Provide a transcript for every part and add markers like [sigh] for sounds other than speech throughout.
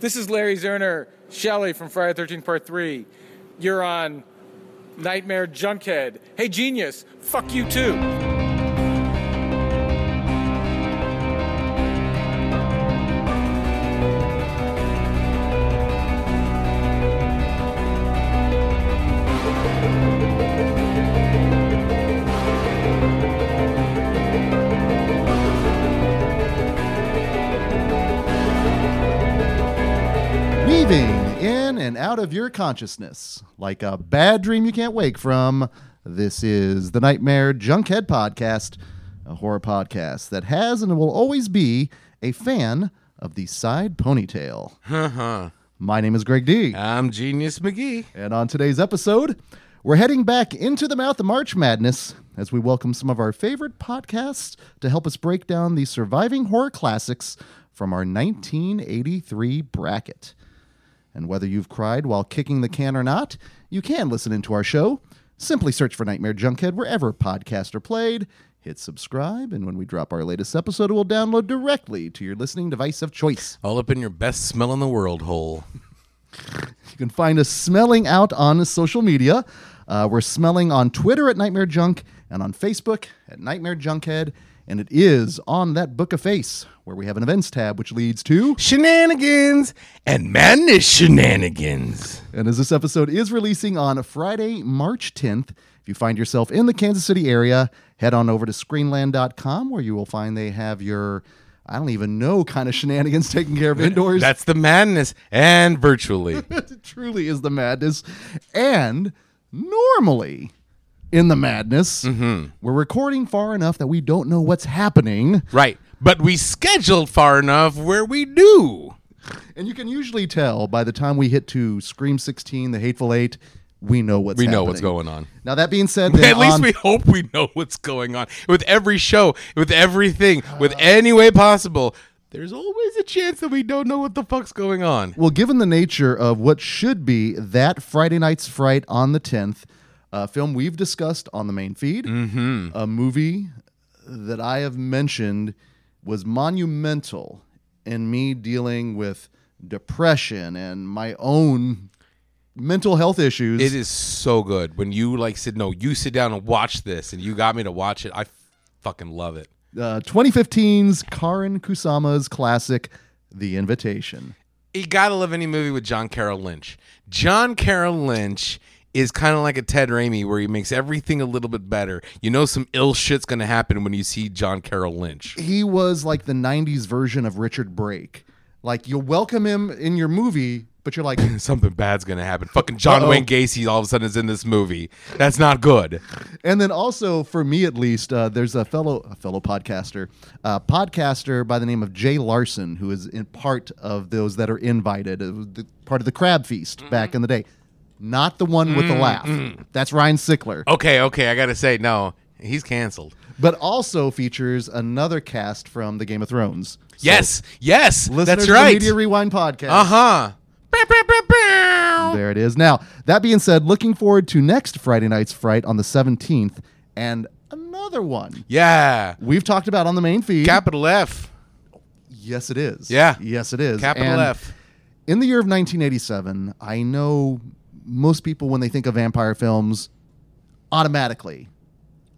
This is Larry Zerner, Shelley from Friday the 13th Part 3. You're on Nightmare Junkhead. Hey, genius, fuck you too. Your consciousness like a bad dream you can't wake from. This is the Nightmare Junkhead Podcast, a horror podcast that has and will always be a fan of the side ponytail. Uh-huh. My name is Greg D. I'm Genius McGee. And on today's episode, we're heading back into the mouth of March Madness as we welcome some of our favorite podcasts to help us break down the surviving horror classics from our 1983 bracket. And whether you've cried while kicking the can or not, you can listen into our show. Simply search for Nightmare Junkhead wherever podcasts are played. Hit subscribe, and when we drop our latest episode, it will download directly to your listening device of choice. All up in your best smell in the world hole. You can find us smelling out on social media. Uh, we're smelling on Twitter at Nightmare Junk and on Facebook at Nightmare Junkhead. And it is on that Book of Face where we have an events tab, which leads to. Shenanigans and madness shenanigans. And as this episode is releasing on Friday, March 10th, if you find yourself in the Kansas City area, head on over to screenland.com where you will find they have your. I don't even know kind of shenanigans [laughs] taken care of indoors. That's the madness and virtually. [laughs] it truly is the madness. And normally in the madness, mm-hmm. we're recording far enough that we don't know what's happening. right. But we scheduled far enough where we do. And you can usually tell by the time we hit to Scream 16, The Hateful Eight, we know what's We happening. know what's going on. Now, that being said, [laughs] At least on- we hope we know what's going on. With every show, with everything, with any way possible, there's always a chance that we don't know what the fuck's going on. Well, given the nature of what should be that Friday Night's Fright on the 10th, a film we've discussed on the main feed, Mm-hmm. a movie that I have mentioned was monumental in me dealing with depression and my own mental health issues. It is so good when you like said no. You sit down and watch this, and you got me to watch it. I fucking love it. uh, 2015's Karyn Kusama's classic, The Invitation. You gotta love any movie with John Carroll Lynch. John Carroll Lynch is kind of like a Ted Raimi, where he makes everything a little bit better. You know, some ill shit's gonna happen when you see John Carroll Lynch. He was like the 90s version of Richard Brake. Like, you'll welcome him in your movie, but you're like, [laughs] Something bad's gonna happen. Fucking John Uh-oh. Wayne Gacy all of a sudden is in this movie. That's not good. And then also for me at least, uh, there's a fellow a fellow podcaster, uh, podcaster by the name of Jay Larson, who is in part of those that are invited, uh, the, part of the Crab Feast Mm-hmm. back in the day. Not the one with the laugh. That's Ryan Sickler. Okay, okay, I gotta say no. He's canceled. But also features another cast from the Game of Thrones. So, yes, yes, listeners that's right. Media Rewind podcast. Uh huh. There it is. Now, that being said, looking forward to next Friday night's Fright on the 17th and another one Yeah. we've talked about on the main feed. Capital F. Yes, it is. Yeah. Yes, it is. Capital And F. In the year of 1987, I know most people, when they think of vampire films, automatically.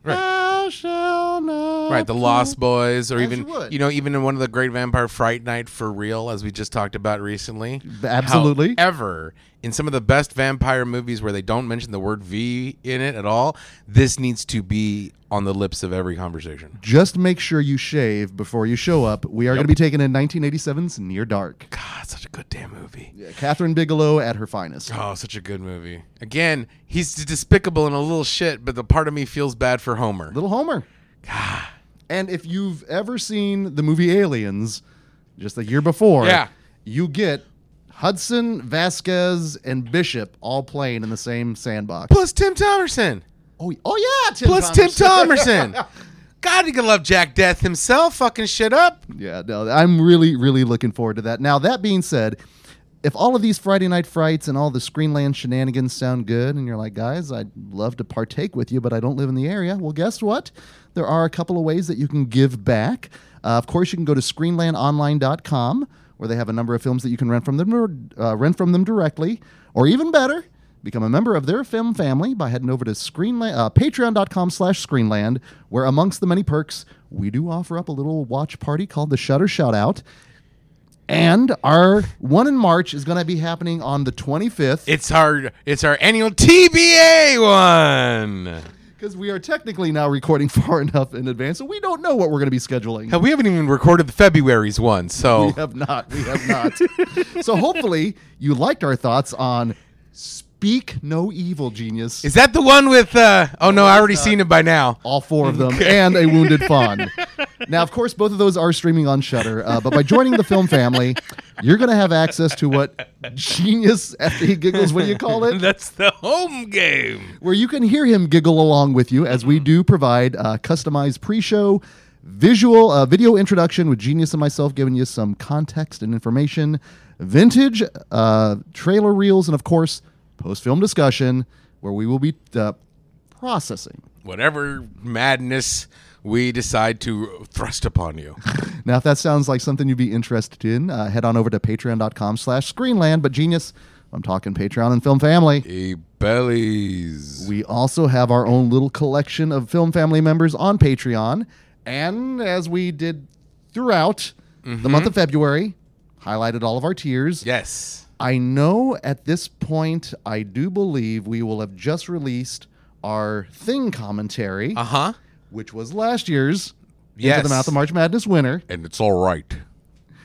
Right. "Thou shalt not Right, the Lost Boys, or As even you you know, even in one of the Great Vampire Fright Night for real, as we just talked about recently. Absolutely. However, in some of the best vampire movies where they don't mention the word V in it at all, this needs to be on the lips of every conversation. Just make sure you shave before you show up. We are going to be taking in 1987's Near Dark. God, such a good damn movie. Yeah, Kathryn Bigelow at her finest. Oh, such a good movie. Again, he's despicable and a little shit, but the part of me feels bad for Homer. Little Homer. God. And if you've ever seen the movie Aliens, just the year before, Yeah. you get Hudson, Vasquez, and Bishop all playing in the same sandbox. Plus Tim Thomerson. Oh, oh yeah, Tim Plus Tim Thomerson. Thomerson. [laughs] God, you can love Jack Deth himself. Fucking shit up. Yeah, no, I'm really, really looking forward to that. Now, that being said, if all of these Friday night frights and all the Screenland shenanigans sound good, and you're like, guys, I'd love to partake with you, but I don't live in the area, well, guess what? There are a couple of ways that you can give back. Uh, of course, you can go to screenlandonline.com where they have a number of films that you can rent from them, uh, rent from them directly, or even better, become a member of their film family by heading over to Screenland, uh, Patreon.com/slash/Screenland, where amongst the many perks, we do offer up a little watch party called the Shutter Shoutout. And our one in March is going to be happening on the 25th. It's our it's our annual TBA one. Because we are technically now recording [laughs] far enough in advance, so we don't know what we're going to be scheduling. Hell, we haven't even recorded the February's one, so [laughs] We have not. We have not. [laughs] so hopefully you liked our thoughts on Speak No Evil Genius. is that the one with? uh Oh no, I already seen it by now. all four of them, and a wounded fawn. now, of course, both of those are streaming on Shudder. Uh, but by joining the film family, you're going to have access to what genius after he giggles. What do you call it? That's the home game. where you can hear him giggle along with you as we do provide uh, customized pre-show visual uh, video introduction with genius and myself giving you some context and information vintage uh, trailer reels and of course post-film discussion where we will be uh, processing Whatever madness we decide to thrust upon you. [laughs] now if that sounds like something you'd be interested in uh, head on over to patreon.com slash screenland but genius i'm talking patreon and film family A bellies. We also have our own little collection of film family members on Patreon. And as we did throughout the month of February, highlighted all of our tiers. yes. I know at this point, I do believe we will have just released our thing commentary, Uh huh. Which was last year's Into Yes. the Mouth of March Madness winner. And it's all right.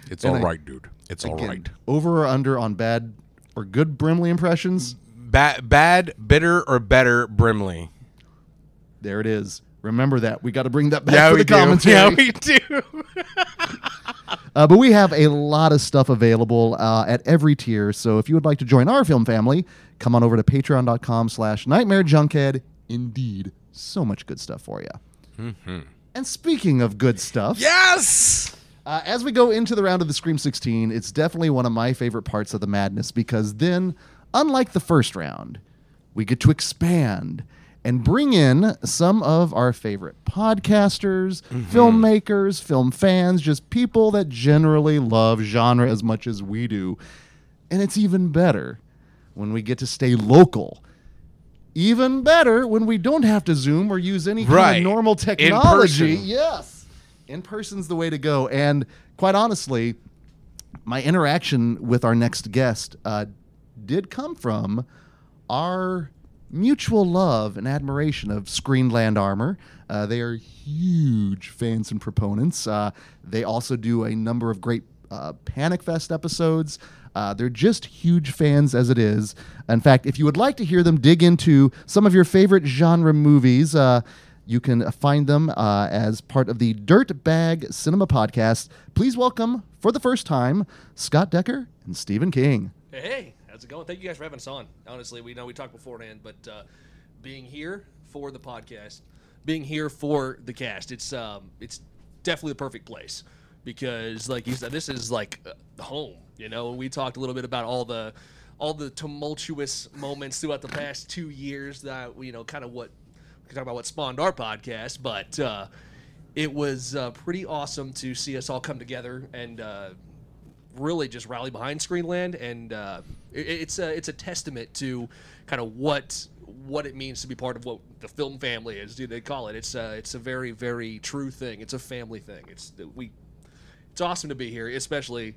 It's And all I- right, dude. It's all Again, right. Over or under on bad or good Brimley impressions? Bad, bad, bitter, or better, Brimley. There it is. Remember that. We got to bring that back Yeah, for the do. [laughs] commentary. Yeah, we do. [laughs] Uh, but we have a lot of stuff available uh, at every tier. So if you would like to join our film family, come on over to patreon.com slash nightmare junkhead. Indeed, so much good stuff for you. And speaking of good stuff, yes. uh, as we go into the round of the Scream 16, it's definitely one of my favorite parts of the madness because then, unlike the first round, we get to expand and bring in some of our favorite podcasters, filmmakers, film fans, just people that generally love genre as much as we do. And it's even better when we get to stay local. Even better when we don't have to Zoom or use any kind Right. of normal In technology. person. Yes. In person's the way to go. And quite honestly, my interaction with our next guest uh, did come from our mutual love and admiration of Screenland Armour. Uh, they are huge fans and proponents. Uh, they also do a number of great uh, Panic Fest episodes. Uh, they're just huge fans as it is. In fact, if you would like to hear them dig into some of your favorite genre movies, uh, you can find them uh, as part of the Dirtbag Cinema Podcast. Please welcome, for the first time, Scott Decker and Stephen King. Hey, how's it going? Thank you guys for having us on. Honestly, we know we talked beforehand, but uh, being here for the podcast, being here for the cast, it's um, it's definitely the perfect place because, like you said, this is like uh, home. You know, we talked a little bit about all the all the tumultuous moments throughout the past two years that you know, kind of what we can talk about what spawned our podcast, but. Uh, it was uh, pretty awesome to see us all come together and uh, really just rally behind Screenland, and uh, it, it's a it's a testament to kind of what what it means to be part of what the film family is. Do they call it? It's a, it's a very very true thing. It's a family thing. It's we. It's awesome to be here, especially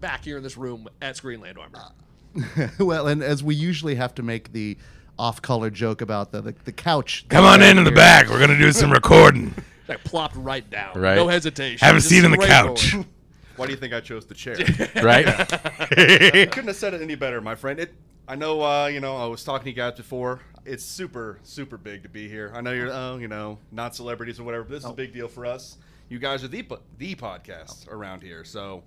back here in this room at Screenland Armour. [laughs] well, and as we usually have to make the off-color joke about the the, the couch. Come on in in the back. We're gonna do some recording. [laughs] Like plopped right down, Right. no hesitation. Have a just seat on the couch. forward. [laughs] Why do you think I chose the chair? right? Couldn't have said it any better, my friend. It. I know. Uh, you know. I was talking to you guys before. It's super, super big to be here. I know you're. Oh, you know, not celebrities or whatever. But this is a big deal for us. You guys are the the podcast around here, so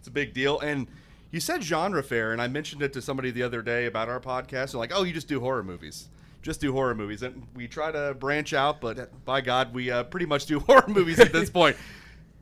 it's a big deal. And you said genre fair, and I mentioned it to somebody the other day about our podcast. They're like, "Oh, you just do horror movies." Just do horror movies, and we try to branch out, but by God, we uh, pretty much do [laughs] horror movies at this point. [laughs]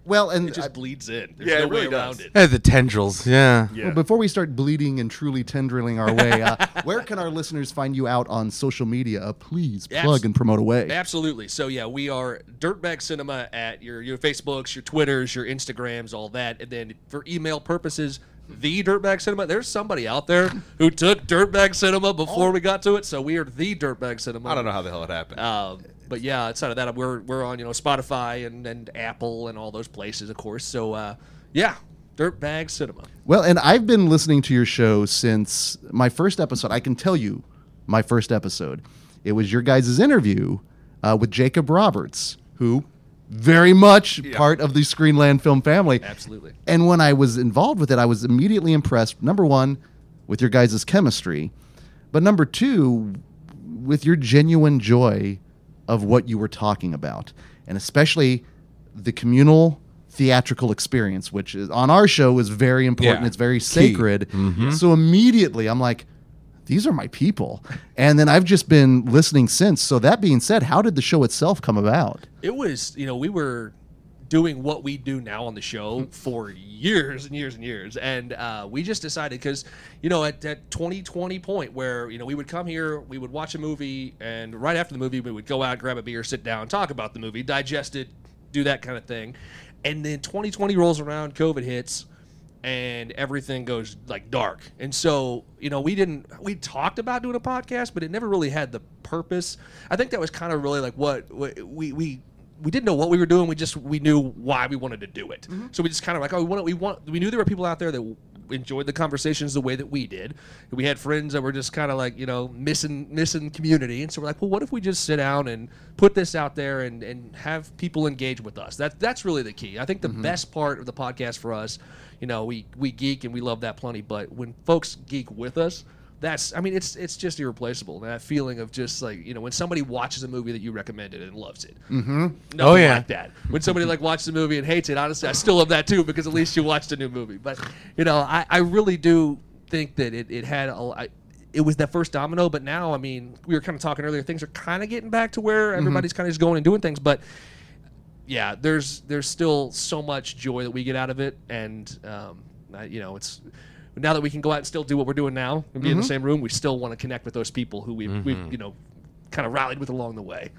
Well, and It just I- bleeds in. There's Yeah, no it really way around does. it. Eh, the tendrils, yeah. Yeah. Well, before we start bleeding and truly tendriling our way, uh, [laughs] where can our listeners find you out on social media? Uh, please Abs- plug and promote away. Absolutely. So yeah, we are Dirtbag Cinema at your your Facebooks, your Twitters, your Instagrams, all that. And then for email purposes, the Dirtbag Cinema. There's somebody out there who took Dirtbag Cinema before we got to it, so we are the Dirtbag Cinema. I don't know how the hell it happened. Um, but yeah, outside of that, we're we're on you know Spotify and, and Apple and all those places, of course. So uh, yeah, Dirtbag Cinema. Well, and I've been listening to your show since my first episode. I can tell you my first episode. It was your guys' interview uh, with Jacob Roberts, who very much part of the Screenland film family. Absolutely. And when I was involved with it, I was immediately impressed. Number one, with your guys' chemistry, but number two, with your genuine joy of what you were talking about, and especially the communal theatrical experience, which is on our show is very important. Yeah. It's very Key. sacred. Mm-hmm. So immediately, I'm like. These are my people. And then I've just been listening since. So, that being said, how did the show itself come about? it was you know we were doing what we do now on the show for years and years and years and uh, we just decided because you know at that 2020 point where you know we would come here we would watch a movie and right after the movie we would go out grab a beer sit down talk about the movie digest it do that kind of thing and then 2020 rolls around covid hits and everything goes like dark. And so, you know, we didn't we talked about doing a podcast, but it never really had the purpose. I think that was kind of really like what, what we we we didn't know what we were doing. We just we knew why we wanted to do it. Mm-hmm. So we just kind of like oh we want we want we knew there were people out there that enjoyed the conversations the way that we did. We had friends that were just kind of like you know missing missing community, and so we're like, well, what if we just sit down and put this out there and and have people engage with us? That that's really the key. I think the mm-hmm. best part of the podcast for us, you know, we we geek and we love that plenty, but when folks geek with us. That's, I mean, it's it's just irreplaceable. That feeling of just like you know when somebody watches a movie that you recommended and loves it. Mm-hmm. Nothing Oh, yeah. like that. When somebody like watches a movie and hates it, honestly, I still love that too because at least you watched a new movie. But you know, I, I really do think that it, it had a, I, it was that first domino. But now, I mean, we were kind of talking earlier. Things are kind of getting back to where everybody's kind of just going and doing things. But yeah, there's there's still so much joy that we get out of it, and um, I, you know, it's now that we can go out and still do what we're doing now and be in the mm-hmm. same room, we still want to connect with those people who we've, we've mm-hmm. you know kind of rallied with along the way.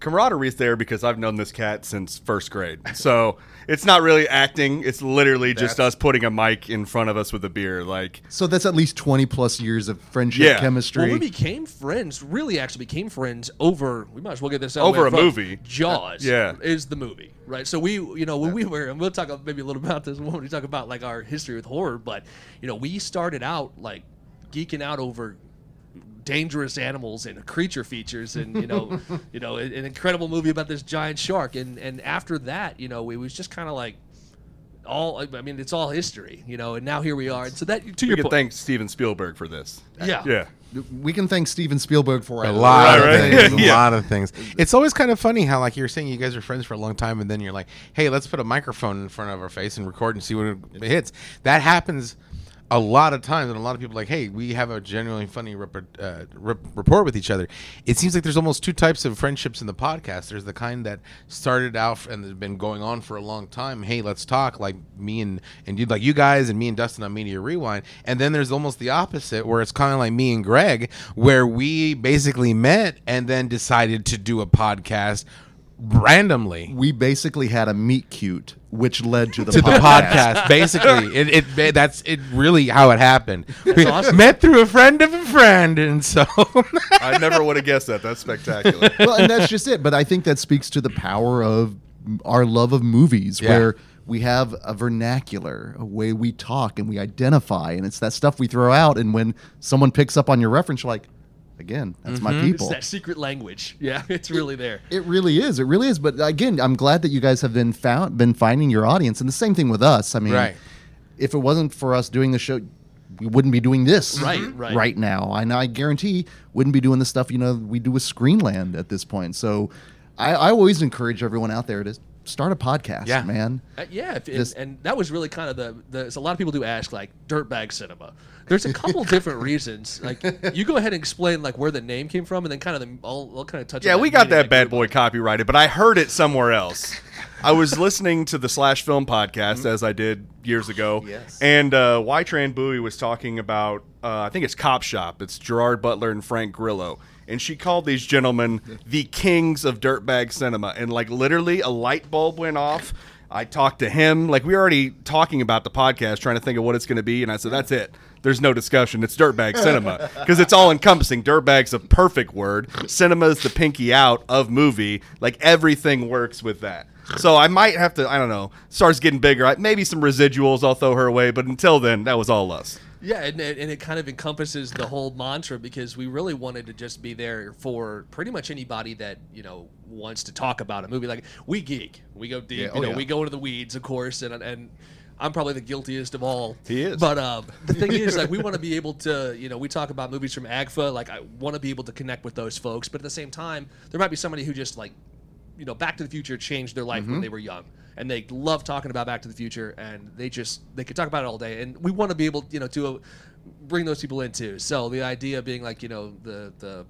camaraderie is there because I've known this cat since first grade. So it's not really acting. It's literally just us putting a mic in front of us with a beer. Like, So, that's at least 20 plus years of friendship, Yeah. chemistry. Well, we became friends. Really, actually became friends over. We might as well get this out Over of the a way up front. movie. Jaws. Yeah. is the movie right? So we, you know, when we were, and we'll talk maybe a little about this when we talk about like our history with horror. But you know, we started out like geeking out over dangerous animals and creature features and you know [laughs] you know an incredible movie about this giant shark and and after that you know it was just kind of like all i mean it's all history you know and now here we are and so that to we your can point thank Steven Spielberg for this. yeah Yeah. We can thank Steven Spielberg for a it. lot Right, of right. things. A [laughs] lot of things. It's always kind of funny how, like, you're saying you guys are friends for a long time, and then you're like, "Hey, let's put a microphone in front of our face and record and see what it hits." That happens a lot of times, and a lot of people like, "Hey, we have a genuinely funny rep- uh, rapport with each other." It seems like there's almost two types of friendships in the podcast. There's the kind that started out and has been going on for a long time. Hey, let's talk, like me and and you, like you guys and me and Dustin on Media Rewind. And then there's almost the opposite, where it's kind of like me and Greg, where we basically met and then decided to do a podcast randomly We basically had a meet cute, which led to the to the podcast. podcast. Basically, it, it that's it really how it happened. [laughs] we awesome. met through a friend of a friend, and so [laughs] I never would have guessed that. That's spectacular. [laughs] well, and that's just it. But I think that speaks to the power of our love of movies, Yeah. where we have a vernacular, a way we talk and we identify, and it's that stuff we throw out. And when someone picks up on your reference, you're like, again, that's my mm-hmm. it's people. that secret language [laughs] yeah it's really there It really is. It really is. But again, I'm glad that you guys have been found, been finding your audience, and the same thing with us. I mean, Right. if it wasn't for us doing the show, we wouldn't be doing this Right, right. right now. And I guarantee wouldn't be doing the stuff you know we do with Screenland at this point. So I, I always encourage everyone out there to start a podcast, Yeah. man. Uh, yeah, if, Just- and, and that was really kind of the, the. So a lot of people do ask like dirtbag cinema. There's a couple [laughs] different reasons. Like you go ahead and explain like where the name came from, and then kind of the. I'll, I'll kind of touch. yeah, on we that got that bad boy copyrighted, but I heard it somewhere else. [laughs] I was listening to the Slash Film podcast as I did years ago. Yes. And uh, Tran Bui was talking about, uh, I think it's Cop Shop. It's Gerard Butler and Frank Grillo. And she called these gentlemen the kings of dirtbag cinema. And like literally a light bulb went off. I talked to him. Like we were already talking about the podcast, trying to think of what it's going to be. And I said, that's it. There's no discussion. It's dirtbag cinema [laughs] because it's all encompassing. Dirtbag's a perfect word. Cinema's the pinky out of movie. Like everything works with that. So I might have to. I don't know. Starts getting bigger. I- Maybe some residuals I'll throw her away, But until then, that was all us. Yeah, and, it- and it kind of encompasses the whole mantra because we really wanted to just be there for pretty much anybody that you know wants to talk about a movie. Like we geek, we go deep. Yeah, you oh, know, yeah. we go into the weeds, of course, and and I'm probably the guiltiest of all. He is. But um, the thing is, like, we [laughs] want to be able to, you know, we talk about movies from AGFA. Like, I want to be able to connect with those folks, but at the same time, there might be somebody who just like you know, Back to the Future changed their life Mm-hmm. when they were young, and they love talking about Back to the Future, and they just they could talk about it all day, and we want to be able, you know, to uh, bring those people in too. So the idea being like, you know, the the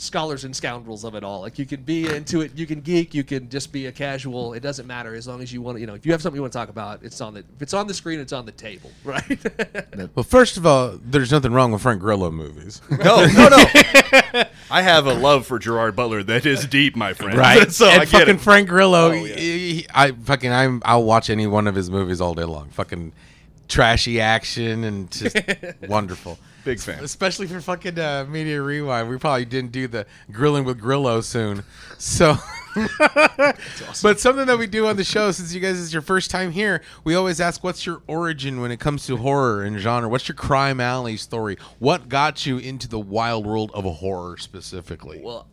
scholars and scoundrels of it all. Like you can be into it, you can geek, you can just be a casual. It doesn't matter as long as you want to. You know, if you have something you want to talk about, it's on the if it's on the screen, it's on the table, [laughs] right? Well, first of all, there's nothing wrong with Frank Grillo movies. [laughs] No, no, no. [laughs] I have a love for Gerard Butler that is deep, my friend. so and I fucking it. Frank Grillo, Oh, yeah. he- he- I fucking I'm I'll watch any one of his movies all day long. Fucking trashy action and just wonderful. Big fan. Especially for fucking uh, Media Rewind. We probably didn't do the grilling with Grillo soon. So [laughs] But something that we do on the show, since you guys is your first time here, we always ask, "What's your origin when it comes to horror and genre? What's your crime alley story? What got you into the wild world of horror specifically?" Well,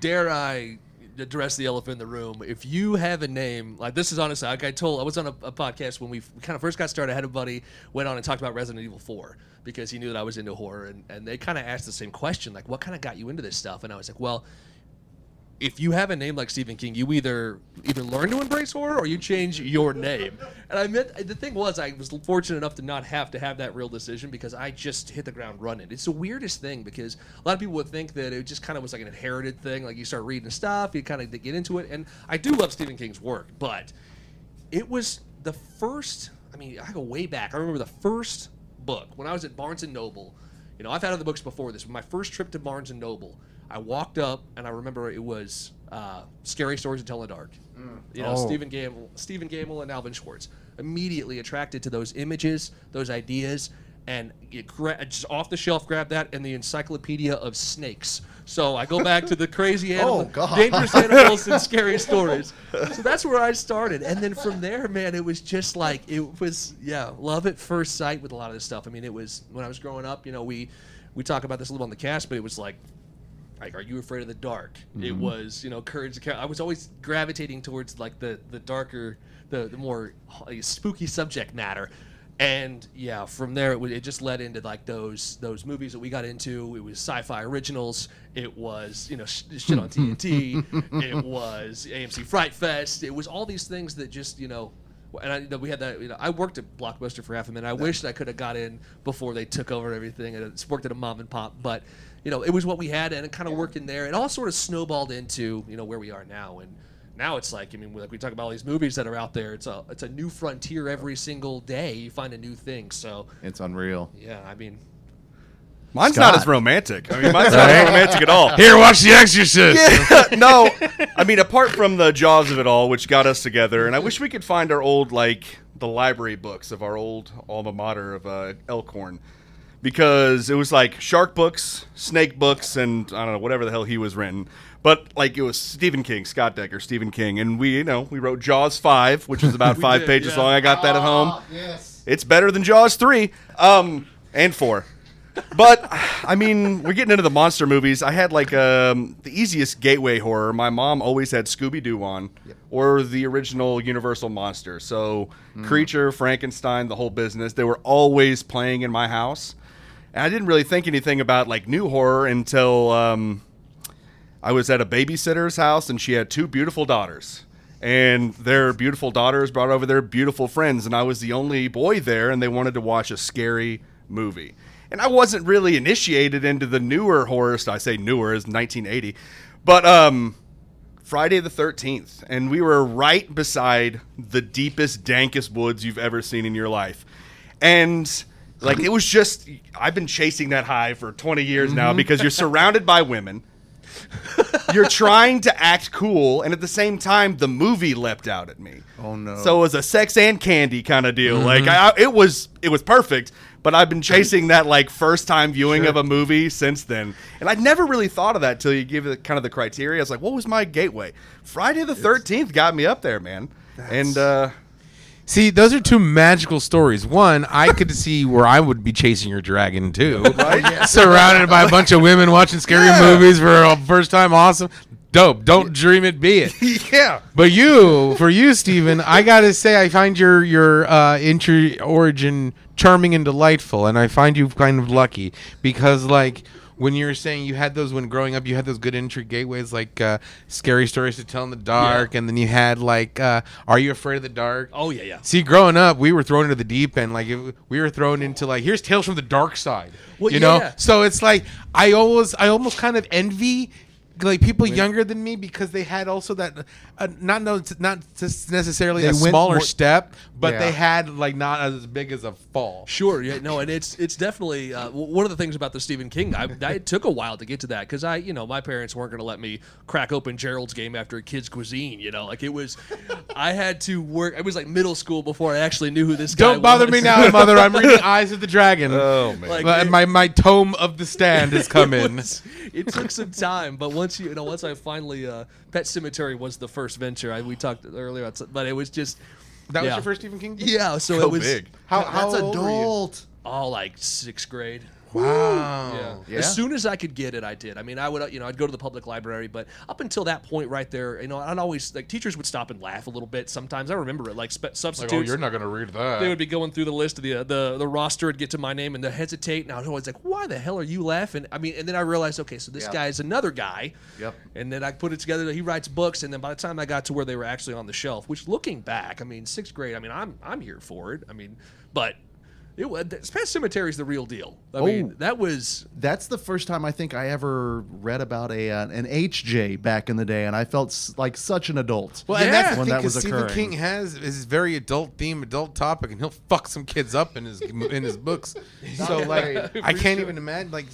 dare I address the elephant in the room? If you have a name, like this is honestly, like I told, I was on a, a podcast when we kind of first got started. I had a buddy went on and talked about Resident Evil 4 because he knew that I was into horror, and, and they kind of asked the same question, like, what kind of got you into this stuff? And I was like, well, if you have a name like Stephen King, you either either learn to embrace horror or you change your name. And I meant the thing was I was fortunate enough to not have to have that real decision because I just hit the ground running. It's the weirdest thing because a lot of people would think that it just kind of was like an inherited thing. Like you start reading stuff, you kind of get into it. And I do love Stephen King's work, but it was the first. I mean, I go way back. I remember the first book when I was at Barnes and Noble. You know, I've had other books before this. But My first trip to Barnes and Noble, I walked up and I remember it was uh, "Scary Stories to Tell in the Dark." You know, Oh. Stephen Gammell, Stephen Gammell, and Alvin Schwartz. Immediately attracted to those images, those ideas, and it gra- just off the shelf grab that and the Encyclopedia of Snakes. So I go back to the crazy [laughs] oh, animal, Oh, God. dangerous animals and scary stories. So that's where I started, and then from there, man, it was just like it was, yeah, love at first sight with a lot of this stuff. I mean, it was when I was growing up, you know, we we talk about this a little on the cast, but it was like like are you afraid of the dark it mm-hmm. was you know courage i was always gravitating towards like the the darker the, the more spooky subject matter and yeah from there it, w- it just led into like those those movies that we got into it was sci-fi originals it was you know sh- shit on tnt [laughs] it was amc fright fest it was all these things that just you know and I, we had that. You know, I worked at Blockbuster for half a minute. I wish I could have got in before they took over everything. And it's worked at a mom and pop, but you know, it was what we had, and it kind of worked in there. It all sort of snowballed into you know where we are now, and now it's like I mean, like we talk about all these movies that are out there. It's a it's a new frontier every single day. You find a new thing. So It's unreal. yeah, I mean, Mine's Scott. not as romantic. I mean, mine's not as romantic at all. [laughs] Here, watch The Exorcist. [laughs] Yeah, no, I mean, apart from the jaws of it all, which got us together, and I wish we could find our old like the library books of our old alma mater of uh, Elkhorn, because it was like shark books, snake books, and I don't know whatever the hell he was renting. But like it was Stephen King, Scott Decker, Stephen King, and we, you know, we wrote Jaws five, which is about [laughs] five did, pages yeah. long. I got that at home. Ah, Yes. It's better than Jaws three, um, and four. But I mean, we're getting into the monster movies. I had like um, the easiest gateway horror. My mom always had Scooby Doo on, or the original Universal monster. So Creature, Frankenstein, the whole business. They were always playing in my house, and I didn't really think anything about like new horror until um, I was at a babysitter's house, and she had two beautiful daughters. And their beautiful daughters brought over their beautiful friends, and I was the only boy there, and they wanted to watch a scary movie. And I wasn't really initiated into the newer horror. I say newer is 1980, but um, Friday the 13th, and we were right beside the deepest, dankest woods you've ever seen in your life. And like it was just I've been chasing that high for 20 years now because you're surrounded by women. [laughs] You're trying to act cool, and at the same time, the movie leapt out at me. Oh, no. So it was a sex and candy kind of deal. Like I, it was, it was perfect. But I've been chasing that like first time viewing of a movie since then, and I'd never really thought of that till you give it kind of the criteria. I was like, what was my gateway? Friday the Thirteenth got me up there, man. And uh, See, those are two magical stories. One, I could see where I would be chasing your dragon too, [laughs] Right? Surrounded by a bunch of women watching scary Yeah. movies for a first time. Awesome, dope. Don't dream it, be it. [laughs] yeah, But you, for you, Steven, I gotta say, I find your your uh, entry origin charming and delightful, and I find you kind of lucky because, like, when you were saying you had those when growing up, you had those good entry gateways, like uh, scary stories to tell in the dark, and then you had like, uh, Are You Afraid of the Dark? Oh yeah, yeah. See, growing up, we were thrown into the deep end. Like it, we were thrown into like, here's Tales from the Dark Side. Well, you know, so it's like I always, I almost kind of envy like people younger than me because they had also that uh, not no, not just necessarily They a smaller more- step, but Yeah. they had like not as big as a fall. Sure, yeah, no, and it's it's definitely uh, one of the things about the Stephen King. I, I it took a while to get to that because I, you know, my parents weren't going to let me crack open Gerald's game after a kid's cuisine. You know, like it was, I had to work. It was like middle school before I actually knew who this guy. Was. Don't bother was. me [laughs] now, mother. I'm reading Eyes of the Dragon. Oh, man. Like, my, it- my my tome of the stand has [laughs] come it in. was- it took some time, but once you, you know, once I finally, uh, Pet Sematary was the first venture. I, we talked earlier, about, but it was just That was your first Stephen King? book? Yeah, so Go it was big. How, That's how old were you? adult. all like sixth grade. Wow. Yeah. Yeah. As soon as I could get it, I did. I mean, I would, uh, you know, I'd go to the public library, but up until that point right there, you know, I'd always like teachers would stop and laugh a little bit. Sometimes I remember it, like spe- Like, substitutes. oh, you're not gonna read that. they would be going through the list of the uh, the the roster and get to my name and they hesitate, and I was always like, "Why the hell are you laughing?" I mean, and then I realized, okay, so this Yeah. guy is another guy. Yep. And then I put it together that he writes books, and then by the time I got to where they were actually on the shelf, which looking back, I mean, sixth grade, I mean, I'm I'm here for it. I mean, but it was Pet Sematary is the real deal. I mean, Oh. that was That's the first time I think I ever read about a uh, an HJ back in the day, and I felt s- like such an adult. Well, and that's the when thing that was because Stephen occurring. King has his very adult theme, adult topic, and he'll fuck some kids up in his [laughs] in his books. So like, I can't even imagine like.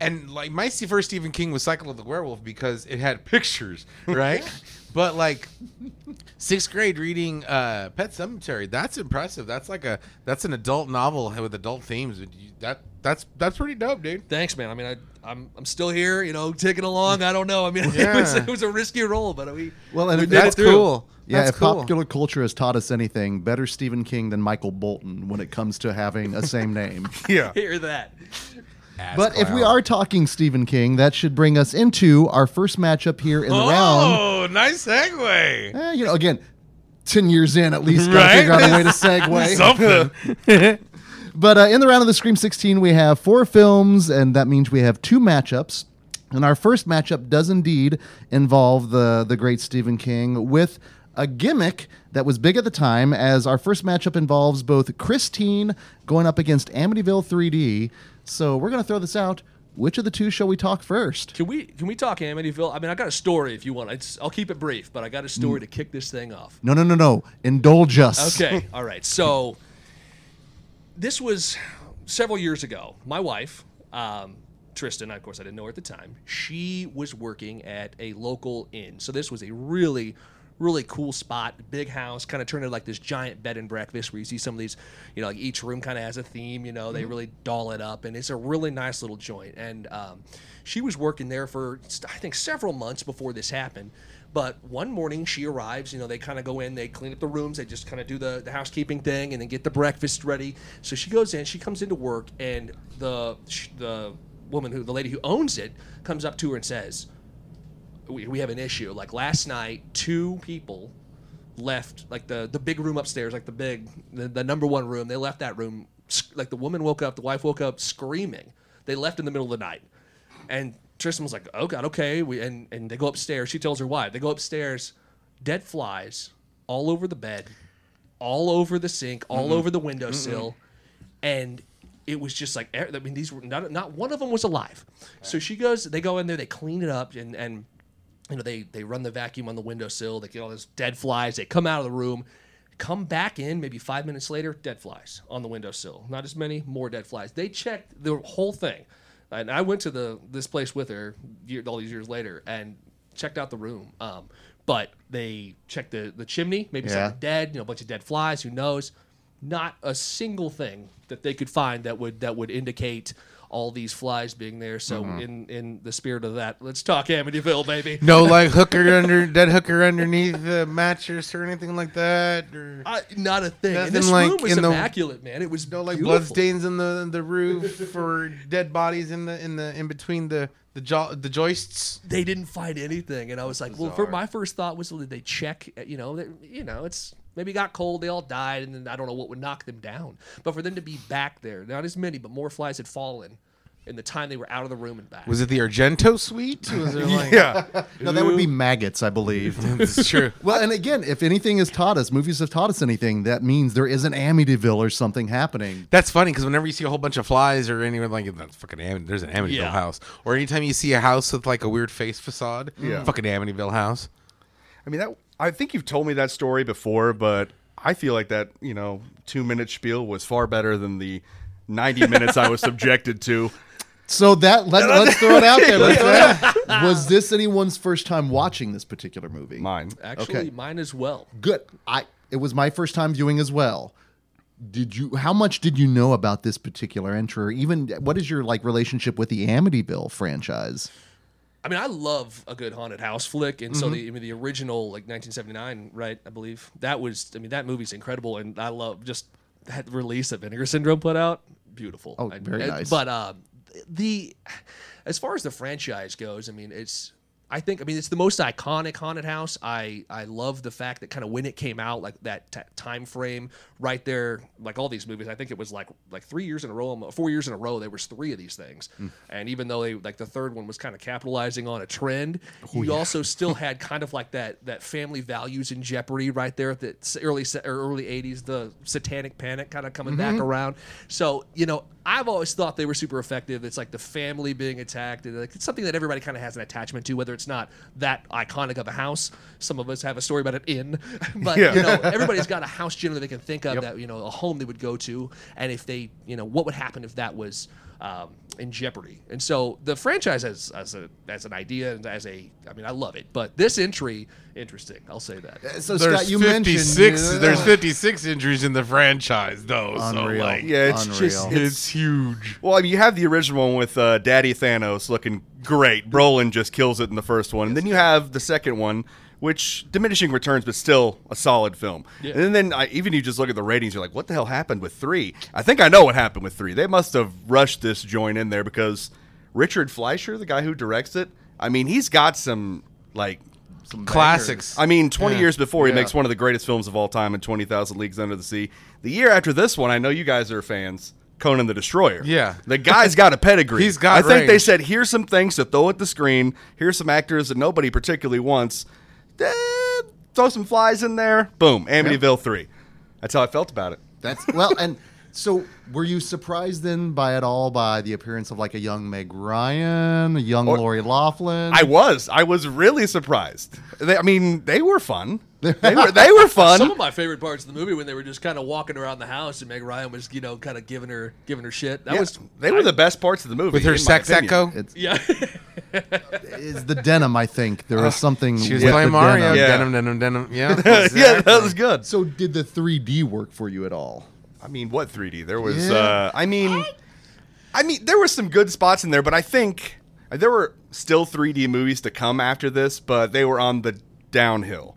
And like my s- first Stephen King was Cycle of the Werewolf because it had pictures, right? [laughs] but like sixth grade reading uh, Pet Sematary, that's impressive. That's like a that's an adult novel with adult themes. That that's that's pretty dope, dude. Thanks, man. I mean, I, I'm I'm still here, you know, ticking along. I don't know. I mean, [laughs] it, was, it was a risky role, but we Well, and we it- did That's it cool. Yeah, that's if cool. popular culture has taught us anything, better Stephen King than Michael Bolton when it comes to having a same name. [laughs] yeah. Hear that? [laughs] Ass But if we are talking Stephen King, that should bring us into our first matchup here in the round. oh, nice segue. Eh, you know, again, 10 years in, at least, gotta Right? figure out a way to [laughs] segue. Something. [laughs] But uh, in the round of the Scream 16, we have four films, and that means we have two matchups. And our first matchup does indeed involve the, the great Stephen King with a gimmick that was big at the time, as our first matchup involves both Christine going up against Amityville 3D. So we're going to throw this out. Which of the two shall we talk first? Can we can we talk Amityville? I mean, I got a story if you want. It's, I'll keep it brief, but I got a story to kick this thing off. No, no, no, no. Indulge us. Okay, [laughs] all right. So this was several years ago. My wife, um, Tristan, of course, I didn't know her at the time. She was working at a local inn. So this was a really, really cool spot, big house, kind of turned into like this giant bed and breakfast where you see some of these, you know, like each room kind of has a theme. You know, they really doll it up, and it's a really nice little joint. And um, she was working there for I think several months before this happened. But one morning she arrives, you know, they kind of go in, they clean up the rooms, they just kind of do the, the housekeeping thing and then get the breakfast ready. So she goes in, she comes into work, and the the woman who, the lady who owns it, comes up to her and says, we, we have an issue. Like last night, two people left, like the, the big room upstairs, like the big, the, the number one room, they left that room, like the woman woke up, the wife woke up screaming. They left in the middle of the night. And Tristan was like, "Oh God, okay." We and and they go upstairs. She tells her why. They go upstairs. Dead flies all over the bed, all over the sink, all over the windowsill, and it was just like I mean these were not not one of them was alive. So she goes. They go in there. They clean it up and and you know they they run the vacuum on the windowsill. They get all those dead flies. They come out of the room, come back in maybe five minutes later, dead flies on the windowsill. Not as many, more dead flies. They checked the whole thing, and I went to the this place with her year, all these years later and checked out the room. Um, but they checked the the chimney, maybe Yeah. something dead, you know, a bunch of dead flies. Who knows? Not a single thing that they could find that would that would indicate all these flies being there. So in in the spirit of that, let's talk Amityville, baby. No, [laughs] like hooker under dead hooker underneath the mattress or anything like that, or Uh, not a thing. And this like room was in the- immaculate, man. It was no like blood stains in the the roof for dead bodies in the in the in between the the jo- the joists. They didn't find anything, and I was like, well, for my first thought was, well, did they check? You know, they, you know, it's maybe got cold, they all died, and then I don't know what would knock them down. But for them to be back there, not as many, but more flies had fallen in the time they were out of the room and back. Was it the Argento suite? [laughs] Was it [laughs] like Yeah. No, that would be maggots, I believe. [laughs] It's true. well, and again, if anything has taught us, movies have taught us anything, that means there is an Amityville or something happening. That's funny because whenever you see a whole bunch of flies or anyone like that's fucking Am- there's an Amityville Yeah. house, or anytime you see a house with like a weird face facade, Yeah. fucking Amityville house. I mean that. I think you've told me that story before, but I feel like that you know two minute spiel was far better than the ninety [laughs] minutes I was subjected to. So that let, [laughs] let's throw it out there. Let's throw it out. [laughs] Was this anyone's first time watching this particular movie? Mine. Actually, Okay. mine as well. Good. I it was my first time viewing as well. Did you how much did you know about this particular entry or even what is your like relationship with the Amityville franchise? I mean, I love a good haunted house flick, and so Mm-hmm. the I mean the original like 1979, right? I believe that was. I mean, that movie's incredible, and I love just that release that Vinegar Syndrome put out. Beautiful. Oh, And- very and- nice. But um, the as far as the franchise goes, I mean, it's. I think I mean it's the most iconic haunted house. I I love the fact that kind of when it came out, like that t- time frame right there, like all these movies. I think it was like like three years in a row, four years in a row. There was three of these things, hmm. and even though they like the third one was kind of capitalizing on a trend, oh, you also [laughs] still had kind of like that that family values in jeopardy right there at the early early '80s, the Satanic Panic kind of coming back mm-hmm. around. So you know, I've always thought they were super effective. It's like the family being attacked, and like it's something that everybody kind of has an attachment to, whether it's not that iconic of a house. Some of us have a story about an inn, [laughs] but Yeah. you know, everybody's got a house generally they can think of that you know a home they would go to, and if they you know what would happen if that was um, in jeopardy. And so the franchise as as a as an idea and as a I mean I love it, but this entry interesting. I'll say that. So There's Scott, you 56. mentioned There's 56 injuries in the franchise though. Unreal. So like, Yeah, it's Unreal. just it's huge. Well, I mean, you have the original one with uh, Daddy Thanos looking great. Brolin just kills it in the first one, and then you have the second one, which diminishing returns, but still a solid film. Yeah. And then I, even you just look at the ratings, you're like, what the hell happened with three? I think I know what happened with three. They must have rushed this joint in there because Richard Fleischer, the guy who directs it, I mean, he's got some like. some Classics. I mean, 20 Yeah. years before, he Yeah. makes one of the greatest films of all time in 20,000 Leagues Under the Sea. The year after this one, I know you guys are fans, Conan the Destroyer. Yeah. The guy's got a pedigree. [laughs] He's got I think they said, here's some things to throw at the screen. Here's some actors that nobody particularly wants. Eh, throw some flies in there. Boom. Amityville 3. That's how I felt about it. That's well, and so were you surprised then by it all by the appearance of like a young Meg Ryan, a young Lori Loughlin? I was. I was really surprised. They, I mean, they were fun. They were, they were [laughs] fun. Some of my favorite parts of the movie when they were just kind of walking around the house and Meg Ryan was you know kind of giving her giving her shit. That Yeah, was they were the best parts of the movie. With her sex echo. it's, yeah. [laughs] is the denim. I think there was something. She was with playing the Mario. denim. Yeah. Denim, denim, denim. Yeah. [laughs] yeah, that was good. So did the 3D work for you at all? I mean, what 3D? There was. Yeah. Uh, I mean, I mean, there were some good spots in there, but I think there were still 3D movies to come after this, but they were on the downhill.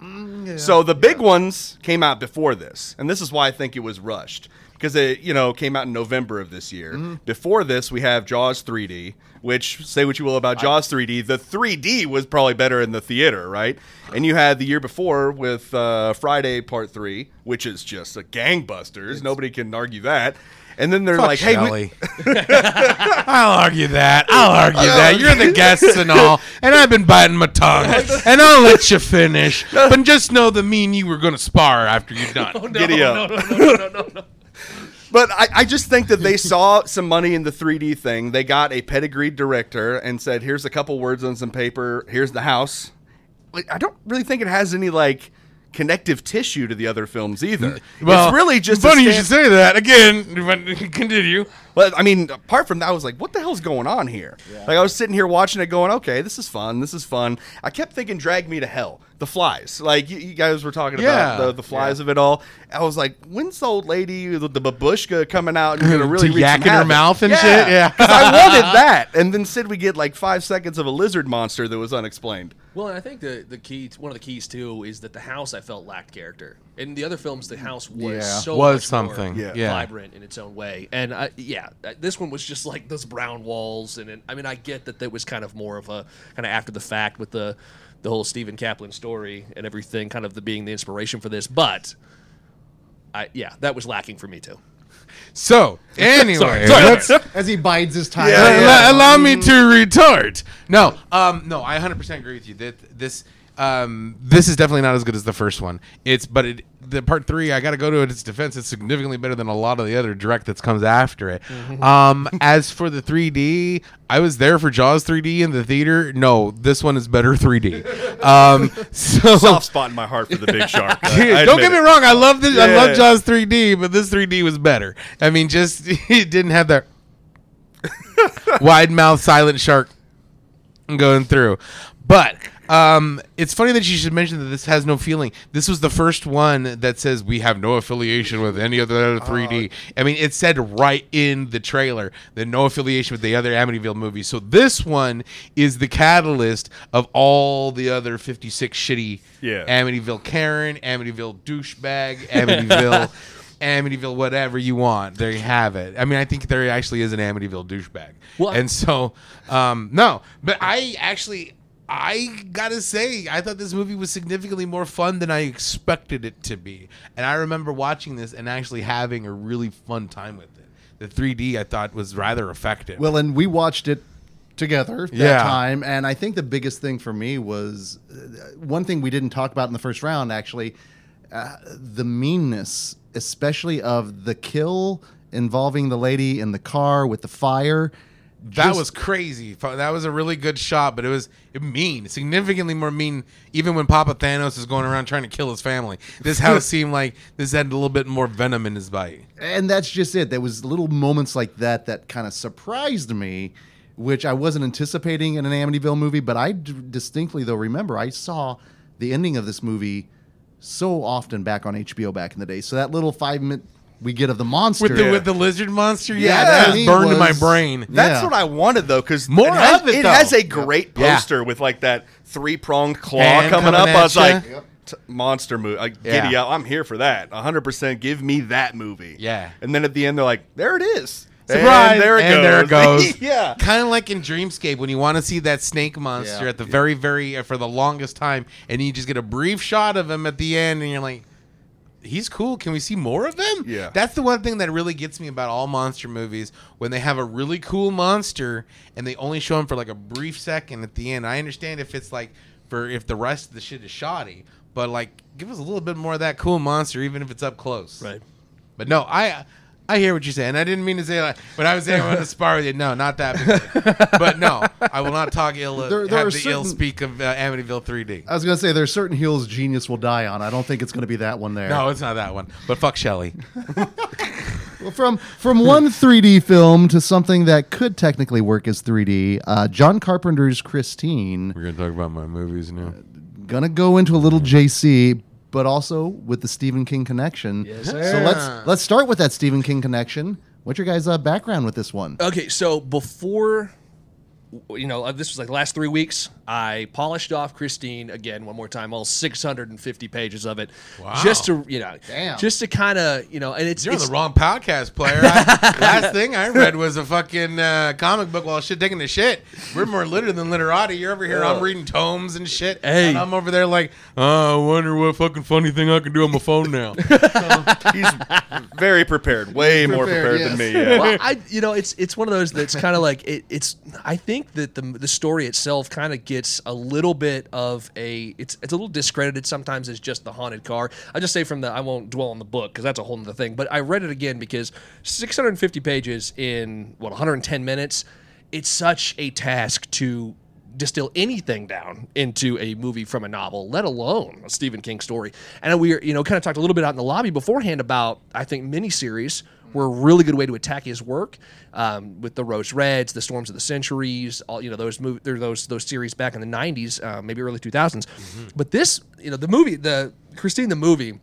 So the big ones came out before this, and this is why I think it was rushed because it, you know, came out in November of this year. Before this, we have Jaws 3D, which say what you will about Jaws 3D, the 3D was probably better in the theater, right? And you had the year before with uh, Friday Part 3, which is just a gangbusters. Nobody can argue that. And then they're Fuck like, hey, we, [laughs] [laughs] I'll argue that. I'll argue that. You're the guests and all, and I've been biting my tongue, [laughs] and I'll let you finish. But just know the me and you were going to spar after you're done. no, Giddy up. no, no, no, no, no, no. But I, I just think that they saw some money in the 3D thing. They got a pedigreed director and said, "Here's a couple words on some paper. Here's the house." like, I don't really think it has any like connective tissue to the other films either. Well, it's really just a funny you should say that again. [laughs] Continue. But I mean, apart from that, I was like, "What the hell's going on here?" Like I was sitting here watching it, going, "Okay, this is fun. This is fun." I kept thinking, "Drag Me to Hell." The flies, like you, you guys were talking Yeah. about the, the flies of it all. I was like, "When's the old lady, the, the babushka, coming out and gonna [laughs] really To yak in her havoc?" mouth and shit? Yeah. 'cause I wanted [laughs] that. And then said we get like five seconds of a lizard monster that was unexplained. Well, and I think the the key, one of the keys too, is that the house I felt lacked character. In the other films, the house was Yeah. so Was much something. Yeah. Yeah. vibrant in its own way. And I, yeah, uh, this one was just like those brown walls, and it, I mean, I get that that was kind of more of a kind of after the fact with the the whole Stephen Kaplan story and everything, kind of the being the inspiration for this, but. I, yeah, that was lacking for me too. So [laughs] anyway, Sorry. let's As he bides his time. Yeah, Allow- yeah. allow me to retort. No, um, no, I 100% agree with you. That this, um, this is definitely not as good as the first one. It's, but it, the part three, I got to go to its defense. It's significantly better than a lot of the other direct that comes after it. Um, as for the 3D, I was there for Jaws 3D in the theater. No, this one is better 3D. [laughs] Um, so Soft spot in my heart for the big shark. [laughs] I- I don't admit get me it. wrong. I love this. I Yeah. love Jaws 3D, but this 3D was better. I mean, just [laughs] it didn't have that wide mouth silent shark going through. But um, it's funny that you should mention that this has no feeling. This was the first one that says we have no affiliation with any other 3D. I mean, it said right in the trailer that no affiliation with the other Amityville movies. So this one is the catalyst of all the other 56 shitty Yeah. Amityville Karen, Amityville douchebag, Amityville. [laughs] Amityville, whatever you want, there you have it. I mean, I think there actually is an Amityville douchebag, Well, and so um, no. But I actually, I gotta say, I thought this movie was significantly more fun than I expected it to be, and I remember watching this and actually having a really fun time with it. The 3D I thought was rather effective. Well, and we watched it together that Yeah. time, and I think the biggest thing for me was uh, one thing we didn't talk about in the first round. Actually, uh, the meanness, especially of the kill involving the lady in the car with the fire. That Just- was crazy. That was a really good shot, but it was mean, significantly more mean. Even when Papa Thanos is going around trying to kill his family, this house [laughs] seemed like this had a little bit more venom in his bite. and that's just it. There was little moments like that that kind of surprised me, which I wasn't anticipating in an Amityville movie. But I d- distinctly though remember I saw the ending of this movie so often back on HBO back in the day. So that little five minute we get of the monster With the Yeah. with the lizard monster, yeah, Yeah, that he burned in my was- brain. That's Yeah. what I wanted though, because More it has, of it, it though. has a great Yeah. poster with like that three pronged claw Hand coming, coming up. I at was ya. like, t- monster movie. Like, Yeah. giddy up. I'm here for that. 100. percent Give me that movie. Yeah. And then at the end, they're like, there it is. Surprise! And there it And goes. there it goes. [laughs] yeah. Kind of like in Dreamscape when you want to see that snake monster Yeah. at the very, very uh, for the longest time, and you just get a brief shot of him at the end, and you're like, "He's cool. Can we see more of him?" Yeah. That's the one thing that really gets me about all monster movies when they have a really cool monster and they only show him for like a brief second at the end. I understand if it's like for if the rest of the shit is shoddy, but like give us a little bit more of that cool monster, even if it's up close. Right. But no, I I hear what you're saying. I didn't mean to say like when I was saying I want to spar with you. No, not that. Big. but no, I will not talk ill. There- there have are the ill speak of uh, Amityville 3D. I was gonna say there's certain hills genius will die on. I don't think it's gonna be that one there. no, it's not that one. But fuck Shelley. [laughs] Well, from from one 3D film to something that could technically work as 3D, uh, John Carpenter's Christine. We're gonna talk about my movies now. Gonna go into a little JC, but also with the Stephen King connection. Yes, so sir. let's let's start with that Stephen King connection. What's your guys' uh, background with this one? Okay, so before, you know, uh, this was like last three weeks, I polished off Christine again one more time, all 650 pages of it, Wow. just to you know, Damn. just to kind of you know, and it's You're on it's, the wrong podcast, player. I, [laughs] last thing I read was a fucking uh, comic book while shit taking the shit. We're more literate than literati. You're over here. I'm reading tomes and shit. Hey. And I'm over there like, oh, I wonder what fucking funny thing I can do on my phone now. [laughs] He's very prepared. Way more Prepared, prepared than me. Yeah. well, I you know it's it's one of those that's kind of like it, it's I think that the the story itself kind of gets a little bit of a it's it's a little discredited sometimes as just the haunted car. I just say from the I won't dwell on the book because that's a whole other thing. But I read it again because 650 pages in what 110 minutes. It's such a task to distill anything down into a movie from a novel, let alone a Stephen King story. And we you know, kind of talked a little bit out in the lobby beforehand about, I think, miniseries were a really good way to attack his work um, with the Rose Reds, the Storms of the Centuries, all you know those mov- there those those series back in the '90s, uh, maybe early 2000s. But this, you know, the movie, the Christine the movie,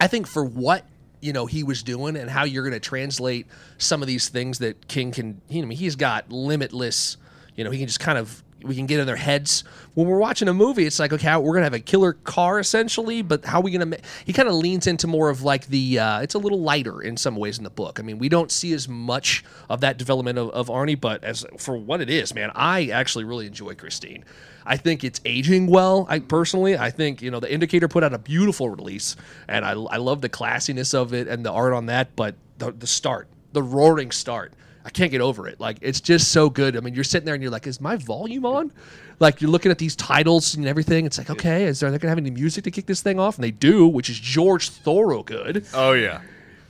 I think for what you know he was doing and how you're going to translate some of these things that King can. He, I mean, he's got limitless. You know, he can just kind of we can get in their heads when we're watching a movie. It's like okay, we're gonna have a killer car essentially, but how are we gonna? He kind of leans into more of like the. Uh, it's a little lighter in some ways in the book. I mean, we don't see as much of that development of, of Arnie, but as for what it is, man, I actually really enjoy Christine. I think it's aging well. I personally, I think you know the Indicator put out a beautiful release, and I, I love the classiness of it and the art on that. But the, the start, the roaring start, I can't get over it. Like it's just so good. I mean, you're sitting there and you're like, is my volume on? Like you're looking at these titles and everything. It's like, okay, is there they're gonna have any music to kick this thing off? And they do, which is George Thorogood. Oh yeah.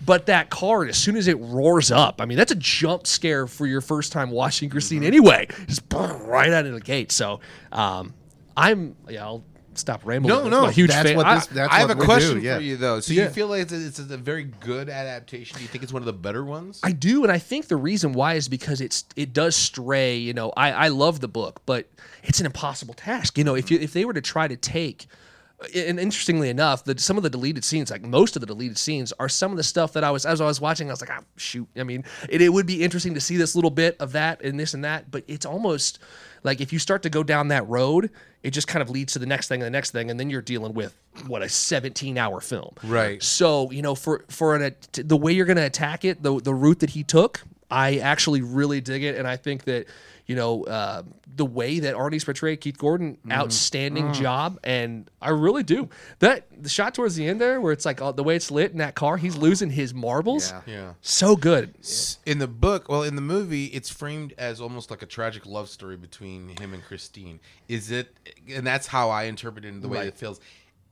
But that card, as soon as it roars up, I mean, that's a jump scare for your first time watching Christine anyway. Just right out of the gate. So um, I'm, yeah, I'll stop rambling. No, no, huge that's fan. what I- this- that's I have a question do, yeah. for you though. So Yeah. you feel like it's a, it's a very good adaptation? Do you think it's one of the better ones? I do, and I think the reason why is because it's it does stray. You know, I I love the book, but it's an impossible task. You know, if you if they were to try to take. And interestingly enough, the, some of the deleted scenes, like most of the deleted scenes, are some of the stuff that I was as I was watching. I was like, ah, shoot. I mean, it, it would be interesting to see this little bit of that and this and that, but it's almost like if you start to go down that road, it just kind of leads to the next thing and the next thing, and then you're dealing with what a 17 hour film. Right. So you know, for for an, the way you're going to attack it, the the route that he took, I actually really dig it, and I think that you know uh, the way that Arnie's portrayed Keith Gordon, outstanding job, and I really do that. The shot towards the end there, where it's like uh, the way it's lit in that car, he's losing his marbles. Yeah. yeah. So good. In the book, well, in the movie, it's framed as almost like a tragic love story between him and Christine. Is it? And that's how I interpret it in the way it feels.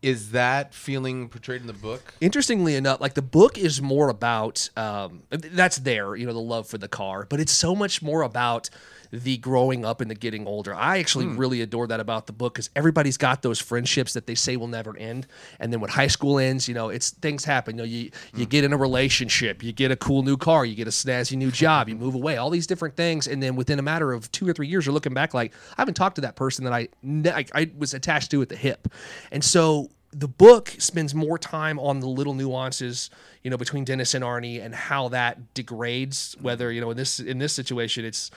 Is that feeling portrayed in the book? interestingly enough, like the book is more about um, that's there, you know, the love for the car, but it's so much more about the growing up and the getting older. I actually hmm. really adore that about the book because everybody's got those friendships that they say will never end, and then when high school ends, you know, it's things happen. You know, you you hmm. get in a relationship, you get a cool new car, you get a snazzy new job, you [laughs] move away, all these different things, and then within a matter of two or three years, you're looking back like I haven't talked to that person that I I, I was attached to at the hip, and so the book spends more time on the little nuances, you know, between Dennis and Arnie and how that degrades. Hmm. Whether you know in this in this situation, it's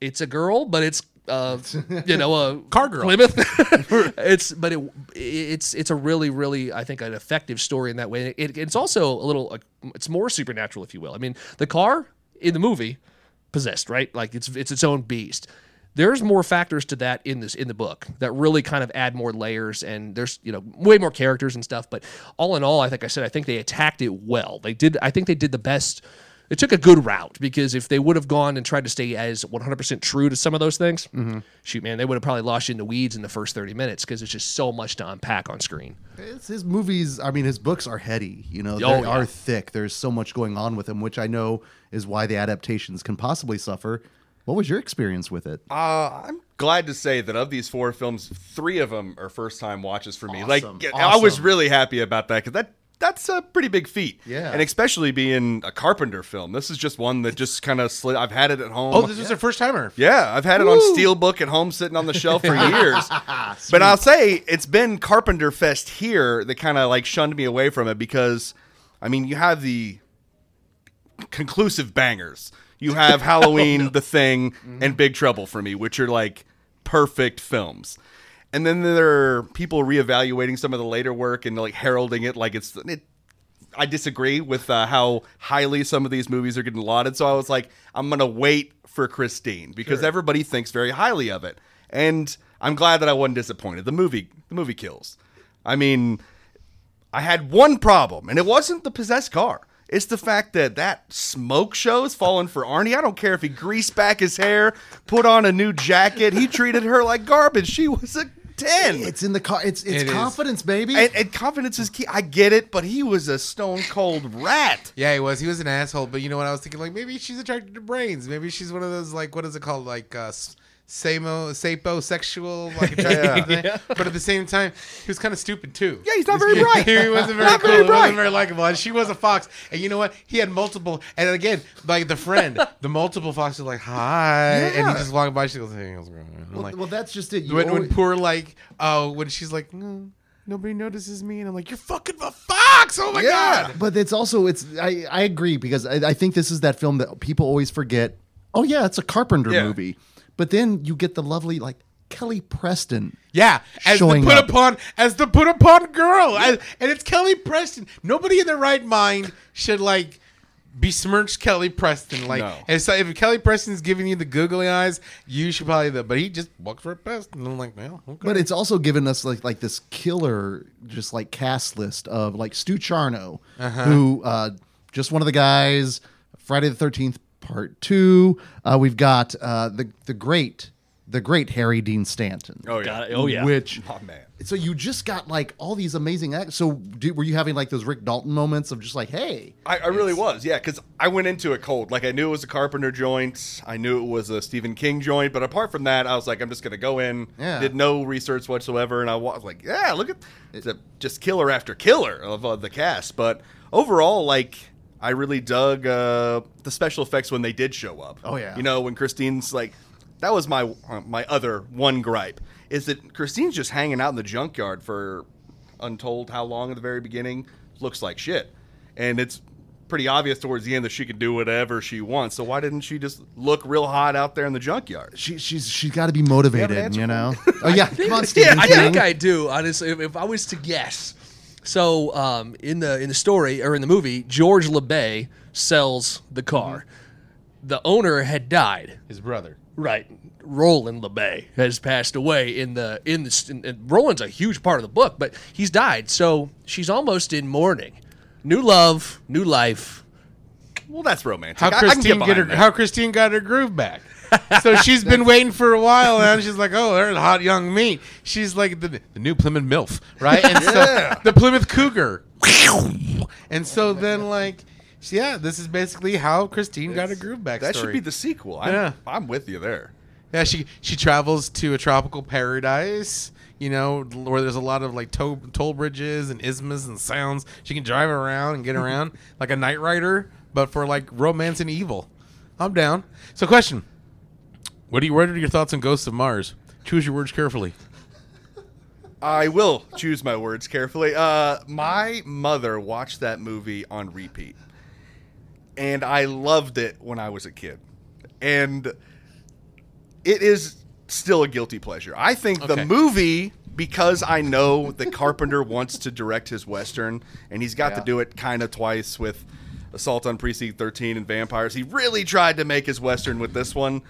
it's a girl, but it's uh, [laughs] you know a Car girl. Plymouth. [laughs] [laughs] it's but it it's it's a really really I think an effective story in that way. It, it's also a little uh, it's more supernatural if you will. I mean the car in the movie possessed right like it's it's its own beast. There's more factors to that in this in the book that really kind of add more layers and there's you know way more characters and stuff. But all in all, I think I said I think they attacked it well. They did. I think they did the best. It took a good route because if they would have gone and tried to stay as 100% true to some of those things, shoot, man, they would have probably lost you in the weeds in the first 30 minutes because it's just so much to unpack on screen. It's his movies. I mean, his books are heady. You know, they Oh, yeah. are thick. There's so much going on with them, which I know is why the adaptations can possibly suffer. What was your experience with it? Uh, I'm glad to say that of these four films, three of them are first time watches for me. Like, Awesome. I was really happy about that because that that's a pretty big feat. Yeah. and especially being a Carpenter film. This is just one that just kind of slid. I've had it at home. Oh, this was their first timer. Yeah, I've had it on Steelbook at home sitting on the shelf for [laughs] years. but I'll say it's been Carpenter Fest here that kind of like shunned me away from it because, I mean, you have the conclusive bangers. You have [laughs] Halloween, oh, The Thing, and mm-hmm. Big Trouble for me, which are like perfect films. And then there are people reevaluating some of the later work and like heralding it like it's it, I disagree with uh, how highly some of these movies are getting lauded. So I was like, I'm gonna wait for Christine because everybody thinks very highly of it, and I'm glad that I wasn't disappointed. The movie, the movie kills. I mean, I had one problem, and it wasn't the possessed car. It's the fact that that smoke show show's falling for Arnie. I don't care if he greased back his hair, put on a new jacket. He treated her like garbage. She was a ten. It's in the car. It's it's It is. confidence, baby. And, and confidence is key. I get it, but he was a stone cold rat. Yeah, he was. He was an asshole. But you know what? I was thinking like maybe she's attracted to brains. Maybe she's one of those like what is it called like uh, s- samo sapiosexual [laughs] like Yeah. but at the same time he was kind of stupid too. Yeah, he's not very [laughs] bright. he wasn't very Not cool. Very he bright. wasn't very likable. And she was a fox. And you know what? He had multiple and again like the friend the multiple foxes like hi. And he just walked by. She goes hey how's it going? Well, like well, that's just it. When, when poor like uh when she's like "Mm, nobody notices me. And I'm like you're fucking a fox! Oh my god! But it's also it's I, I agree because I, I think this is that film that people always forget. Oh yeah, it's a Carpenter Yeah. movie. But then you get the lovely like Kelly Preston. Yeah, as the put up. upon as the put upon girl, As- and it's Kelly Preston. Nobody in their right mind should like besmirch Kelly Preston. Like, No. and so if Kelly Preston's giving you the googly eyes, you should probably. The, but he just walks right past, and I'm like, well, okay. But it's also given us like like this killer just like cast list of like Stu Charno, Uh-huh. who uh just one of the guys, Friday the thirteenth part two. Uh we've got uh the the great the great Harry Dean Stanton. Oh yeah. Got it. Oh yeah. Which Oh man. so you just got like all these amazing acts. So do, were you having like those Rick Dalton moments of just like, hey, I, I really was, yeah, because I went into it cold. Like I knew it was a Carpenter joint, I knew it was a Stephen King joint, but apart from that, I was like, I'm just gonna go in. Yeah. Did no research whatsoever, and I was like, yeah, look at it's a, just killer after killer of uh, the cast. But overall, like. I really dug uh, the special effects when they did show up. Oh, yeah. you know when Christine's like, that was my uh, my other one gripe is that Christine's just hanging out in the junkyard for untold how long at the very beginning. Looks like shit, and it's pretty obvious towards the end that she can do whatever she wants. So why didn't she just look real hot out there in the junkyard? she she's she's got to be motivated, answer you know? [laughs] oh yeah, come on, Stephen I think I do. Honestly, if, if I was to guess, so um, in the in the story or in the movie, George LeBay sells the car. The owner had died. his brother. Right. Roland LeBay has passed away in the in the in, in- Roland's a huge part of the book, but he's died. So she's almost in mourning. New love, new life. Well, that's romantic. How I- I can Christine get, her? that. How Christine got her groove back? So she's been waiting for a while, and she's like, "Oh, there's hot young meat." She's like the, the new Plymouth MILF, right? And Yeah. so the Plymouth Cougar. and so then, like, yeah, this is basically how Christine got her groove back. that should be the sequel. I'm, Yeah. I'm with you there. Yeah, she she travels to a tropical paradise. You know, where there's a lot of like toll, toll bridges and isthmus and sounds. She can drive around and get [laughs] around like a night rider, but for like romance and evil. I'm down. So, question: What do you? What are your thoughts on Ghosts of Mars? Choose your words carefully. I will choose my words carefully. Uh, my mother watched that movie on repeat, and I loved it when I was a kid, and it is still a guilty pleasure. I think Okay. the movie because I know that Carpenter wants to direct his western, and he's got Yeah. to do it kind of twice with Assault on Precinct 13 and Vampires. He really tried to make his western with this one.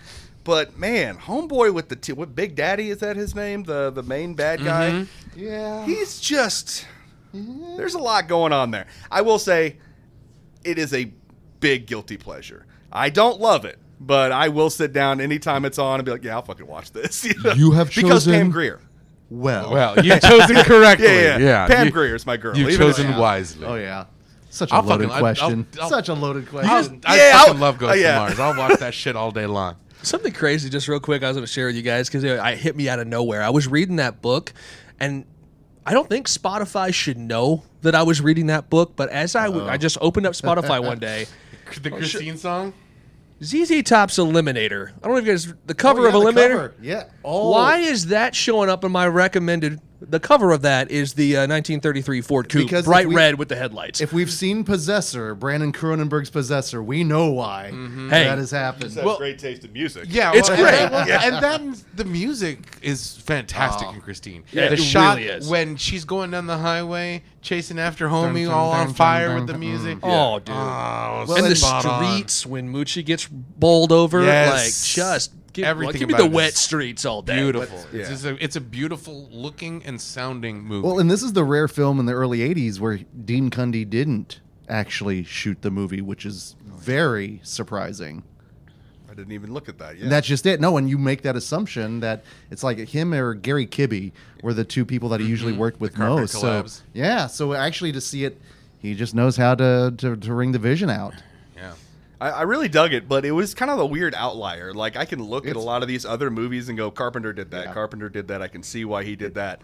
But man, homeboy with the t- what Big Daddy is that his name? The the main bad guy. Mm-hmm. Yeah. He's just there's a lot going on there. I will say it is a big guilty pleasure. I don't love it, but I will sit down anytime it's on and be like, yeah, I'll fucking watch this. [laughs] know? You have chosen because Pam Grier. well. Well, you've chosen [laughs] correctly. Yeah, yeah, Pam you, Grier's my girl. You've chosen she- wisely. Oh yeah. Such a I'll loaded fucking- I'll- question. I'll- I'll- Such a loaded I, question. I Yeah, fucking I'll- love Ghosts oh, yeah. of Mars. I'll watch that shit all day long. Something crazy, just real quick. I was going to share with you guys because it, it hit me out of nowhere. I was reading that book, and I don't think Spotify should know that I was reading that book. But as I, w- I oh. just opened up Spotify one day, [laughs] The Christine song. ZZ Top's Eliminator. I don't know if you guys the cover Oh, of yeah, the Eliminator. cover. Yeah. Oh. Why is that showing up in my recommended? The cover of that is the uh, 1933 Ford Coupe, Because if bright we- red with the headlights. If we've seen Possessor, Brandon Cronenberg's Possessor, we know why Hey. that has happened. Just has Well- great taste in music. Yeah, It's well, great. And, well, and then the music is fantastic in Christine. Yeah, the it shot really is. when she's going down the highway chasing after homie, dun, all dun, on fire dun, with the dun, music. Oh, dude. Oh, Well, and the spot on. streets when Moochie gets bowled over, Yes. like just give, Everything like, give me about the it wet streets all day. beautiful. yeah. It's, a, it's a beautiful looking and sounding movie. Well, and this is the rare film in the early 80s where Dean Cundey didn't actually shoot the movie, which is very surprising. I didn't even look at that. Yeah. That's just it. No, and you make that assumption that it's like him or Gary Kibbe were the two people that he usually mm-hmm. worked with Carpenter most. collabs. So yeah, so actually to see it, he just knows how to, to to ring the vision out. Yeah. I, I really dug it, but it was kind of a weird outlier. Like I can look at a lot of these other movies and go, Carpenter did that. Yeah. Carpenter did that. I can see why he did that.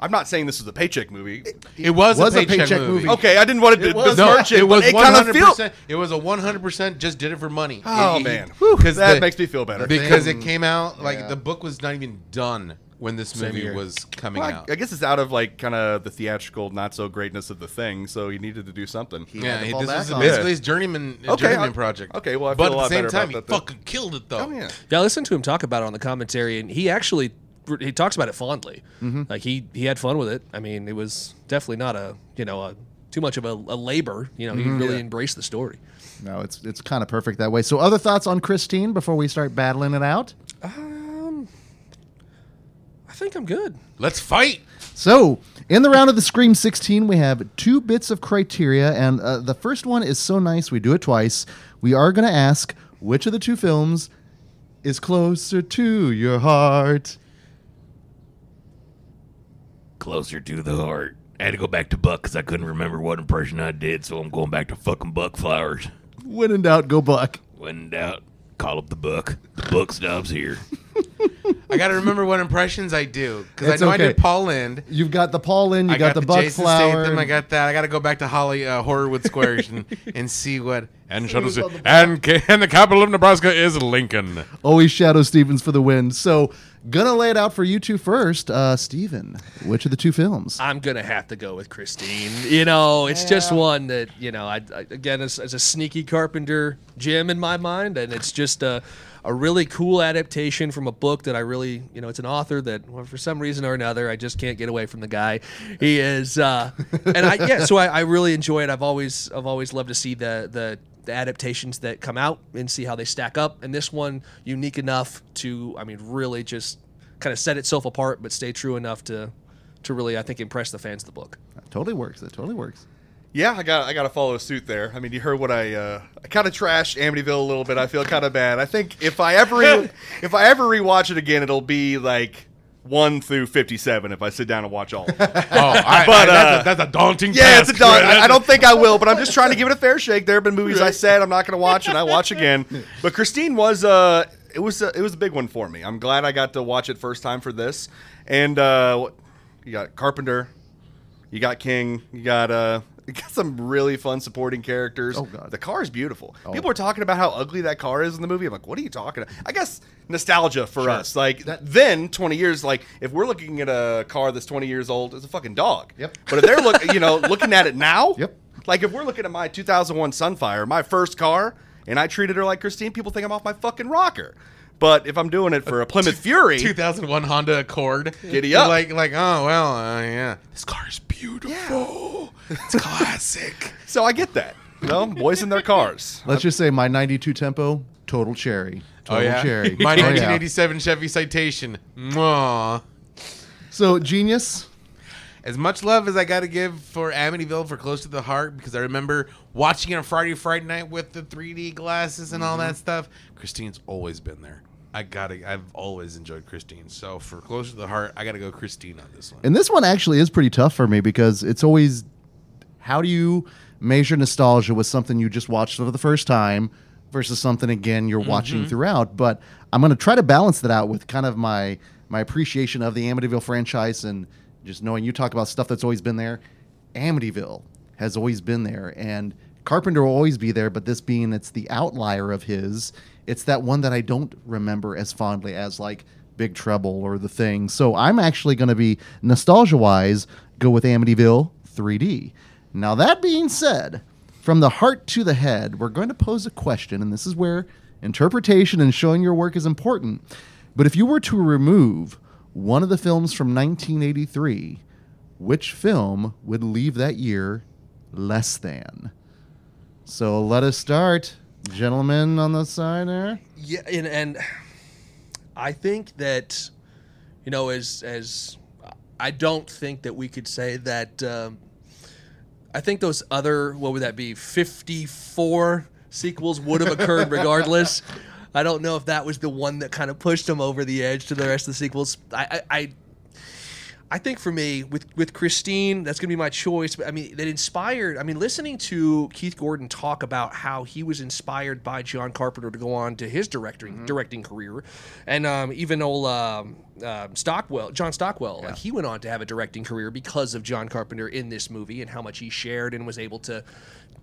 I'm not saying this is a paycheck movie. It was, Was a a paycheck, paycheck movie. movie. Okay, I didn't want to It was- No, it, it was it one kind of hundred feels. percent. It was a one hundred percent. Just did it for money. Oh It- it- man, because that the- makes me feel better. because thing- it came out like Yeah. the book was not even done when this movie here. was coming Well, out. I guess it's out of like kind of the theatrical not so greatness of the thing, so he needed to do something. He yeah, he- fall this back was basically his journeyman uh, Okay, journeyman I- project. okay, well, I but feel a at lot the same time, he that then. fucking killed it though. Oh yeah. Yeah, I listened to him talk about it on the commentary, and he actually he talks about it fondly. Mm-hmm. Like he he had fun with it. I mean, it was definitely not a you know a too much of a, a labor. You know, he mm-hmm. really embraced the story. No, it's it's kind of perfect that way. So, other thoughts on Christine before we start battling it out? Um, I think I'm good. Let's fight. So, in the round of the Scream 16, we have two bits of criteria, and uh, the first one is so nice we do it twice. We are going to ask which of the two films is closer to your heart. closer to the heart. I had to go back to Buck because I couldn't remember what impression I did, so I'm going back to fucking Buck Flowers. When in doubt, go Buck. When in doubt, call up the Buck. The Buck stops here. [laughs] I got to remember what impressions I do because I It's know I okay. did Paul Lynde. You've got the Paul Lynde, you I got, the, Buck Jason Flower. Statham. I got that. I got to go back to Holly uh, Horrorwood Squares and, [laughs] and see what. And Who's on the and ca- [laughs] and the capital of Nebraska is Lincoln. Always Shadoe Stevens for the win. So, gonna lay it out for you two first. Uh, Steven, which of the two films? I'm gonna have to go with Christine. You know, it's just one that you know. I, I again, as, as a sneaky Carpenter gem in my mind, and it's just a a really cool adaptation from a book that I really, you know, it's an author that, well, for some reason or another, I just can't get away from the guy. He is, uh, [laughs] and I yeah, so I, I really enjoy it. I've always I've always loved to see the the the adaptations that come out and see how they stack up. And this one, unique enough to, I mean, really just kind of set itself apart, but stay true enough to to really, I think, impress the fans of the book. That totally works. That totally works. Yeah, I got I got to follow suit there. I mean, you heard what I uh, I kind of trashed Amityville a little bit. I feel kind of bad. I think if I ever re- [laughs] if I ever rewatch it again, it'll be like one through fifty seven. If I sit down and watch all. of them. [laughs] Oh, I, But, I- uh, that's, a, that's a daunting yeah, it's task. a dog. I, I don't think I [laughs] will, but I'm just trying to give it a fair shake. There have been movies I said I'm not going to watch, and I watch again. But Christine was uh it was a, it was a big one for me. I'm glad I got to watch it first time for this. And uh, you got Carpenter, you got King, you got uh. You [laughs] got some really fun supporting characters. Oh, God. The car is beautiful. Oh. People are talking about how ugly that car is in the movie. I'm like, what are you talking about? I guess nostalgia for us. Like then 20 years, like if we're looking at a car that's 20 years old, it's a fucking dog. Yep. But if they're looking, you know, [laughs] looking at it now, Yep. Like if we're looking at my 2001 Sunfire, my first car, and I treated her like Christine, people think I'm off my fucking rocker. But if I'm doing it for a Plymouth Fury, [laughs] 2001 Honda Accord. Giddy up. Like, like, oh well, uh, yeah. This car is beautiful. It's classic. [laughs] so I get that. You know, boys in their cars. Let's just say my 92 tempo, total cherry. oh Total yeah. cherry. [laughs] My Oh, yeah. 1987 Chevy Citation. Mwah. So, Genius. As much love as I got to give for Amityville for Close to the Heart because I remember watching it on Friday, Friday night with the 3D glasses and all Mm-hmm. that stuff. Christine's always been there. I gotta. I've always enjoyed Christine. So for Close to the Heart, I gotta go Christine on this one. And this one actually is pretty tough for me because it's always how do you measure nostalgia with something you just watched for the first time versus something again you're watching throughout. But I'm going to try to balance that out with kind of my my appreciation of the Amityville franchise and just knowing you talk about stuff that's always been there. Amityville has always been there, and Carpenter will always be there. But this being it's the outlier of his, it's that one that I don't remember as fondly as like Big Trouble or The Thing. So I'm actually going to be nostalgia wise go with Amityville 3D. Now that being said, from the heart to the head, we're going to pose a question, and this is where interpretation and showing your work is important. But if you were to remove one of the films from 1983, which film would leave that year less than? So let us start. Gentlemen on the side there. Yeah, and, and I think that you know, as as I don't think that we could say that. Um, I think those other what would that be? Fifty four sequels would have occurred regardless. [laughs] I don't know if that was the one that kind of pushed him over the edge to the rest of the sequels. I I. I I think for me, with with Christine, that's gonna be my choice. But I mean, that inspired. I mean, listening to Keith Gordon talk about how he was inspired by John Carpenter to go on to his directing directing career, and um, even old um, um, Stockwell, John Stockwell, like he went on to have a directing career because of John Carpenter in this movie and how much he shared and was able to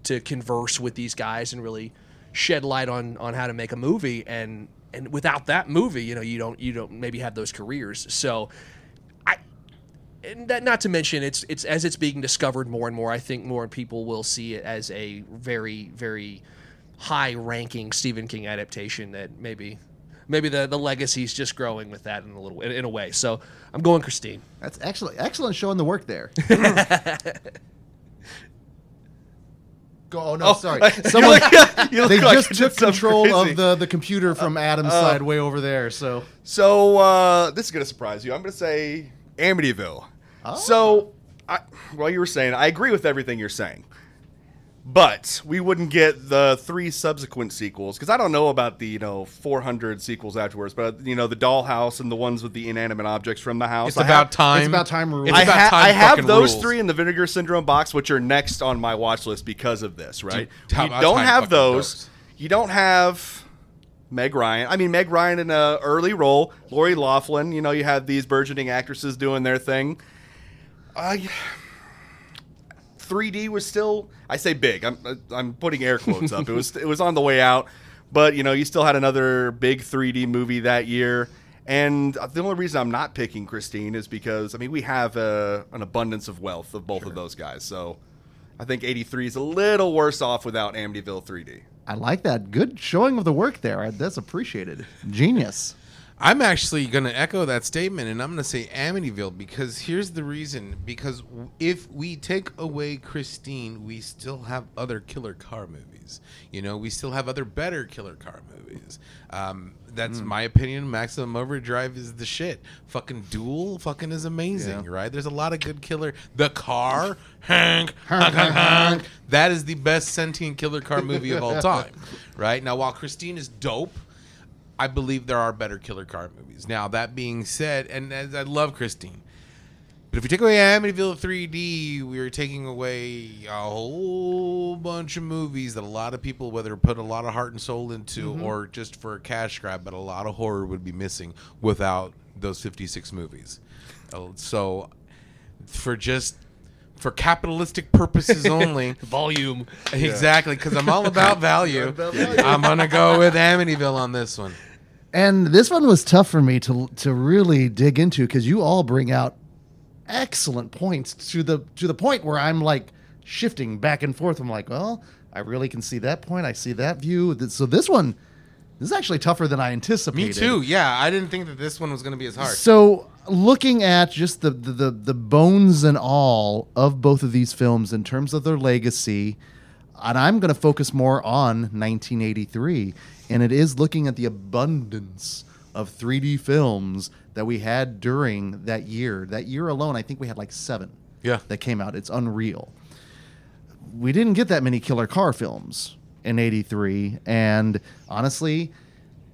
to converse with these guys and really shed light on on how to make a movie and and without that movie you know you don't you don't maybe have those careers so i and that, not to mention it's it's as it's being discovered more and more i think more people will see it as a very very high ranking stephen king adaptation that maybe maybe the the legacy's just growing with that in a little in, in a way so i'm going christine That's excellent. Excellent showing the work there. [laughs] Go. Oh no, sorry. [laughs] Someone. They like just took control crazy. of the the computer from Adam's side way over there. So So uh, this is gonna surprise you. I'm gonna say Amityville. So, I, while you were saying, I agree with everything you're saying, but we wouldn't get the three subsequent sequels because I don't know about the you know 400 sequels afterwards, but you know the dollhouse and the ones with the inanimate objects from the house. It's I about have, time. It's about time rules. I, ha- time I have those rules. three in the Vinegar Syndrome box, which are next on my watch list because of this. Right? Dude, you about don't have fucking those. does? You don't have Meg Ryan. I mean, Meg Ryan in an early role. Lori Loughlin. You know, you had these burgeoning actresses doing their thing. I. 3D was still, I say big. I'm I'm putting air quotes up. It was it was on the way out, but you know, you still had another big 3D movie that year. And the only reason I'm not picking Christine is because I mean we have uh, an abundance of wealth of both of those guys. So I think 83 is a little worse off without Amityville 3D. I like that. Good showing of the work there. That's appreciated. Genius. I'm actually going to echo that statement and I'm going to say Amityville because here's the reason. Because if we take away Christine, we still have other killer car movies. You know, we still have other better killer car movies. Um, that's Hmm. my opinion. Maximum Overdrive is the shit. Fucking Duel fucking is amazing, right? There's a lot of good killer. The Car, [laughs] Hank, Hank, Hank, Hank. That is the best sentient killer car movie of all [laughs] time, right? Now, while Christine is dope, I believe there are better killer car movies. Now that being said, and as I love Christine, but if we take away Amityville 3D, we are taking away a whole bunch of movies that a lot of people, whether put a lot of heart and soul into or just for a cash grab, but a lot of horror would be missing without those 56 movies. Uh, So, for just for capitalistic purposes [laughs] only, volume exactly, because I'm all [laughs] about value. I'm gonna go with Amityville on this one. And this one was tough for me to to really dig into because you all bring out excellent points to the to the point where I'm like shifting back and forth. I'm like, well, I really can see that point. I see that view. So this one, this is actually tougher than I anticipated. Me too. Yeah, I didn't think that this one was gonna be as hard. So looking at just the, the the the bones and all of both of these films in terms of their legacy, and I'm going to focus more on 1983, and it is looking at the abundance of 3D films that we had during that year. That year alone, I think we had like seven. Yeah. that came out. It's unreal. We didn't get that many killer car films in '83, and honestly,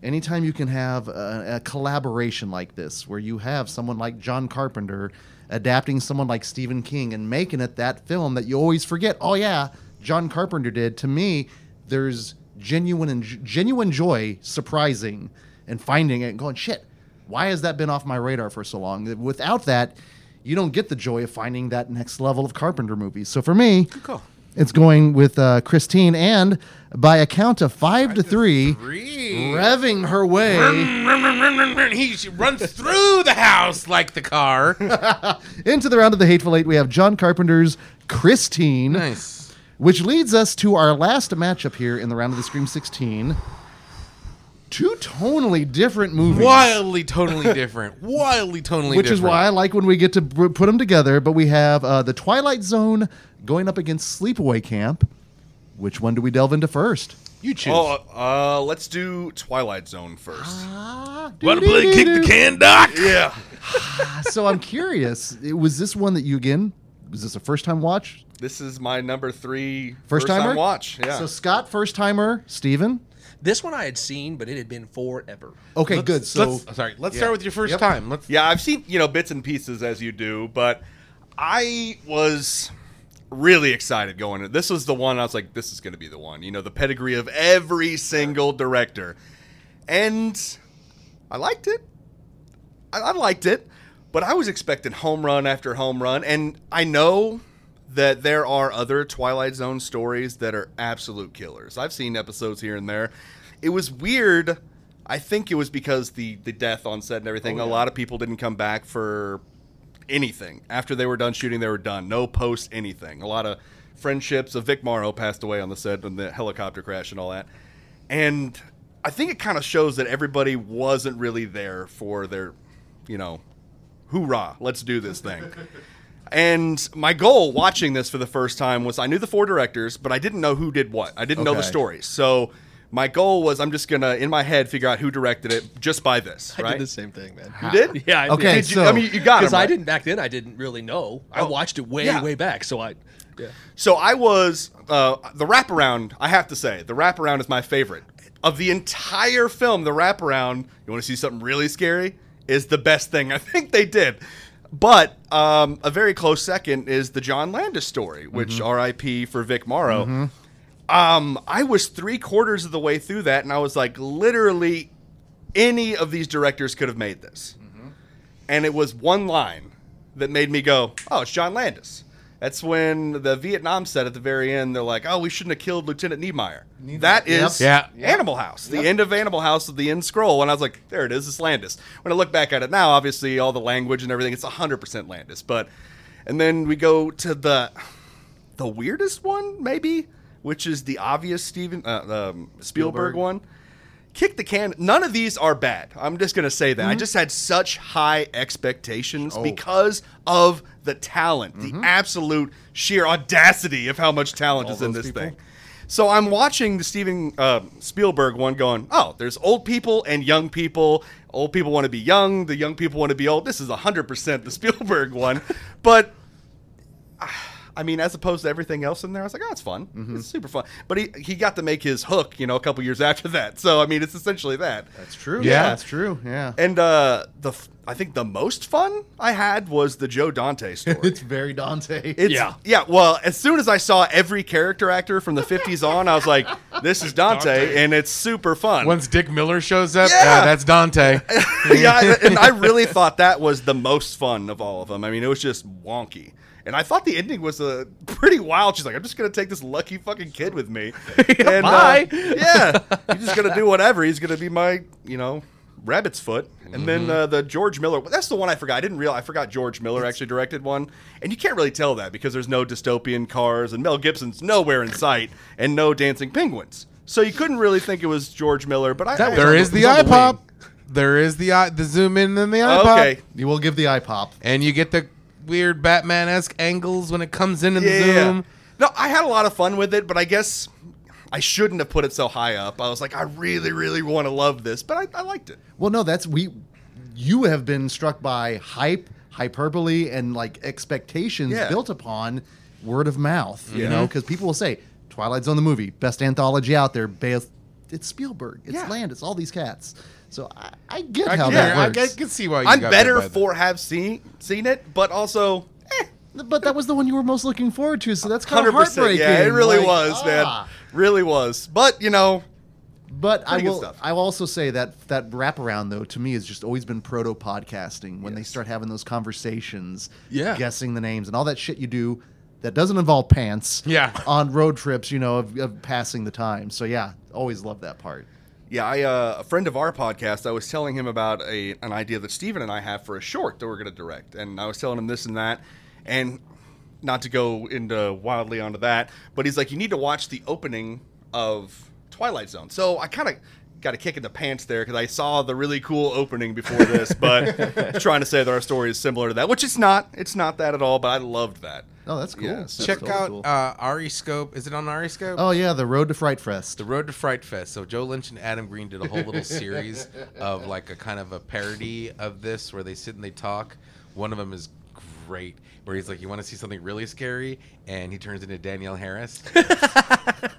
anytime you can have a, a collaboration like this where you have someone like john carpenter adapting someone like stephen king and making it that film that you always forget oh yeah john carpenter did to me there's genuine and genuine joy surprising and finding it and going shit why has that been off my radar for so long without that you don't get the joy of finding that next level of carpenter movies so for me it's going with uh, Christine, and by a count of five to three, Three. revving her way he runs through the house like the car. [laughs] into the round of the Hateful Eight. We have John Carpenter's Christine, nice. Which leads us to our last matchup here in the round of the Scream 16. Two tonally different movies. Wildly, totally [laughs] different. Wildly, totally different. Which different. is why I like when we get to br- put them together. But we have uh, the Twilight Zone going up against Sleepaway Camp. Which one do we delve into first? you choose. Oh, uh, let's do Twilight Zone first. Want to play kick the can, Doc? yeah. [laughs] so I'm curious. Was this one that you again? Was this a first time watch? This is my number three First time watch. Yeah. So Scott, first timer. Steven? This one I had seen, but it had been forever. Okay, good. So let's, sorry, let's start with your first Yep. time. Let's Yeah, I've seen you know bits and pieces as you do, but I was really excited going. This was the one I was like, this is going to be the one. You know, the pedigree of every single director, and I liked it. I, I liked it, but I was expecting home run after home run, and I know that there are other Twilight Zone stories that are absolute killers. I've seen episodes here and there. It was weird. I think it was because the the death on set and everything. Oh, A lot of people didn't come back for anything after they were done shooting. They were done. No post anything. A lot of friendships. Of Vic Morrow passed away on the set in the helicopter crash and all that. And I think it kind of shows that everybody wasn't really there for their, you know, hoorah, let's do this thing. And my goal watching this for the first time was I knew the four directors, but I didn't know who did what. I didn't know the Okay. stories. So my goal was I'm just gonna in my head figure out who directed it just by this. I did the same thing, man. You did? Yeah. I Okay, did. Did you, so- I mean, you got Because him, I didn't back then. I didn't really know. I watched it way, yeah. way back. So I, yeah. So I was uh, the wraparound. I have to say, the wraparound is my favorite of the entire film. The wraparound. You want to see something really scary? Is the best thing I [laughs] think they did. But um, a very close second is the John Landis story, which R.I.P. for Vic Morrow. Um, I was three quarters of the way through that, and I was like, literally, any of these directors could have made this. And it was one line that made me go, "Oh, it's John Landis." That's when the Vietnam set at the very end. They're like, "Oh, we shouldn't have killed Lieutenant Niemeyer." That is Yep. Animal House, the end of Animal House, of the end scroll. And I was like, "There it is, it's Landis." When I look back at it now, obviously all the language and everything, it's hundred percent Landis. But and then we go to the the weirdest one, maybe, which is the obvious Steven uh, um, Spielberg, Spielberg. one. Kick the can. None of these are bad. I'm just gonna say that. I just had such high expectations because of the talent, the absolute sheer audacity of how much talent is in this people. thing. So I'm watching the Steven uh, Spielberg one, going, "Oh, there's old people and young people. Old people want to be young. The young people want to be old. This is 100% the [laughs] Spielberg one." but I mean, as opposed to everything else in there, I was like, oh, it's fun. Mm-hmm. It's super fun. But he, he got to make his hook, you know, a couple years after that. So, I mean, it's essentially that. that's true. Yeah. Yeah, that's true. Yeah. And uh, the f- I think the most fun I had was the Joe Dante [laughs] story. it's very Dante. It's, Yeah. Yeah. Well, as soon as I saw every character actor from the 50s on, I was like, this is Dante, and it's super fun. Once Dick Miller shows up, Yeah. yeah, that's Dante. [laughs] yeah, and I really thought that was the most fun of all of them. I mean, it was just wonky. And I thought the ending was uh, [laughs] pretty wild. She's like, I'm just going to take this lucky fucking kid with me. [laughs] and, uh, bye. [laughs] yeah. He's just going to do whatever. He's going to be my, you know, rabbit's foot. And then uh, the George Miller, that's the one I forgot. I didn't realize, I forgot George Miller actually directed one. And you can't really tell that because there's no dystopian cars and Mel Gibson's nowhere in sight and no dancing penguins. So you couldn't really think it was George Miller, but I, I There is the It's on eye the pop. There is the eye, the zoom in and the eye Oh, pop. okay. You will give the eye pop. And you get the weird Batman esque angles when it comes in in the Yeah. zoom. No, I had a lot of fun with it, but I guess I shouldn't have put it so high up. I was like, I really, really want to love this, but I, I liked it. Well, no, that's we. You have been struck by hype, hyperbole, and like expectations Yeah. built upon word of mouth. You know, because people will say Twilight Zone the movie, best anthology out there. Based, it's Spielberg, it's Yeah. Landis, all these cats. So I, I get I how can, that I, works. I can see why you I'm got better that by the- for have seen seen it, but also eh, but that was the one you were most looking forward to, so that's kind of heartbreaking. Yeah, it really Like, was, ah. man. Really was. But you know, But I Pretty good will. I will also say that that wraparound though to me has just always been proto podcasting when they start having those conversations, Yeah. guessing the names and all that shit you do that doesn't involve pants, Yeah. on road trips, you know, of, of passing the time. So yeah, always love that part. Yeah, I, uh, a friend of our podcast, I was telling him about a an idea that Steven and I have for a short that we're going to direct, and I was telling him this and that, and not to go into wildly onto that, but he's like, you need to watch the opening of Twilight Zone. So I kind of got a kick in the pants there because I saw the really cool opening before this, but [laughs] trying to say that our story is similar to that, which it's not. It's not that at all, but I loved that. Oh, that's cool. Yeah, That's Check totally out cool. uh, ArieScope. Is it on ArieScope? oh yeah, the Road to Fright Fest. The Road to Fright Fest. So Joe Lynch and Adam Green did a whole little series [laughs] of like a kind of a parody of this where they sit and they talk. One of them is great. Where he's like, "You want to see something really scary?" and he turns into Danielle Harris, [laughs]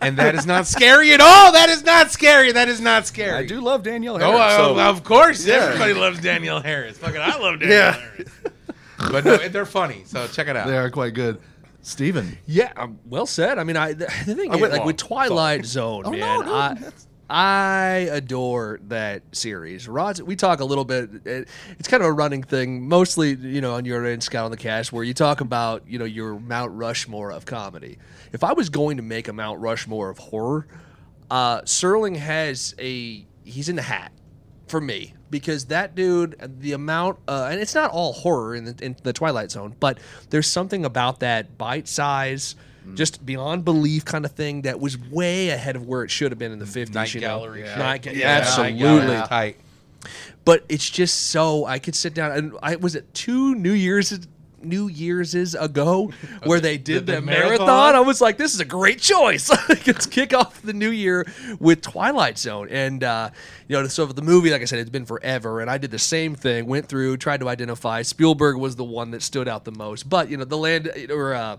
and that is not scary at all. That is not scary. That is not scary. I do love Danielle Oh, Harris. uh, so- of course, Yeah. everybody loves Danielle Harris. Fucking, I love [laughs] Danielle Yeah. Harris. But no, they're funny. So check it out. They are quite good. Steven. Yeah, um, well said. I mean, I the, the thing I is, like long. with Twilight Zone, Oh, man, no, dude, I, that's- I adore that series. Rod, we talk a little bit. It, it's kind of a running thing, mostly you know on your end, Scott on the Cash, where you talk about you know your Mount Rushmore of comedy. If I was going to make a Mount Rushmore of horror, uh, Serling has a he's in the hat for me because that dude, the amount, uh, and it's not all horror in the, in the Twilight Zone, but there's something about that bite size, just beyond belief kind of thing that was way ahead of where it should have been in the 50s. Night you know? gallery. shit. Night ga- Yeah, absolutely. Night gallery tight. But it's just so I could sit down and I was it two New Year's New Year's ago [laughs] where they did the the, marathon? marathon. I was like, this is a great choice. [laughs] Let's kick off the new year with Twilight Zone. And uh, you know, so the movie, like I said, it's been forever. And I did the same thing, went through, tried to identify. Spielberg was the one that stood out the most. But you know, the land or uh,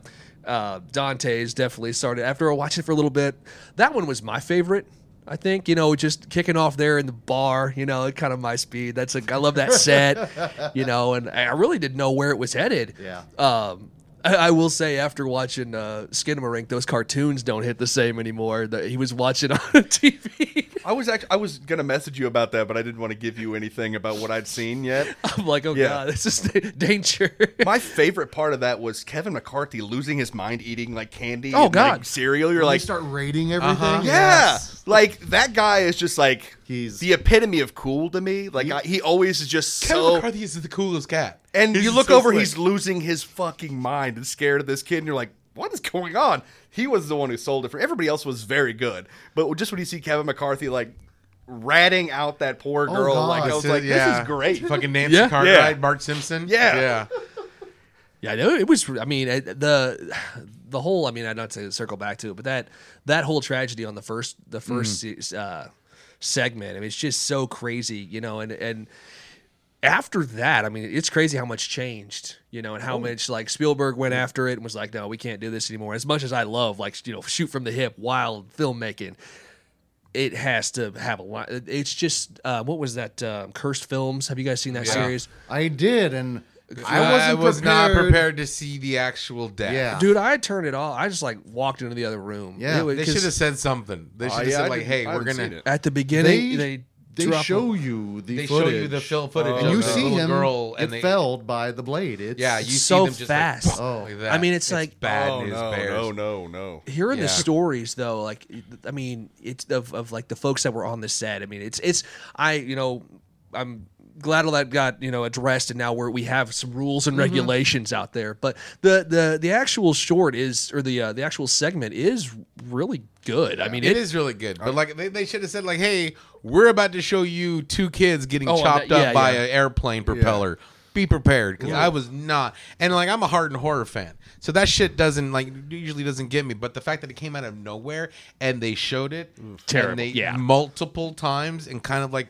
uh, Dante's definitely started after I watched it for a little bit. That one was my favorite. I think you know, just kicking off there in the bar, you know, kind of my speed. That's a, I love that set, [laughs] you know, and I really didn't know where it was headed. Yeah. Um, I, I will say after watching uh, Skinamarink, those cartoons don't hit the same anymore that he was watching [laughs] on TV. I was actually I was gonna message you about that, but I didn't want to give you anything about what I'd seen yet. [laughs] I'm like, oh Yeah. god, this is danger. [laughs] My favorite part of that was Kevin McCarthy losing his mind eating like candy. Oh, and, like, God. cereal. You're When like, they start rating everything. Uh-huh. yeah, yes. like that guy is just like He's- the epitome of cool to me. Like I, he always is just Kevin so. McCarthy is the coolest cat. And He's you look so over, slick. he's losing his fucking mind and scared of this kid, and you're like, what is going on? He was the one who sold it for everybody else was very good. But just when you see Kevin McCarthy like ratting out that poor Oh, girl, God. like I was This like, yeah. this is great. Fucking Nancy Yeah. Cartwright, Yeah. Bart Simpson. Yeah. yeah. [laughs] Yeah, no, it was. I mean, the the whole. I mean, I'd not to circle back to it, but that that whole tragedy on the first the first se- uh, segment. I mean, it's just so crazy, you know. And and after that, I mean, it's crazy how much changed, you know, and how much like Spielberg went after it and was like, no, we can't do this anymore. As much as I love like you know shoot from the hip, wild filmmaking. It has to have a lot. It's just uh, what was that? Um, Cursed Films. Have you guys seen that Yeah. series? I did, and I I, wasn't was not prepared. prepared to see the actual death. Yeah. Dude, I turned it off. I just like walked into the other room. Yeah, It was- They 'cause should have said something. They Oh, should have yeah, said I like, "Hey, I we're gonna." at the beginning. They They they drop show a- you the They show footage. you the film footage oh. and you see him girl, and they, felled by the blade. It's Yeah, you so see them just fast. Like, Oh. like that. I mean, it's like- bad oh news no, bears. no, no, no. hearing Yeah. the stories though, like I mean, it's of, of like the folks that were on the set. I mean, it's it's I you know I'm glad all that got you know addressed and now we're, we have some rules and regulations out there. But the the the actual short is or the uh, the actual segment is really good. I mean, it is really good, but like they, they should have said like, "Hey, we're about to show you two kids getting Oh, chopped that- yeah, up by yeah. an airplane propeller." Be prepared because I was not, and like I'm a hardened horror fan, so that shit doesn't like usually doesn't get me. But the fact that it came out of nowhere and they showed it, Terrible, and they, yeah. multiple times, and kind of like,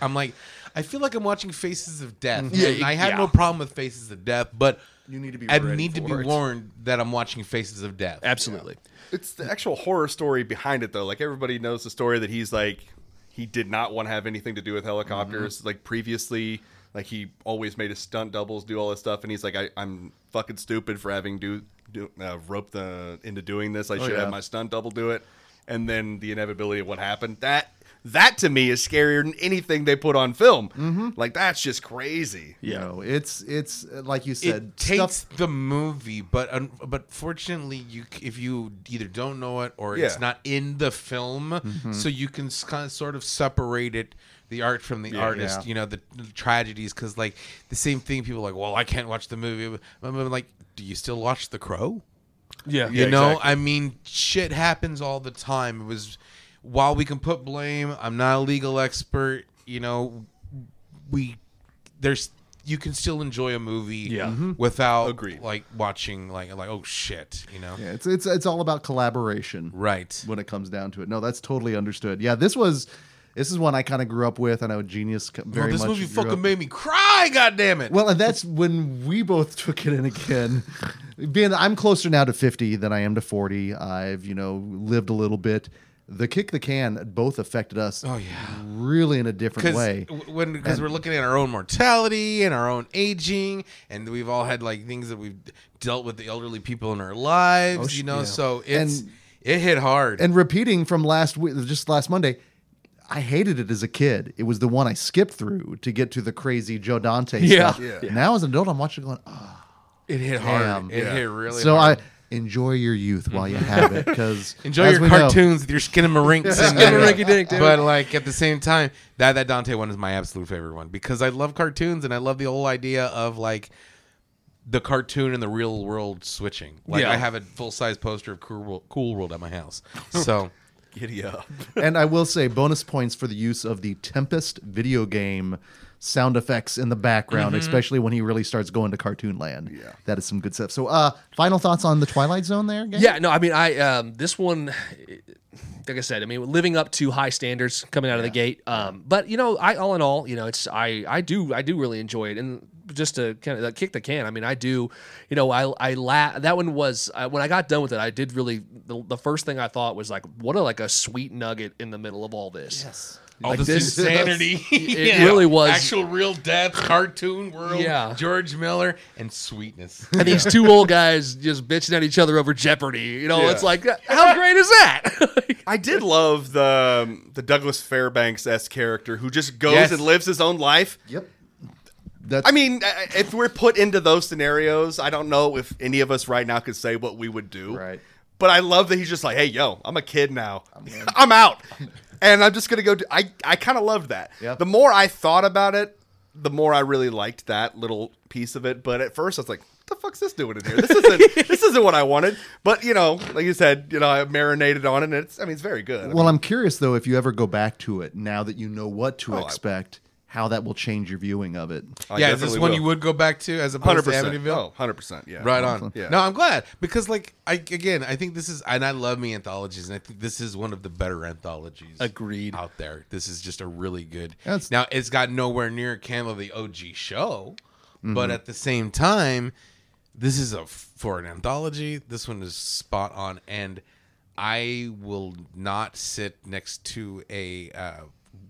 I'm like, I feel like I'm watching Faces of Death. Yeah, and I have yeah. no problem with Faces of Death, but You need to be I ready need to be it. warned that I'm watching Faces of Death. absolutely. It's the actual horror story behind it, though. Like everybody knows the story that he's like he did not want to have anything to do with helicopters. Mm-hmm. Like previously, like he always made his stunt doubles do all this stuff, and he's like, I, I'm fucking stupid for having do, do uh, roped the into doing this. I should yeah. have my stunt double do it. And then the inevitability of what happened. That that to me is scarier than anything they put on film. Mm-hmm. Like that's just crazy. You know, it's it's uh, like you said. it takes stuff- the movie, but un- but fortunately, you if you either don't know it or it's not in the film, so you can kind of sort of separate it, the art from the artist. yeah. You know the, the tragedies, because like the same thing. People are like, well, I can't watch the movie. I'm I'm like, do you still watch The Crow? Yeah. You know, I mean, shit happens all the time. It was while we can put blame. I'm not a legal expert. You know, we there's you can still enjoy a movie Yeah. Mm-hmm. without Agreed. like watching like like oh shit, you know. yeah, it's it's it's all about collaboration. Right. when it comes down to it. No, that's totally understood. Yeah, this was This is one I kind of grew up with. I know Genius c- very this much. movie fucking up- made me cry. God damn it. Well, and that's when we both [laughs] took it in again. Being I'm closer now to 50 than I am to 40. I've, you know, lived a little bit. The kick the can both affected us Oh, yeah. really in a different because way. when because we're looking at our own mortality and our own aging, and we've all had like things that we've dealt with the elderly people in our lives, Oh, you know. yeah. So it's And- it hit hard. And repeating from last week, just last Monday, I hated it as a kid. It was the one I skipped through to get to the crazy Joe Dante Yeah. stuff. Yeah. Now as an adult, I'm watching going, oh, it hit damn. hard. It hit really. so hard. I enjoy your youth while you mm-hmm. have it [laughs] because Enjoy your cartoons with your skin and marinks and Skinnamarink-a-dink, dude. But like at the same time, that that Dante one is my absolute favorite one because I love cartoons and I love the whole idea of like the cartoon and the real world switching. Like Yeah. I have a full size poster of Cool World, cool world at my house. So [laughs] Giddy up. and I will say bonus points for the use of the Tempest video game sound effects in the background, especially when he really starts going to cartoon land. Yeah. That is some good stuff. So uh final thoughts on the Twilight Zone there, gang? Yeah, no, I mean, I um, this one, like I said, I mean, living up to high standards coming out of the gate. Um, but you know, I all in all, you know, it's I I do I do really enjoy it, and just to kind of kick the can. I mean, I do, you know, I I la- that one was uh, when I got done with it, I did really the, the first thing I thought was like, what a like a sweet nugget in the middle of all this. Yes. All Like this, this- insanity. [laughs] It [laughs] really was- actual real death cartoon world. Yeah. George Miller and sweetness. And these two old guys just bitching at each other over Jeopardy. You know, Yeah. it's like, how great is that? [laughs] I did love the um, the Douglas Fairbanks s character who just goes Yes. and lives his own life. Yep. That's I mean, if we're put into those scenarios, I don't know if any of us right now could say what we would do. Right. But I love that he's just like, "Hey, yo, I'm a kid now. I'm, out, and I'm just gonna go." Do, I I kind of loved that. Yep. The more I thought about it, the more I really liked that little piece of it. But at first, I was like, "What the fuck's this doing in here? This isn't [laughs] this isn't what I wanted." But you know, like you said, you know, I marinated on it. and It's I mean, it's very good. I well, mean, I'm curious though if you ever go back to it now that you know what to Oh, I- expect, how that will change your viewing of it. I yeah, is this definitely one will. you would go back to as opposed Hundred to percent. Amityville? Oh, 100 percent. Yeah. Right on. Yeah. No, I'm glad because, like, I again, I think this is, and I love me anthologies, and I think this is one of the better anthologies. Agreed. Out there, this is just a really good. That's- now, it's got nowhere near Cam of the OG show, Mm-hmm. but at the same time, this is a for an anthology. This one is spot on, and I will not sit next to a. Uh,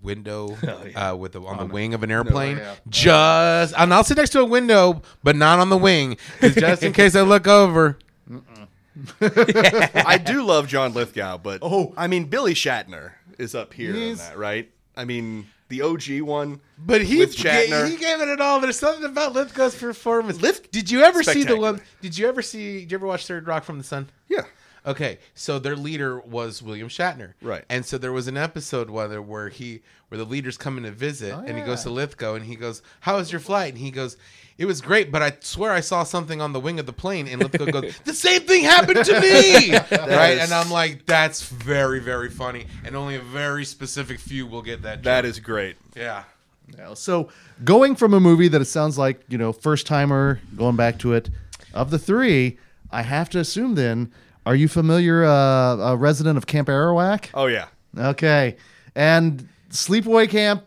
window [laughs] uh, with the, on the wing of an airplane just and i'll sit next to a window but not on the wing, just in [laughs] case i look over [laughs] I do love John Lithgow, but Oh. I mean Billy Shatner is up here on that, right? I mean the OG one, But he With Shatner. he gave it an all. There's something about Lithgow's performance. Lith- did you ever see the one? Did you ever see? Did you ever watch Third Rock from the Sun? yeah, Okay, so their leader was William Shatner, Right. And so there was an episode whether where he where the leader's coming to visit, oh, and he goes to Lithgow, and he goes, "How was your flight?" And he goes, "It was great, but I swear I saw something on the wing of the plane." And Lithgow goes, [laughs] "The same thing happened to me," [laughs] right? is- And I'm like, "That's very very funny," and only a very specific few will get that. that joke. is great. yeah. Yeah, So going from a movie that it sounds like you know first timer going back to it, of the three, I have to assume then, are you familiar, uh, a resident of Camp Arawak? Oh yeah, Okay, and Sleepaway Camp,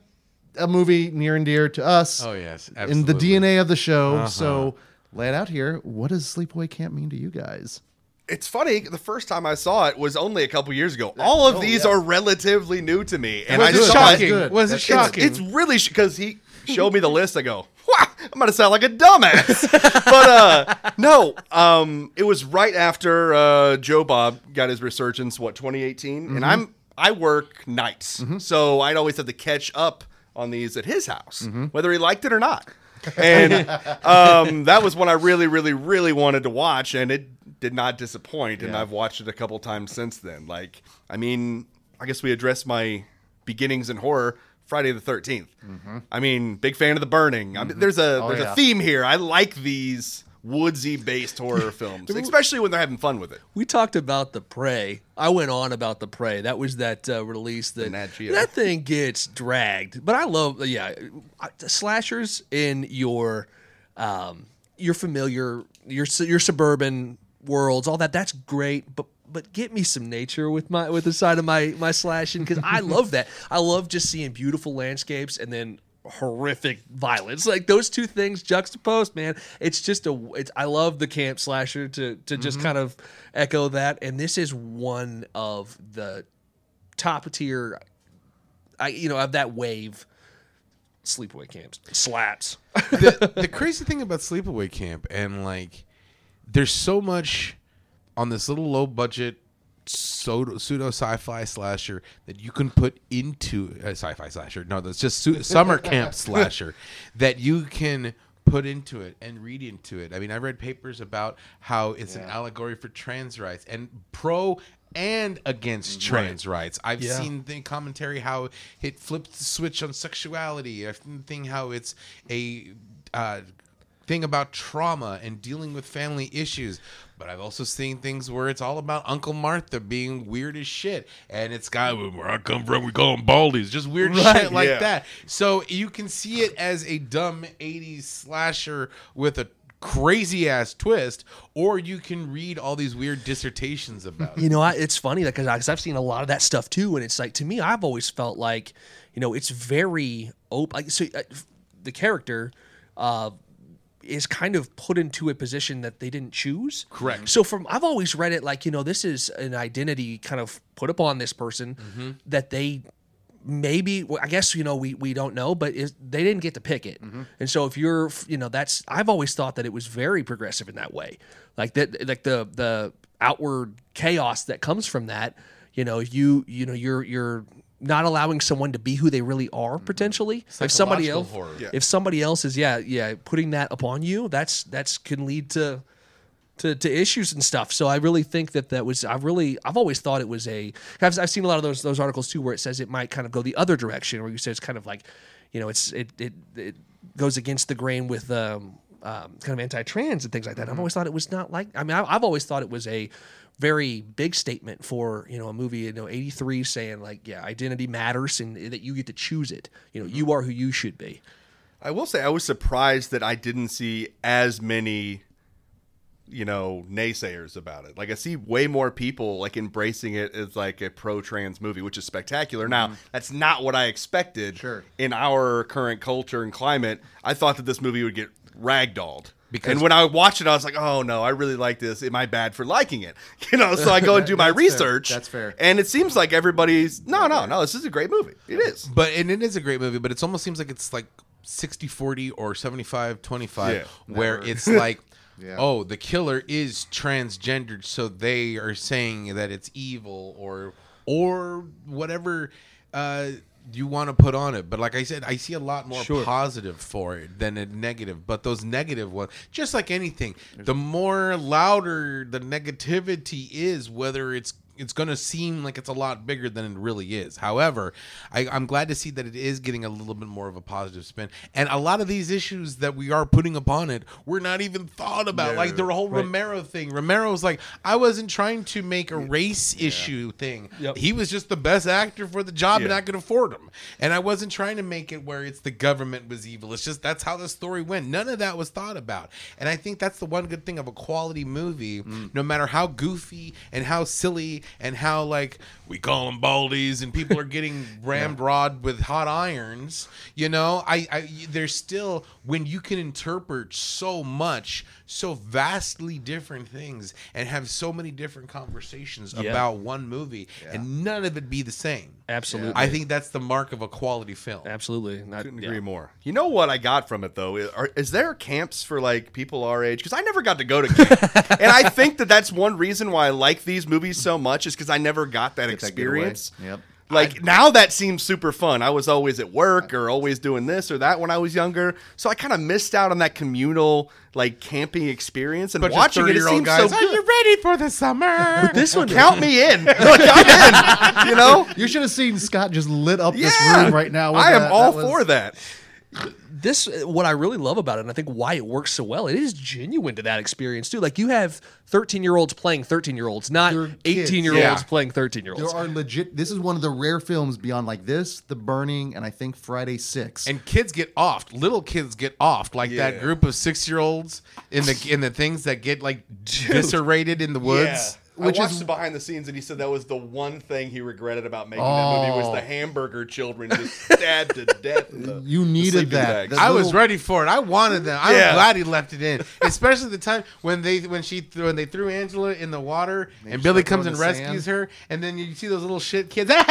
a movie near and dear to us. Oh yes, in the. Uh-huh. DNA of the show. So lay it out here. What does Sleepaway Camp mean to you guys? it's funny. The first time I saw it was only a couple years ago. All of Oh, these yeah. are relatively new to me, and Was I it saw shocking? Was it shocking? It's, it's really because he showed me the list. I go, I'm gonna sound like a dumbass. [laughs] but uh, no, um, it was right after uh, Joe Bob got his resurgence. What 2018, and I'm I work nights, so I'd always have to catch up on these at his house, whether he liked it or not. And [laughs] um, that was when I really, really, really wanted to watch, and it did not disappoint. And Yeah. I've watched it a couple times since then. Like, I mean, I guess we addressed my beginnings in horror. Friday the 13th I mean, big fan of the Burning. I mean, there's a Oh, there's yeah. a theme here. I like these woodsy based horror [laughs] films, especially when they're having fun with it. We talked about the prey. I went on about the prey. That was that uh, release that that thing gets dragged. But I love yeah, slashers in your um, your familiar your your suburban worlds, all that. That's great. But but get me some nature with my with the side of my my slashing because I [laughs] love that. I love just seeing beautiful landscapes and then horrific violence. Like those two things juxtaposed, man. It's just a. It's I love the camp slasher to to just mm-hmm. kind of echo that, and this is one of the top tier. I you know of that wave. Sleepaway camps slaps. the, the [laughs] crazy thing about Sleepaway Camp and like there's so much on this little low budget pseudo, pseudo sci-fi slasher that you can put into a sci-fi slasher. No, that's just su- [laughs] summer camp slasher that you can put into it and read into it. I mean, I read papers about how it's an allegory for trans rights and pro and against trans rights. I've Yeah. seen the commentary how it flips the switch on sexuality. I've seen how it's a uh, thing about trauma and dealing with family issues. But I've also seen things where it's all about Uncle Martha being weird as shit, and it's got where I come from, we call them baldies, just weird shit like yeah. that. So you can see it as a dumb '80s slasher with a crazy ass twist, or you can read all these weird dissertations about it. You know, I, it's funny because I've seen a lot of that stuff too, and it's like to me, I've always felt like, you know, it's very open. Like, so uh, the character uh, is kind of put into a position that they didn't choose. Correct. So from I've always read it like you know this is an identity kind of put upon this person Mm-hmm. that they maybe well, I guess you know we we don't know, but is, they didn't get to pick it. Mm-hmm. And so if you're you know that's I've always thought that it was very progressive in that way, like that like the the outward chaos that comes from that. You know you you know you're you're not allowing someone to be who they really are potentially. If somebody else horror. Yeah. if somebody else is yeah yeah putting that upon you, that's that's can lead to to, to issues and stuff. So I really think that that was I really I've always thought it was a I've, I've seen a lot of those those articles too where it says it might kind of go the other direction where you say it's kind of like you know it's it it, it goes against the grain with um, um, kind of anti-trans and things like that. I've always thought it was not like I mean I, I've always thought it was a very big statement for you know a movie you know 83 saying like yeah identity matters and that you get to choose it you know mm-hmm. you are who you should be I will say I was surprised that I didn't see as many, you know, naysayers about it. Like I see way more people like embracing it as like a pro-trans movie, which is spectacular. Now mm-hmm. that's not what I expected. Sure. In our current culture and climate, I thought that this movie would get ragdolled. Because- and when I watched it, I was like, "Oh no, I really like this. Am I bad for liking it?" [laughs] You know, so I go and do my That's fair. research. That's fair. And it seems like everybody's no, no, no. This is a great movie. It is. But and it is a great movie, but it almost seems like it's like 60-40 or 75-25 Yeah. where it's like [laughs] Yeah. oh, the killer is transgendered, so they are saying that it's evil or or whatever uh you want to put on it. But like I said, I see a lot more positive for it than a negative. But those negative ones, just like anything, the more louder the negativity is, whether it's it's going to seem like it's a lot bigger than it really is. However, I, I'm glad to see that it is getting a little bit more of a positive spin. And a lot of these issues that we are putting upon it, we're not even thought about. Like the whole Romero thing. Romero's like, I wasn't trying to make a race issue thing. Yep. He was just the best actor for the job, and I could afford him. And I wasn't trying to make it where it's the government was evil. It's just that's how the story went. None of that was thought about. And I think that's the one good thing of a quality movie, mm. no matter how goofy and how silly and how like we call them baldies and people are getting [laughs] rammed rod with hot irons. You know, I, I there's still when you can interpret so much, so vastly different things, and have so many different conversations Yeah. about one movie, and none of it be the same. Absolutely. I think that's the mark of a quality film. absolutely Not- Couldn't yeah. agree more. You know what I got from it though? Is, are, is there camps for like people our age? Because I never got to go to camp, [laughs] and I think that that's one reason why I like these movies so much is because I never got that Get that experience. Yep. Like now that seems super fun. I was always at work or always doing this or that when I was younger, so I kind of missed out on that communal like camping experience. And Bunch watching it, it seems guys, so Are you ready for the summer? this one Count me in. [laughs] like, I'm in. You know. You should have seen Scott just lit up this room right now. I am that. all That was- for that. This what I really love about it, and I think why it works so well. It is genuine to that experience too. Like you have thirteen year olds playing thirteen year olds, not eighteen year olds playing thirteen year olds. There are legit. This is one of the rare films beyond like this, The Burning, and I think Friday Six. and kids get off. Little kids get off. Like that group of six year olds in the in the things that get like eviscerated in the woods. Which I watched is- the behind the scenes, and he said that was the one thing he regretted about making that movie was Oh. the hamburger children just stabbed to death. in the- [laughs] You needed sleeping that. bags. The I was ready for it. I wanted them. I'm Yeah. glad he left it in, [laughs] especially the time when they when she threw, when they threw Angela in the water and just Billy comes and rescues sand. her, and then you see those little shit kids [laughs] Sand.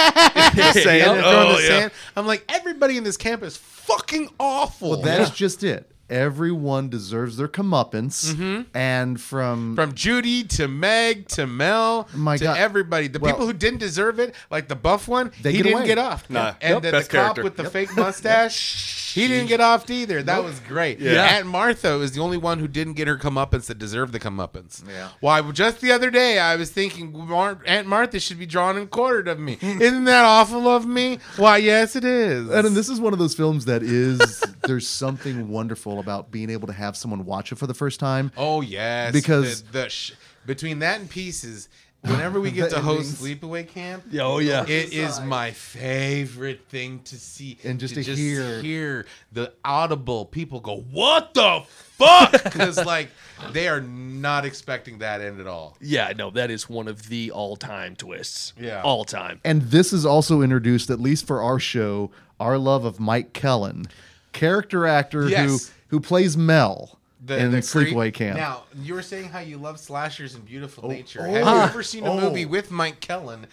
throwing Oh, the yeah. sand. I'm like, everybody in this camp is fucking awful. Well, that's just it. Everyone deserves their comeuppance, mm-hmm. and from, From Judy to Meg to Mel My to God. everybody. The Well- people who didn't deserve it, like the buff one, They he get didn't away. get off. Nah. And Yep. the, Best the cop character. with the fake [laughs] mustache, he didn't get offed either. That was great. Yeah. Aunt Martha is the only one who didn't get her comeuppance that deserved the comeuppance. Yeah. Why? just the other day, I was thinking Mar- Aunt Martha should be drawn and quartered of me. Isn't that awful of me? Why, yes, it is. And this is one of those films that is [laughs] there's something wonderful about being able to have someone watch it for the first time. Oh yes, Because- the, the sh- between that and pieces, whenever we [laughs] get The to host endings. Sleepaway Camp, yeah, Oh, yeah. it is my favorite thing to see And just to hear- hear the audible people go, "What the fuck?" [laughs] Because like they are not expecting that end at all. Yeah, no, that is one of the all-time twists. Yeah. all time. And this is also introduced, at least for our show, our love of Mike Kellin, character actor Yes. who who plays Mel The, in the Sleepaway Camp. Now you were saying how you love slashers and beautiful nature. oh. Have you ever [laughs] seen a Oh. movie with Mike Kellin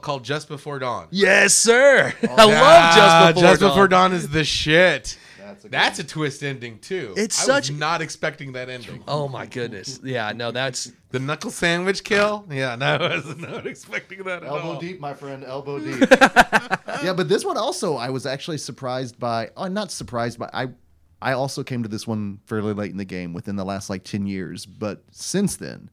called Just Before Dawn? Yes, sir. I Ah, love Just Before Just Dawn. Before Dawn is the shit. That's a That's a twist ending too. It's I such- was not expecting that ending. [laughs] Oh my goodness. Yeah, no, that's The knuckle sandwich kill? Yeah, no, I was [laughs] not expecting that at Elbow deep, my friend, elbow deep. yeah, but this one also, I was actually surprised by. Oh, not surprised by. I, I also came to this one fairly late in the game, within the last like ten years. But since then,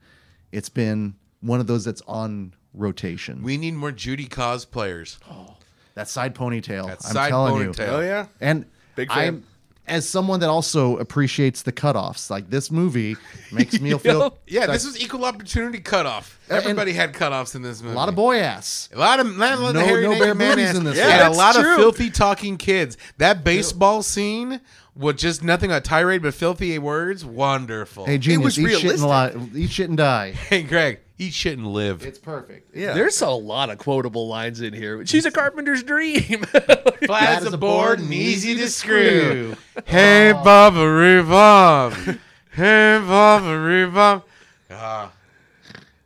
it's been one of those that's on rotation. We need more Judy cosplayers. [gasps] that side ponytail. That I'm side telling you. ponytail. Oh yeah. And Big fan. I'm as someone that also appreciates the cutoffs. Like this movie makes me [laughs] feel Yeah, like this was equal opportunity cutoff. And- Everybody had cutoffs in this movie. a lot of boy ass. A lot of, a lot of No- hairy no bare man ass. in this Yeah, one. and a lot true. of filthy talking kids. That baseball scene with just nothing but tirade but filthy words. Wonderful. Hey, genius, was eat shit and realistic. li- eat shit and die. [laughs] hey, Greg, eat shit and live. It's perfect. Yeah. there's a lot of quotable lines in here. She's a carpenter's dream. Flat as a board and easy to screw. [laughs] Hey, Baba Revolve. hey, Baba Revolve. Ah,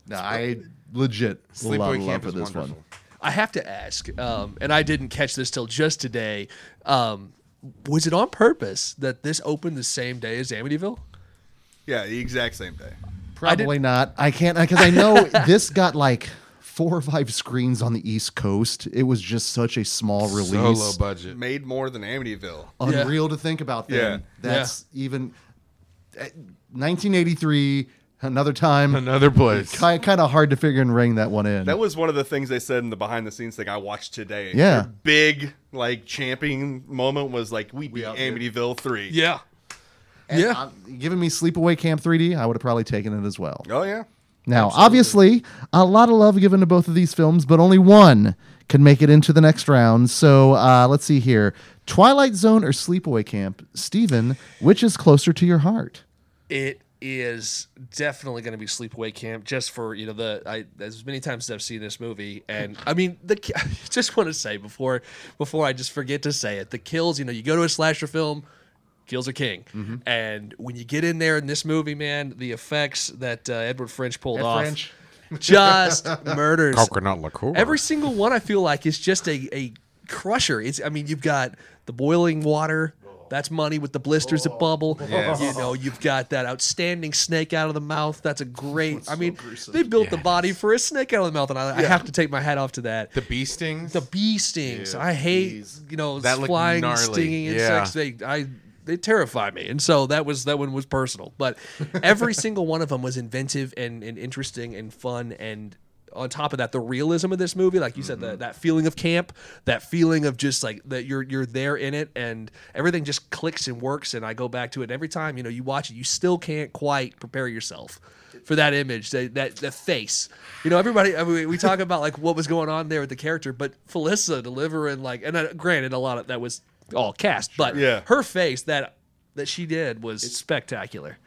No, I legit a Sleepaway love for this wonderful. one. I have to ask, um, and I didn't catch this till just today. Um, was it on purpose that this opened the same day as Amityville? Yeah, the exact same day. Probably not. I can't because I know [laughs] this got like four or five screens on the East Coast. It was just such a small release. So low budget. Made more than Amityville. Unreal to think about. Then Yeah. that's even eh, 1983. Another time. Another place. Kind kind of hard to figure and ring that one in. That was one of the things they said in the behind the scenes thing I watched today. Yeah. Their big like champion moment was like we beat out. Amityville three. Yeah. And, yeah. uh, giving me Sleepaway Camp 3D, I would have probably taken it as well. Oh yeah. Now, obviously, a lot of love given to both of these films, but only one can make it into the next round. So uh, let's see here Twilight Zone or Sleepaway Camp? Steven, which is closer to your heart? It is definitely going to be Sleepaway Camp, just for you know the I as many times as I've seen this movie, and I mean the [laughs] I just want to say before before I just forget to say it, the kills. You know, you go to a slasher film, kills are king, and when you get in there in this movie, man, the effects that uh, Edward French pulled Ed off, French. [laughs] just [laughs] murders. Coconut liqueur. Every single one I feel like is just a, a crusher. It's I mean, you've got the boiling water. That's money with the blisters that bubble. Yes. You know, you've got that outstanding snake out of the mouth. That's a great. I mean, they built the body for a snake out of the mouth, and I, I have to take my hat off to that. the bee stings. The bee stings. I hate you know That looked flying, gnarly. stinging Yeah. insects. They I they terrify me, and so that was that one was personal. But [laughs] every single one of them was inventive and, and interesting and fun. And on top of that, the realism of this movie, like you said, Mm-hmm. that that feeling of camp, that feeling of just like that you're you're there in it, and everything just clicks and works. And I go back to it every time. You know, you watch it, you still can't quite prepare yourself. For that image, that that the face, you know, everybody. I mean, we talk about like what was going on there with the character, but Felissa delivering like, and uh, granted, a lot of that was all cast, but Yeah. her face that that she did was spectacular.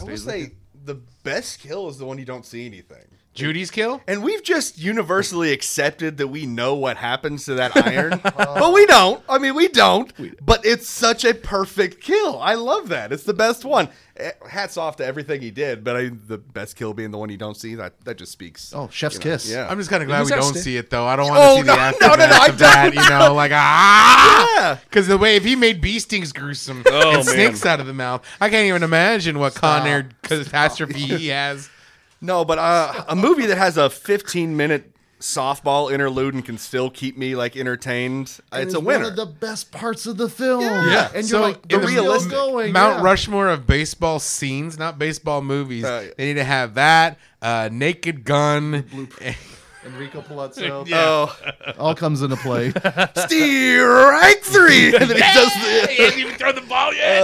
I will say the best kill is the one you don't see anything. Judy's kill. And we've just universally accepted that we know what happens to that [laughs] iron, but we don't. I mean, we don't. But it's such a perfect kill. I love that. It's the best one. Eh, Hats off to everything he did, but I, the best kill being the one you don't see. That that just speaks. Oh, Chef's Kiss. yeah. I'm just kind of glad we don't outstanding. see it though. I don't want to Oh, see no, the aftermath no, no, I of that. don't You know, like ah, Yeah. Because the way if he made bee stings gruesome Oh, and snakes out of the mouth, I can't even imagine what Con Air catastrophe he has. No, but uh, a movie that has a 15 minute softball interlude and can still keep me like entertained. And it's a one winner. of the best parts of the film. Yeah. and So you're like, in the the realistic realistic- going. Mount yeah. Rushmore of baseball scenes, not baseball movies. Uh, they need to have that. Uh, Naked Gun. [laughs] Enrico Palazzo. [laughs] Oh, [laughs] All comes into play. [laughs] strike three. and then he does the. He hasn't even thrown the ball yet.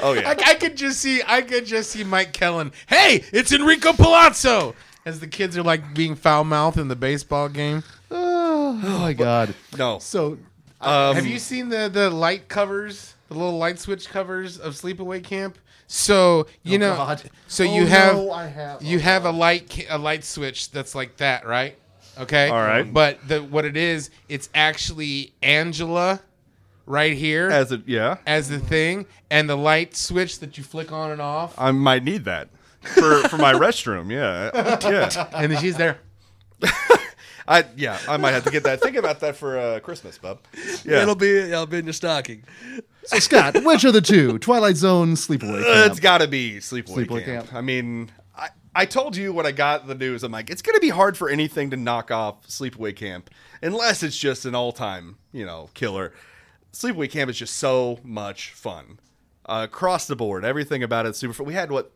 Oh yeah. I, I could just see, I could just see Mike Kellin. Hey, it's Enrico Palazzo. As the kids are like being foul mouthed in the baseball game. [sighs] oh my god. No. So Um, Have you seen the the light covers, the little light switch covers of Sleepaway Camp? So you oh, know, God. so Oh, you have, no, I have. you Oh, have a light a light switch that's like that, right? Okay. All right. But the what it is, it's actually Angela, right here as, As a yeah, as the thing, and the light switch that you flick on and off, I might need that for for my [laughs] restroom. Yeah, yeah. and then she's there. [laughs] I yeah. I might have to get that. Think about that for uh, Christmas, bub. Yeah. [laughs] It'll be it'll be in your stocking. so Scott, which of the two? Twilight Zone, Sleepaway Uh, Camp. it's got to be Sleepaway, Sleepaway camp. Camp. I mean, I, I told you when I got the news, I'm like, it's going to be hard for anything to knock off Sleepaway Camp unless it's just an all time, you know, killer. Sleepaway Camp is just so much fun. Uh, across the board, everything about it is super fun. We had what?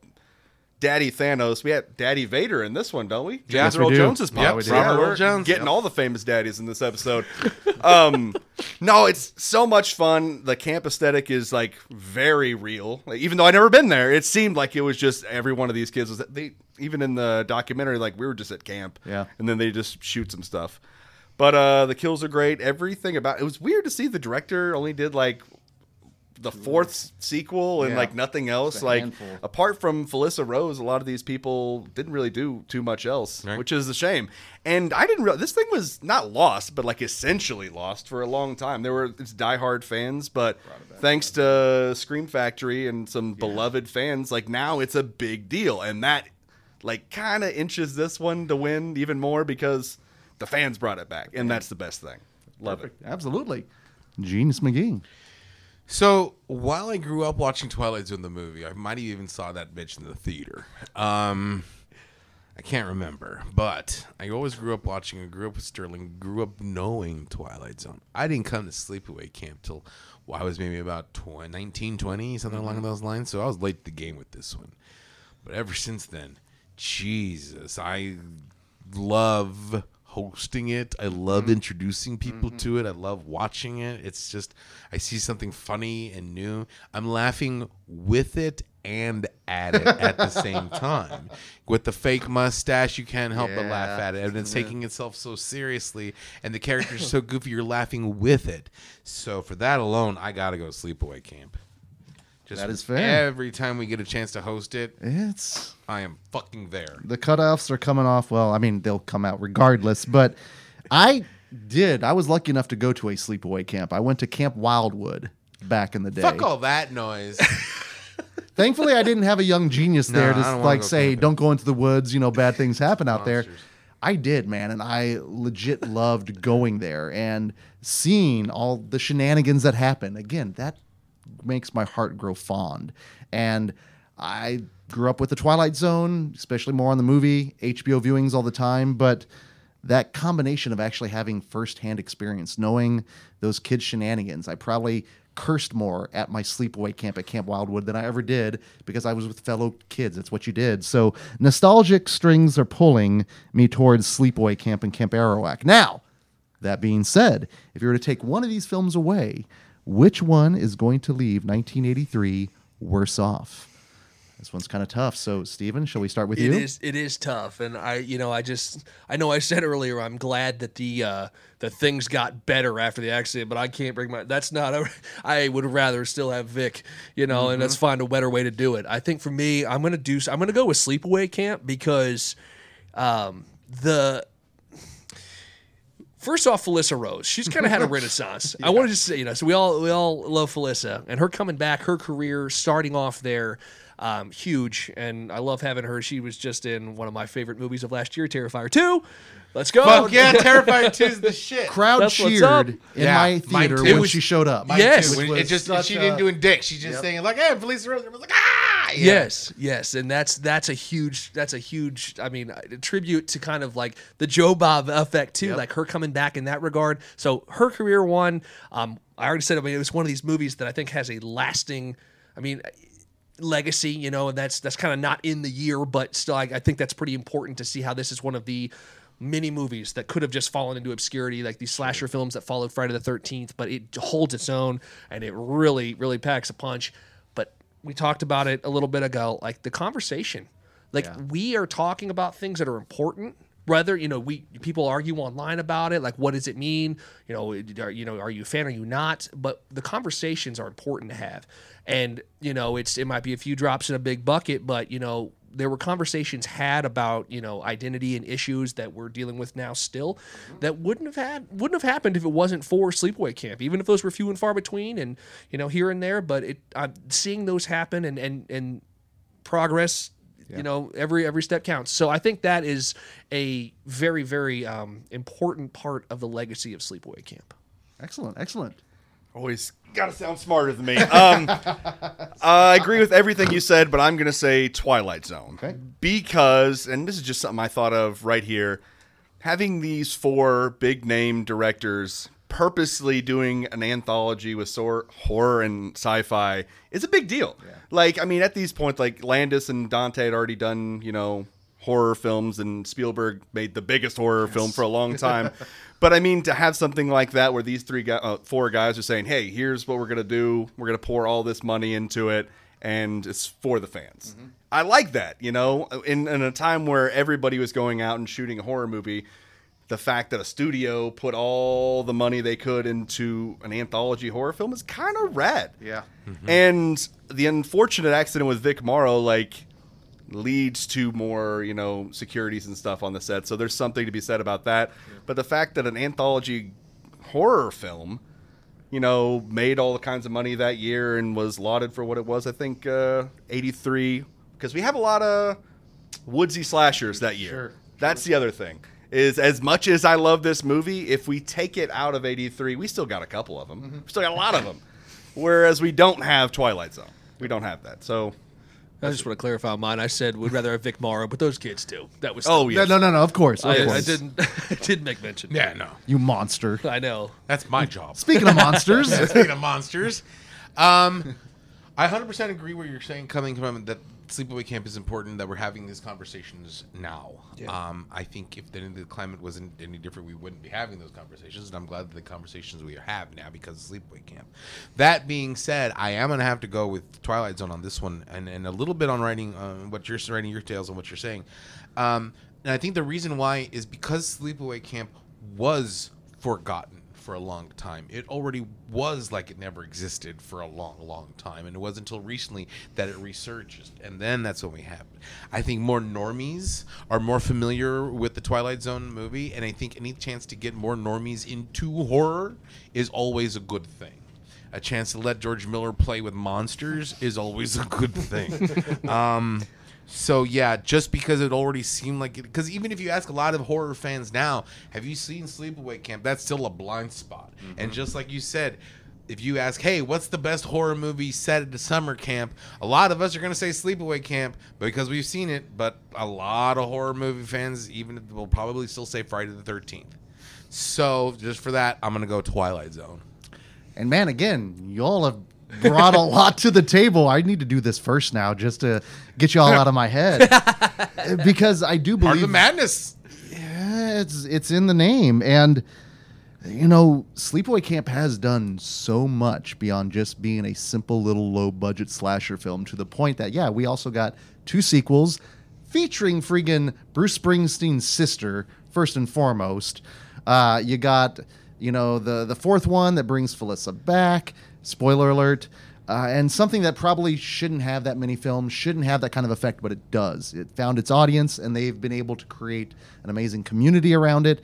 Daddy Thanos. We had Daddy Vader in this one, don't we? We Earl do. Jones's Yep, pop. do. Yeah, Robert Earl Jones. getting Yep. all the famous daddies in this episode. [laughs] um, no, it's so much fun. The camp aesthetic is like very real. Like, even though I never been there, it seemed like it was just every one of these kids was. They even in the documentary, like we were just at camp. Yeah. and then they just shoot some stuff. But uh, the kills are great. Everything about it was weird to see the director only did like the fourth sequel and Yeah. like nothing else. Like handful. apart from Felissa Rose, a lot of these people didn't really do too much else, Right. which is a shame. And I didn't realize this thing was not lost, but like essentially lost for a long time. There were its diehard fans, but thanks to Scream Factory and some beloved fans, like now it's a big deal, and that like kind of inches this one to win even more because the fans brought it back, and that's the best thing. Love it. Absolutely. Genius McGee. So while I grew up watching Twilight Zone the movie, I might have even saw that bitch in the theater. Um, I can't remember, but I always grew up watching. I grew up with Serling. Grew up knowing Twilight Zone. I didn't come to Sleepaway Camp till well, I was maybe about 20, 19, 20, something along those lines. So I was late to the game with this one. But ever since then, Jesus, I love hosting it. I love mm-hmm. introducing people to mm-hmm. it. I love watching it. It's just I see something funny and new. I'm laughing with it and at it at the same [laughs] time. With the fake mustache, you can't help but laugh at it. And it's taking itself so seriously and the characters are so [laughs] goofy you're laughing with it. So for that alone, I got to go sleepaway camp. Just That is fair. Every time we get a chance to host it, It's I am fucking there. the cutoffs are coming off. Well, I mean, they'll come out regardless, but I did. I was lucky enough to go to a sleepaway camp. I went to Camp Wildwood back in the day. Fuck all that noise. [laughs] Thankfully, I didn't have a young genius No, there I to don't wanna like go say, camping. "Don't go into the woods." You know, bad things happen out there. Monsters. I did, man, and I legit loved going there and seeing all the shenanigans that happen. Again, that makes my heart grow fond. And I grew up with the Twilight Zone, especially more on the movie, HBO viewings all the time, but that combination of actually having firsthand experience, knowing those kids' shenanigans, I probably cursed more at my sleepaway camp at Camp Wildwood than I ever did because I was with fellow kids. That's what you did. So nostalgic strings are pulling me towards sleepaway camp and Camp Arawak. Now, that being said, if you were to take one of these films away, which one is going to leave 1983 worse off? This one's kind of tough. So, Steven, shall we start with It you? is it is tough, and I you know I just I know I said earlier I'm glad that the uh, the things got better after the accident, but I can't bring my that's not a, I would rather still have Vic, you know, and let's find a better way to do it. I think for me, I'm gonna do I'm gonna go with Sleepaway Camp because um, the First off, Felissa Rose. She's kind of had a [laughs] renaissance. I wanted to just say, you know, so we all we all love Felissa and her coming back, her career starting off there, um, huge. And I love having her. She was just in one of my favorite movies of last year, Terrifier Two. Let's go. Fuck yeah, [laughs] Terrifier 2 is the shit. Crowd That's cheered in Yeah, my theater when was- she showed up. Mine Yes. too. It just she a- didn't do doing dick. She's just saying like, "Hey, Felissa Rose." I was like, "Ah!" Yes, yes, and that's that's a huge that's a huge I mean a tribute to kind of like the Joe Bob effect too, like her coming back in that regard. So her career one, um, I already said I mean it was one of these movies that I think has a lasting, I mean legacy, you know, and that's that's kind of not in the year, but still I, I think that's pretty important to see how this is one of the many movies that could have just fallen into obscurity, like these slasher films that followed Friday the Thirteenth, but it holds its own and it really, really packs a punch. We talked about it a little bit ago, like the conversation. Like we are talking about things that are important. Whether you know, we people argue online about it. Like, what does it mean? You know, are, you know, are you a fan? Are you not? But the conversations are important to have. And you know, it's it might be a few drops in a big bucket, but you know, there were conversations had about you know identity and issues that we're dealing with now still that wouldn't have had wouldn't have happened if it wasn't for sleepaway camp even if those were few and far between and you know here and there. But it i'm seeing those happen and and and progress you know every every step counts. So i think that is a very very um, important part of the legacy of sleepaway camp. Excellent, excellent. Always gotta sound smarter than me. Um, [laughs] I agree with everything you said, but I'm gonna say Twilight Zone Okay. because, and this is just something I thought of right here. Having these four big name directors purposely doing an anthology with sor- horror and sci-fi is a big deal. Like, I mean, at these points, like Landis and Dante had already done, you know, horror films, and Spielberg made the biggest horror film for a long time. [laughs] but I mean, to have something like that, where these three, guys, uh, four guys are saying, "Hey, here's what we're gonna do. We're gonna pour all this money into it, and it's for the fans." I like that. You know, in in a time where everybody was going out and shooting a horror movie. The fact that a studio put all the money they could into an anthology horror film is kind of rad. Yeah. And the unfortunate accident with Vic Morrow, like, leads to more, you know, securities and stuff on the set. So there's something to be said about that. But the fact that an anthology horror film, you know, made all the kinds of money that year and was lauded for what it was, I think, uh, 83, because we have a lot of woodsy slashers that year. Sure. That's the other thing. Is as much as I love this movie, if we take it out of 83, we still got a couple of them. We still got a lot of them. Whereas we don't have Twilight Zone. We don't have that. So, i just want to clarify mine i said we'd rather have vic morrow but those kids too that was oh, No, yeah. no, no, no. Of course. Of I, I course. didn't [laughs] I didn't make mention Yeah, no. You monster. i know That's my job. Speaking of monsters, [laughs] Speaking of monsters, um, I 100% agree what you're saying. Coming from that, sleepaway camp is important. That we're having these conversations now. Um, I think if the, the climate wasn't any different, we wouldn't be having those conversations. And I'm glad that the conversations we have now because of sleepaway camp. That being said, I am gonna have to go with Twilight Zone on this one, and, and a little bit on writing uh, what you're writing your tales and what you're saying. Um, and I think the reason why is because sleepaway camp was forgotten for a long time. It already was like it never existed for a long, long time, and it wasn't until recently that it resurged, and then that's when we have it. I think more normies are more familiar with the Twilight Zone movie, and I think any chance to get more normies into horror is always a good thing. A chance to let George Miller play with monsters is always a good thing. [laughs] um, so yeah, just because it already seemed like it, because even if you ask a lot of horror fans now, have you seen Sleepaway Camp? That's still a blind spot. And mm-hmm. just like you said, if you ask, hey, what's the best horror movie set at a summer camp? A lot of us are going to say Sleepaway Camp because we've seen it, but a lot of horror movie fans even will probably still say Friday the Thirteenth. So just for that, I'm going to go Twilight Zone. and man, again, y'all have brought a lot to the table. I need to do this first now just to get y'all out of my head [laughs] because I do Part of believe the madness. Yeah, it's it's in the name, and you know, Sleepaway Camp has done so much beyond just being a simple little low budget slasher film to the point that, yeah, we also got two sequels featuring friggin' Bruce Springsteen's sister, first and foremost. Uh, you got, you know, the, the fourth one that brings Felissa back. Spoiler alert. Uh, and something that probably shouldn't have that many films, shouldn't have that kind of effect, but it does. It found its audience, and they've been able to create an amazing community around it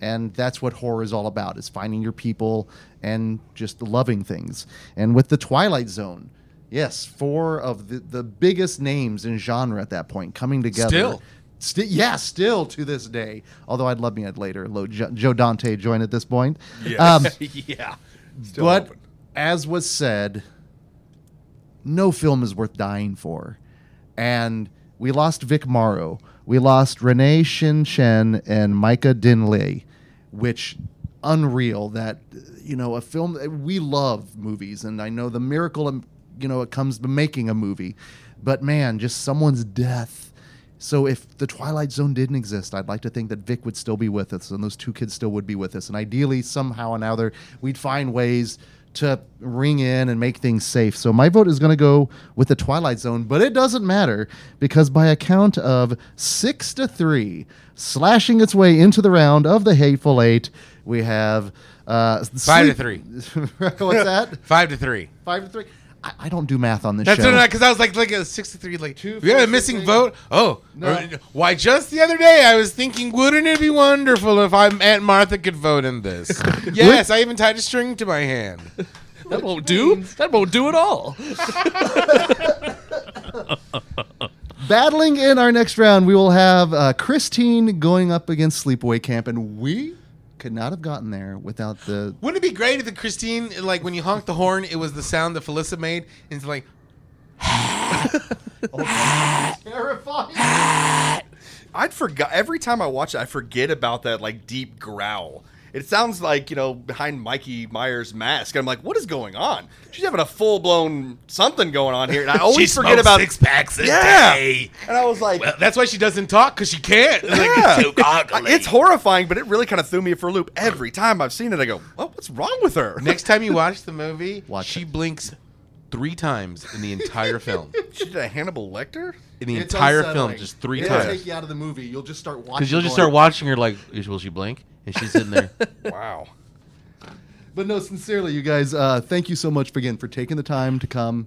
and that's what horror is all about is finding your people and just loving things and with the twilight zone yes four of the, the biggest names in genre at that point coming together Still. Sti- yeah, still to this day. Although I'd love me I'd later. Joe Dante join at this point. Um, [laughs] yeah. Still but open. As was said, no film is worth dying for. And we lost Vic Morrow. We lost Renee Shin Chen and Myca Dinh Le, which unreal that you know a film we love movies and I know the miracle you know it comes to making a movie. But man, just someone's death. So if the Twilight Zone didn't exist, I'd like to think that Vic would still be with us and those two kids still would be with us. And ideally, somehow or another, we'd find ways to ring in and make things safe. So my vote is going to go with the Twilight Zone, but it doesn't matter because by a count of six to three, slashing its way into the round of the Hateful Eight, we have uh, Five to three. [laughs] What's that? [laughs] Five to three. Five to three. I, I don't do math on this show. That's show. because I was like, like a sixty-three, like Two, we had a missing six, vote. Oh, No. or- why? Just the other day, I was thinking, wouldn't it be wonderful if I'm Aunt Martha could vote in this? [laughs] yes, I even tied a string to my hand. That won't do. That won't do at all. [laughs] Battling in our next round, we will have uh, Christine going up against Sleepaway Camp, and we could not have gotten there without the. Wouldn't it be great if the Christine, like when you honk the horn, it was the sound that Felissa made, and it's like, [laughs] Terrifying. I'd forgot every time I watch it. I forget about that like deep growl. It sounds like you know behind Mikey Myers' mask. I'm like, what is going on? She's having a full blown something going on here, and I [laughs] always She forget about six packs a Yeah. day. And I was like, well, that's why she doesn't talk because she can't. Like, yeah. too goggly. it's horrifying, but it really kind of threw me for a loop every time I've seen it. I go, well, what's wrong with her? next time you [laughs] watch the movie, Watch she it. blinks three times in the entire film. [laughs] she did a Hannibal Lecter. In the entire film, just three It'll times. take you out of the movie. You'll just start watching. Because you'll just going- start watching her like, will she blink? And she's sitting there. [laughs] Wow. But no, sincerely, you guys, uh, thank you so much again for taking the time to come,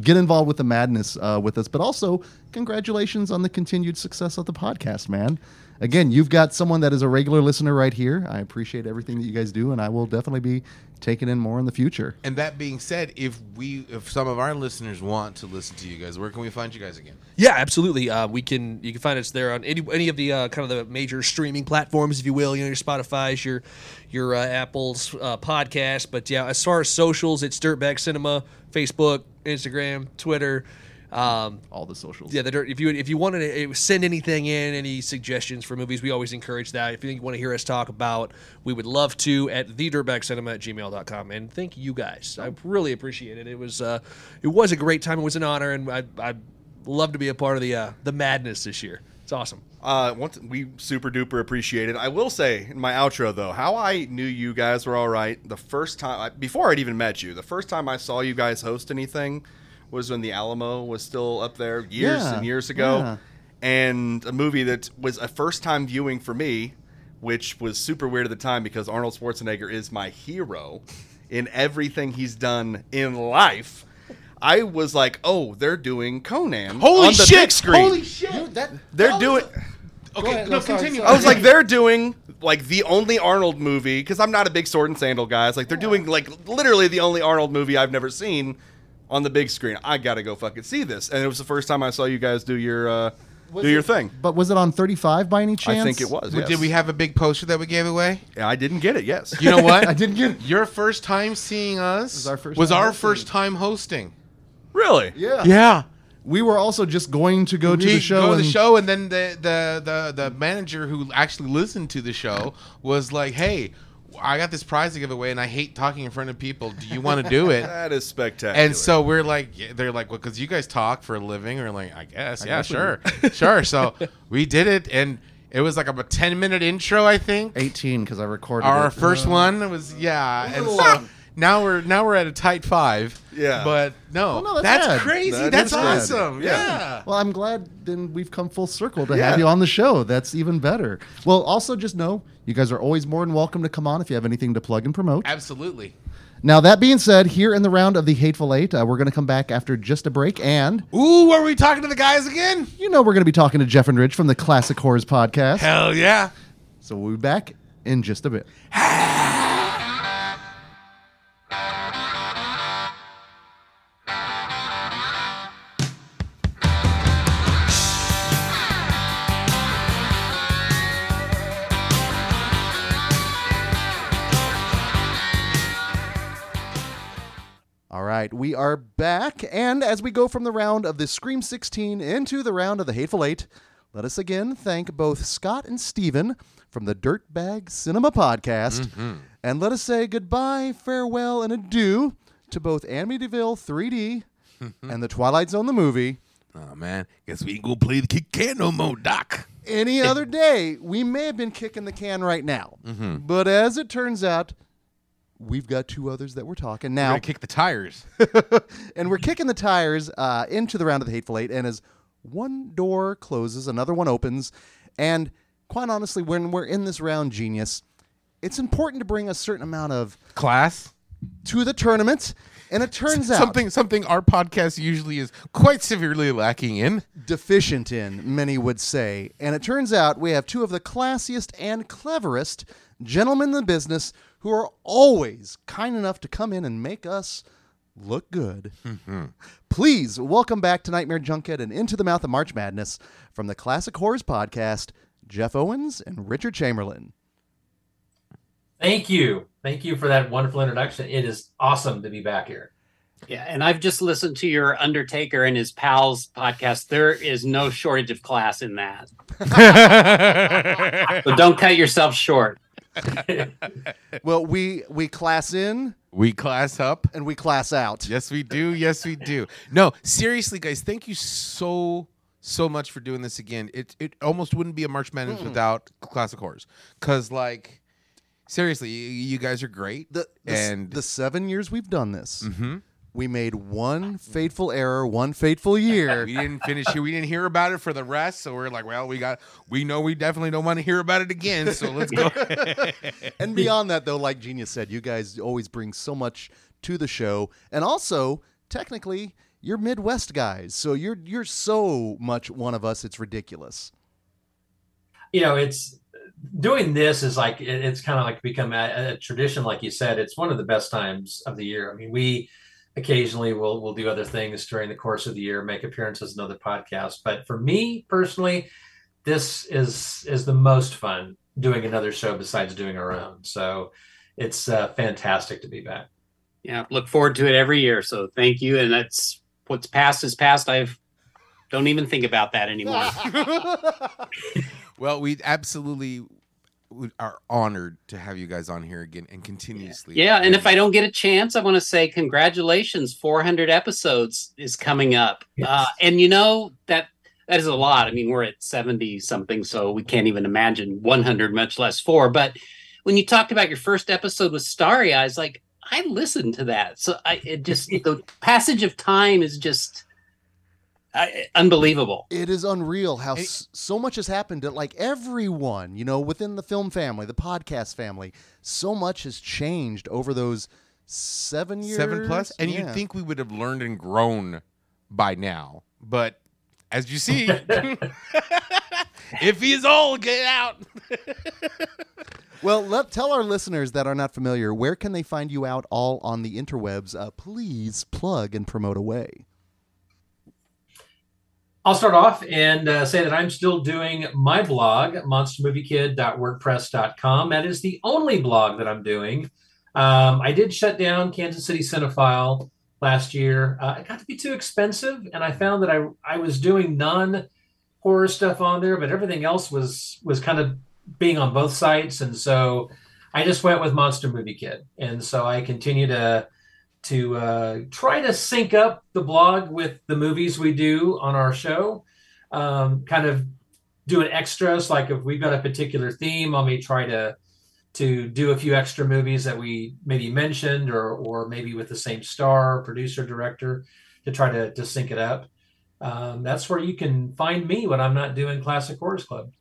get involved with the madness uh, with us. But also, congratulations on the continued success of the podcast, man. Again, you've got someone that is a regular listener right here. I appreciate everything that you guys do, and I will definitely be taking in more in the future. And that being said, if we, if some of our listeners want to listen to you guys, where can we find you guys again? Yeah, absolutely. Uh, we can you can find us there on any any of the uh, kind of the major streaming platforms, if you will. You know, your Spotify's, your your uh, Apple's uh, podcast. But yeah, as far as socials, it's Dirtbag Cinema, Facebook, Instagram, Twitter. Um, All the socials. yeah, the dirt. If you if you want to send anything in, any suggestions for movies, we always encourage that. If you want to hear us talk about, we would love to at thedirtbagcinema at gmail.com. And thank you guys. I really appreciate it. It was uh, it was a great time. It was an honor, and I I love to be a part of the uh, the madness this year. It's awesome. Uh, once we super duper appreciate it. I will say in my outro though, how I knew you guys were all right the first time before I'd even met you. The first time I saw you guys host anything was when the Alamo was still up there years Yeah, and years ago, yeah. and a movie that was a first time viewing for me, which was super weird at the time because Arnold Schwarzenegger is my hero in everything he's done in life. I was like, oh, they're doing Conan Holy on the shit! big screen. Holy shit! Dude, that, they're that doing. a- okay, ahead, no, no, sorry, continue. sorry. I was like, they're doing like the only Arnold movie because I'm not a big sword and sandal guy. It's like they're doing like literally the only Arnold movie I've never seen on the big screen. I gotta go fucking see this, and it was the first time I saw you guys do your uh, Was do your thing. But was it on 35 by any chance? I think it was. Did we have a big poster that we gave away? Yeah, I didn't get it. Yes. You know what? [laughs] I didn't get it. Your first time seeing us was our first was time our hosting. first time hosting. really? Yeah. Yeah. We were also just going to go to the show. Go to and the show, and then the, the the the manager who actually listened to the show was like, "Hey, I got this prize to give away, and I hate talking in front of people. Do you want to do it?" [laughs] That is spectacular. And so we're like, yeah, they're like, well, because you guys talk for a living. We're like, I guess, yeah, guess sure, [laughs] sure. So we did it, and It was like a 10 minute intro, I think. 18 because I recorded Our it. first Uh, one was yeah, and little so long. Now we're now we're at a tight five. Yeah. but no, Oh, no, that's that's, bad. crazy. That that's is good. awesome. Yeah. Yeah. Well, I'm glad then we've come full circle to Yeah. have you on the show. That's even better. Well, also just know you guys are always more than welcome to come on if you have anything to plug and promote. absolutely. Now, that being said, here in the round of the Hateful Eight, uh, we're going to come back after just a break. And Ooh, are we talking to the guys again? you know, we're going to be talking to Jeff and Rich from the Classic Horrors podcast. Hell yeah. So we'll be back in just a bit. [laughs] right, we are back. And as we go from the round of the Scream 16 into the round of the Hateful Eight, let us again thank both Scott and Steven from the Dirtbag Cinema Podcast. Mm-hmm. And let us say goodbye, farewell, and adieu to both Amityville 3D mm-hmm. and the Twilight Zone the movie. Oh man, guess we ain't gonna play the kick can no more, Doc. Any other day, we may have been kicking the can right now. Mm-hmm. But as it turns out, we've got two others that we're talking We're now. gonna kick the tires. [laughs] and we're kicking the tires uh, into the round of the Hateful Eight. And as one door closes, another one opens. And quite honestly, when we're in this round, genius, it's important to bring a certain amount of Class. to the tournament. And it turns out Something something our podcast usually is quite severely lacking in. deficient in, many would say. And it turns out we have two of the classiest and cleverest gentlemen in the business who are always kind enough to come in and make us look good. Mm-hmm. Please welcome back to Nightmare Junkhead and Into the Mouth of March Madness from the Classic Horrors Podcast, Jeff Owens and Richard Chamberlain. Thank you. Thank you for that wonderful introduction. It is awesome to be back here. Yeah, and I've just listened to your Undertaker and his pals podcast. There is no shortage of class in that. [laughs] So don't cut yourself short. [laughs] Well, we we class in We class up. and we class out. Yes, we do. Yes, we do. No, seriously, guys, thank you so so much for doing this again. It it almost wouldn't be a March Madness without classic horrors. Cause like seriously, you, you guys are great. The, the, and the seven years we've done this, Mhm. We made one fateful error, one fateful year. we didn't finish here. We didn't hear about it for the rest, so we're like, well, we got we know we definitely don't want to hear about it again. So let's go. [laughs] and beyond that, though, like Genius said, you guys always bring so much to the show, and also technically, you're Midwest guys, so you're you're so much one of us. It's ridiculous. You know, it's doing this is like it's kind of like become a, a tradition, like you said. It's one of the best times of the year. I mean, we occasionally we'll we'll do other things during the course of the year, make appearances in other podcasts. But for me personally, this is is the most fun doing another show besides doing our own. So it's uh, fantastic to be back. Yeah, look forward to it every year. So thank you. And that's what's past is past. I've don't even think about that anymore. [laughs] well, we absolutely would- are honored to have you guys on here again and continuously. Yeah, and if I don't get a chance, I want to say congratulations. 400 episodes is coming up, uh, and you know that that is a lot. I mean, we're at 70 something, so we can't even imagine 100, much less four. But when you talked about your first episode with Starry Eyes, like I listened to that, so I it just the passage of time is just I, unbelievable. It is unreal how And- s- so much has happened to like everyone, you know, within the film family, the podcast family. So much has changed over those seven years. seven plus? plus, and Yeah. you'd think we would have learned and grown by now, but as you see, if he's is old, get out. [laughs] Well, let tell our listeners that are not familiar where can they find you out all on the interwebs. Uh, please plug and promote away. I'll start off and uh, say that I'm still doing my blog, monstermoviekid.wordpress.com. That is the only blog that I'm doing. Um, I did shut down Kansas City Cinephile last year. Uh, it got to be too expensive, and I found that I I was doing non horror stuff on there, but everything else was was kind of being on both sites, and so I just went with Monster Movie Kid, and so I continue to to uh, try to sync up the blog with the movies we do on our show. Um, kind of doing extras. Like if we've got a particular theme, I may try to to do a few extra movies that we maybe mentioned, or or maybe with the same star, producer, director, to try to to sync it up. Um, that's where you can find me when I'm not doing Classic Horrors Club.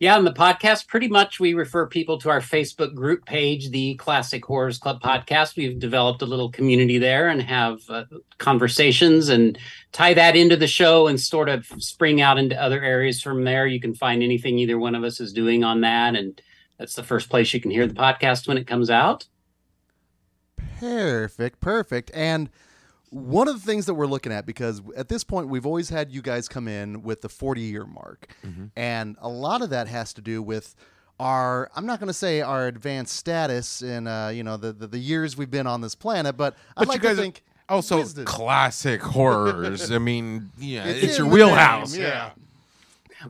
Yeah, on the podcast, pretty much we refer people to our Facebook group page, the Classic Horrors Club podcast. We've developed a little community there and have uh, conversations and tie that into the show and sort of spring out into other areas from there. You can find anything either one of us is doing on that. And that's the first place you can hear the podcast when it comes out. Perfect, perfect. And one of the things that we're looking at because at this point we've always had you guys come in with the 40 year mark and a lot of that has to do with our i'm not going to say our advanced status in uh, you know the, the the years we've been on this planet but i'd But like you guys to think also wisdom. classic horrors. I mean, yeah, It's it's, your wheelhouse. name, yeah.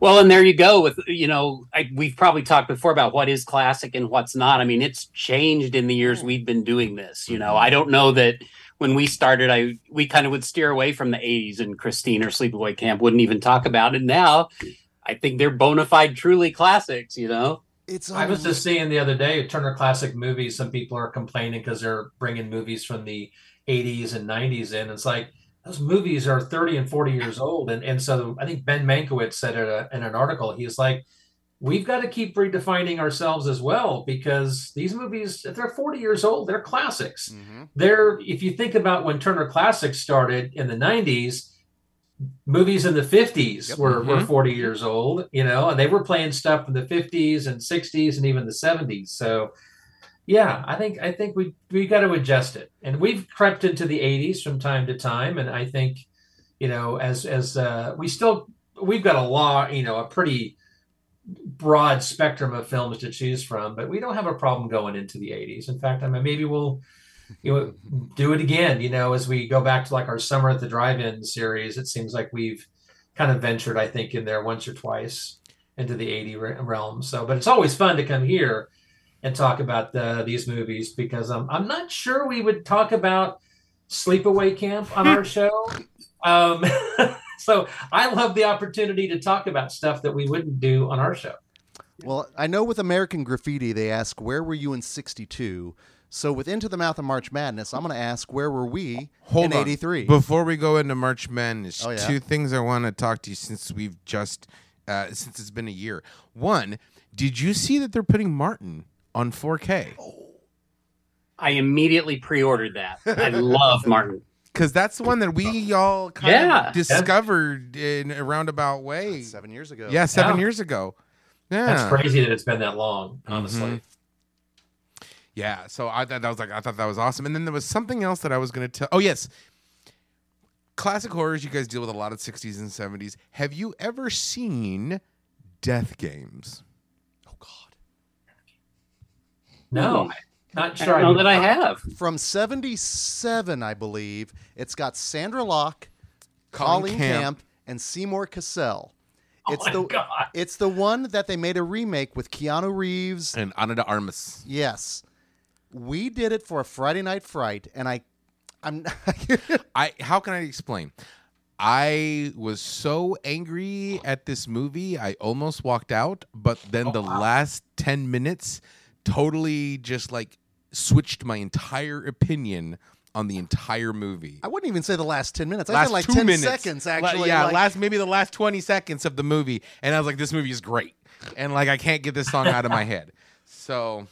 Well, and there you go with you know I, we've probably talked before about what is classic and what's not. I mean, it's changed in the years we've been doing this. You know, I don't know that when we started, I we kind of would steer away from the '80s, and Christine or Sleepaway Camp wouldn't even talk about it. Now, I think they're bona fide, truly classics. You know, it's I was just seeing the other day Turner Classic Movies. Some people are complaining because they're bringing movies from the 80s and 90s in. It's like those movies are 30 and 40 years old. And, and so I think Ben Mankiewicz said it uh, in an article, he's like, we've got to keep redefining ourselves as well because these movies, if they're 40 years old, they're classics. Mhm. They're, if you think about when Turner Classics started in the 90s, movies in the 50s Yep. were, were Mhm. 40 years old, you know, and they were playing stuff in the 50s and 60s and even the 70s. So, yeah, I think I think we we got to adjust it, and we've crept into the 80s from time to time, and I think, you know, as as uh, we still we've got a lot, you know, a pretty broad spectrum of films to choose from, but we don't have a problem going into the 80s. In fact, I mean, maybe we'll you know [laughs] do it again. You know, as we go back to like our summer at the drive-in series, it seems like we've kind of ventured, I think, in there once or twice into the 80 realm. So, but it's always fun to come here and talk about the, these movies because um, I'm not sure we would talk about Sleepaway Camp on our [laughs] show. Um, [laughs] so I love the opportunity to talk about stuff that we wouldn't do on our show. Well, I know with American Graffiti, they ask, Where were you in 62? So with Into the Mouth of March Madness, I'm going to ask, Where were we Hold in on. 83? Before we go into March Madness, Oh, yeah? two things I want to talk to you since we've just uh, since it's been a year. One, did you see that they're putting Martin on 4K? I immediately pre-ordered that. I love [laughs] Martin. Because that's the one that we all kind Yeah. of discovered in a roundabout way. Seven years ago. Yeah, seven Yeah. years ago. Yeah, That's crazy that it's been that long, honestly. Mhm. Yeah, so I thought that was like I thought that was awesome. And then there was something else that I was going to tell. Oh yes, classic horrors. You guys deal with a lot of '60s and '70s. Have you ever seen Death Games? Oh, God. No, not I sure. don't know that I have. From 77, I believe, it's got Sondra Locke, Colleen Camp. Camp, and Seymour Cassel. Oh It's my the God. it's the one that they made a remake with Keanu Reeves. And Ana de Armas. Yes. We did it for a Friday night fright and I I'm [laughs] I how can I explain? I was so angry at this movie, I almost walked out, but then oh, the last 10 minutes totally just like switched my entire opinion on the entire movie. I wouldn't even say the last 10 minutes. I last said like two 10 minutes. seconds La- actually. yeah, like- last maybe the last 20 seconds of the movie and I was like this movie is great. And like I can't get this song out of my head. [laughs] So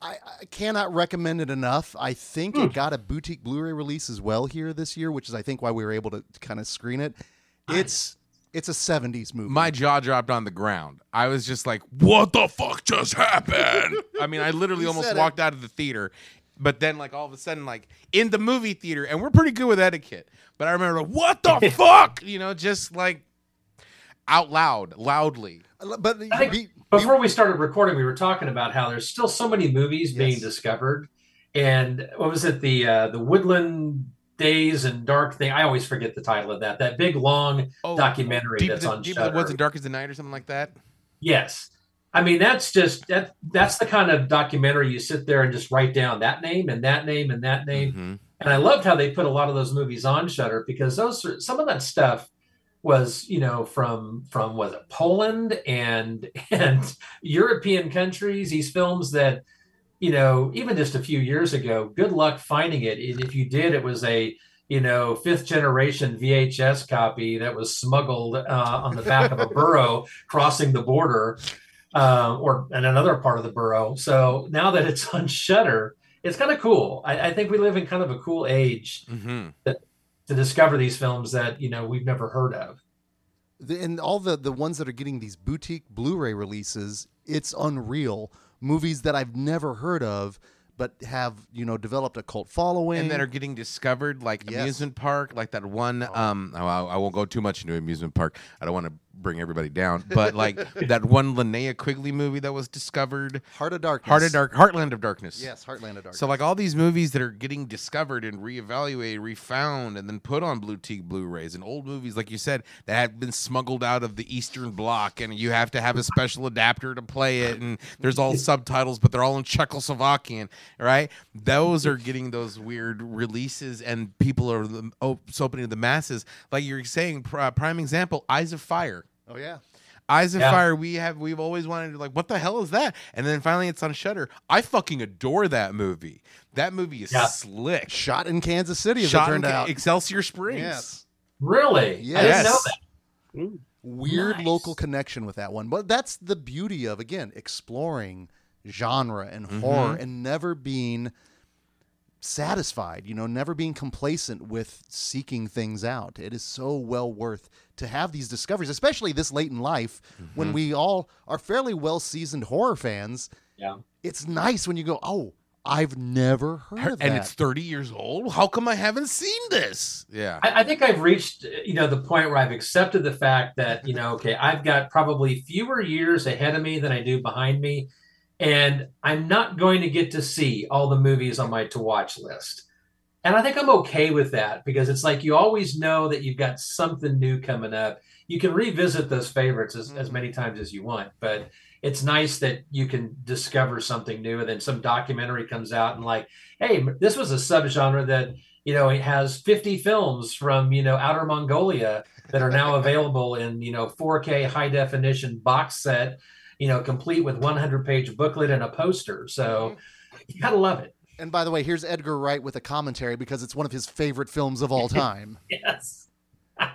I, I cannot recommend it enough. I think Hmm. it got a boutique Blu-ray release as well here this year, which is I think why we were able to kind of screen it. It's it's a 70s movie. my jaw dropped on the ground. I was just like, "What the fuck just happened?" [laughs] I mean, I literally You almost said it. walked out of the theater, but then like all of a sudden, like in the movie theater, and we're pretty good with etiquette. But I remember, what the [laughs] fuck, you know, just like out loud, loudly. but I think be- before we started recording, we were talking about how there's still so many movies being Yes. discovered, and what was it the uh, the Woodland Days and Dark thing? I always forget the title of that. That big long Oh, documentary deep, that's the, on deep the woods and dark as the night, or something like that. Yes. I mean, that's just that that's the kind of documentary you sit there and just write down that name and that name and that name. Mhm. And I loved how they put a lot of those movies on Shudder because those are, some of that stuff was you know from from was it Poland and [laughs] and European countries. These films that you know even just a few years ago, good luck finding it. And if you did, it was a you know fifth generation VHS copy that was smuggled uh, on the back of a burro [laughs] crossing the border. Uh, or in another part of the burrow. So now that it's [laughs] on Shudder, it's kind of cool. I, I think we live in kind of a cool age hmm to discover these films that you know we've never heard of. the, and all the the ones that are getting these boutique Blu-ray releases, it's unreal. Movies that I've never heard of, but have you know developed a cult following. and that are getting discovered, like Yes. amusement park, like that one. Um, oh, I, I won't go too much into amusement park. I don't want to bring everybody down, but like [laughs] that one Linnea Quigley movie that was discovered, Heart of Darkness. Heart of Dark, Heartland of Darkness. Yes, Heartland of Darkness. So like all these movies that are getting discovered and reevaluated, refound, and then put on boutique Blu-rays, and old movies, like you said, that have been smuggled out of the Eastern Bloc, and you have to have a special adapter to play it, and there's all [laughs] subtitles, but they're all in Czechoslovakian, right? Those are getting those weird releases, and people are the- opening to the masses. Like you're saying, pr- prime example, Eyes of Fire. Oh yeah. Eyes of Yeah. Fire, we have we've always wanted to like, what the hell is that? And then finally it's on Shudder. I fucking adore that movie. That movie is Yeah. slick. Shot in Kansas City, as Shot it turned in out. Excelsior Springs. Yes. Really? I didn't know Yes. that. Weird Nice. local connection with that one, but that's the beauty of again exploring genre and Mm-hmm. horror and never being satisfied. You know, never being complacent with seeking things out. It is so well worth to have these discoveries, especially this late in life when Mm-hmm. we all are fairly well seasoned horror fans. Yeah. It's nice when you go, oh, I've never heard of that. And it's 30 years old. How come I haven't seen this? Yeah. I, I think I've reached, you know, the point where I've accepted the fact that, you know, okay, I've got probably fewer years ahead of me than I do behind me, and I'm not going to get to see all the movies on my to watch list. And I think I'm okay with that because it's like you always know that you've got something new coming up. You can revisit those favorites as, as mm-hmm. many times as you want, but it's nice that you can discover something new and then some documentary comes out and like, hey, this was a subgenre that you know, it has 50 films from, you know, outer Mongolia that are now [laughs] available in, you know, 4K high definition box set, you know, complete with 100 page booklet and a poster. So mm-hmm. you gotta love it. and by the way, here's Edgar Wright with a commentary because it's one of his favorite films of all [laughs] time. Yes. [laughs]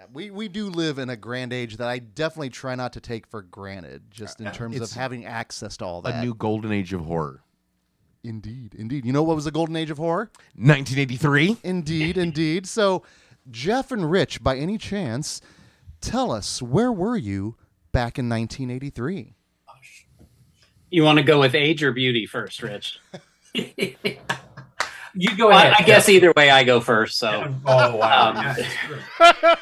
Yeah, we, we do live in a grand age that I definitely try not to take for granted, just in terms It's of having access to all that. A new golden age of horror. indeed, indeed. You know what was the golden age of horror? 1983. Indeed, indeed. So, Jeff and Rich, by any chance, tell us where were you back in 1983? You want to go with age or beauty first, Rich? [laughs] You go ahead. I guess either way, I go first. So, Oh wow. Um,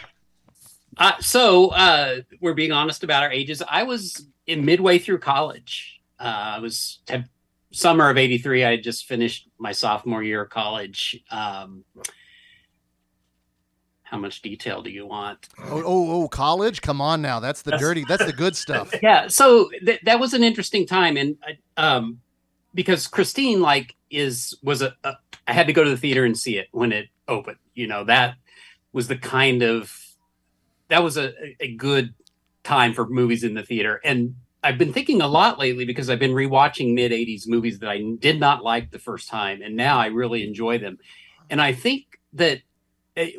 uh, so uh, we're being honest about our ages. I was in midway through college. Uh, I was had, summer of '83. I had just finished my sophomore year of college. Um, how much detail do you want? Oh, oh, oh, college? Come on now. That's the dirty, that's the good stuff. [laughs] yeah so th- that was an interesting time and uh, um because christine like is was a, a i had to go to the theater and see it when it opened you know that was the kind of that was a, a good time for movies in the theater and i've been thinking a lot lately because i've been rewatching mid 80s movies that i did not like the first time and now i really enjoy them and i think that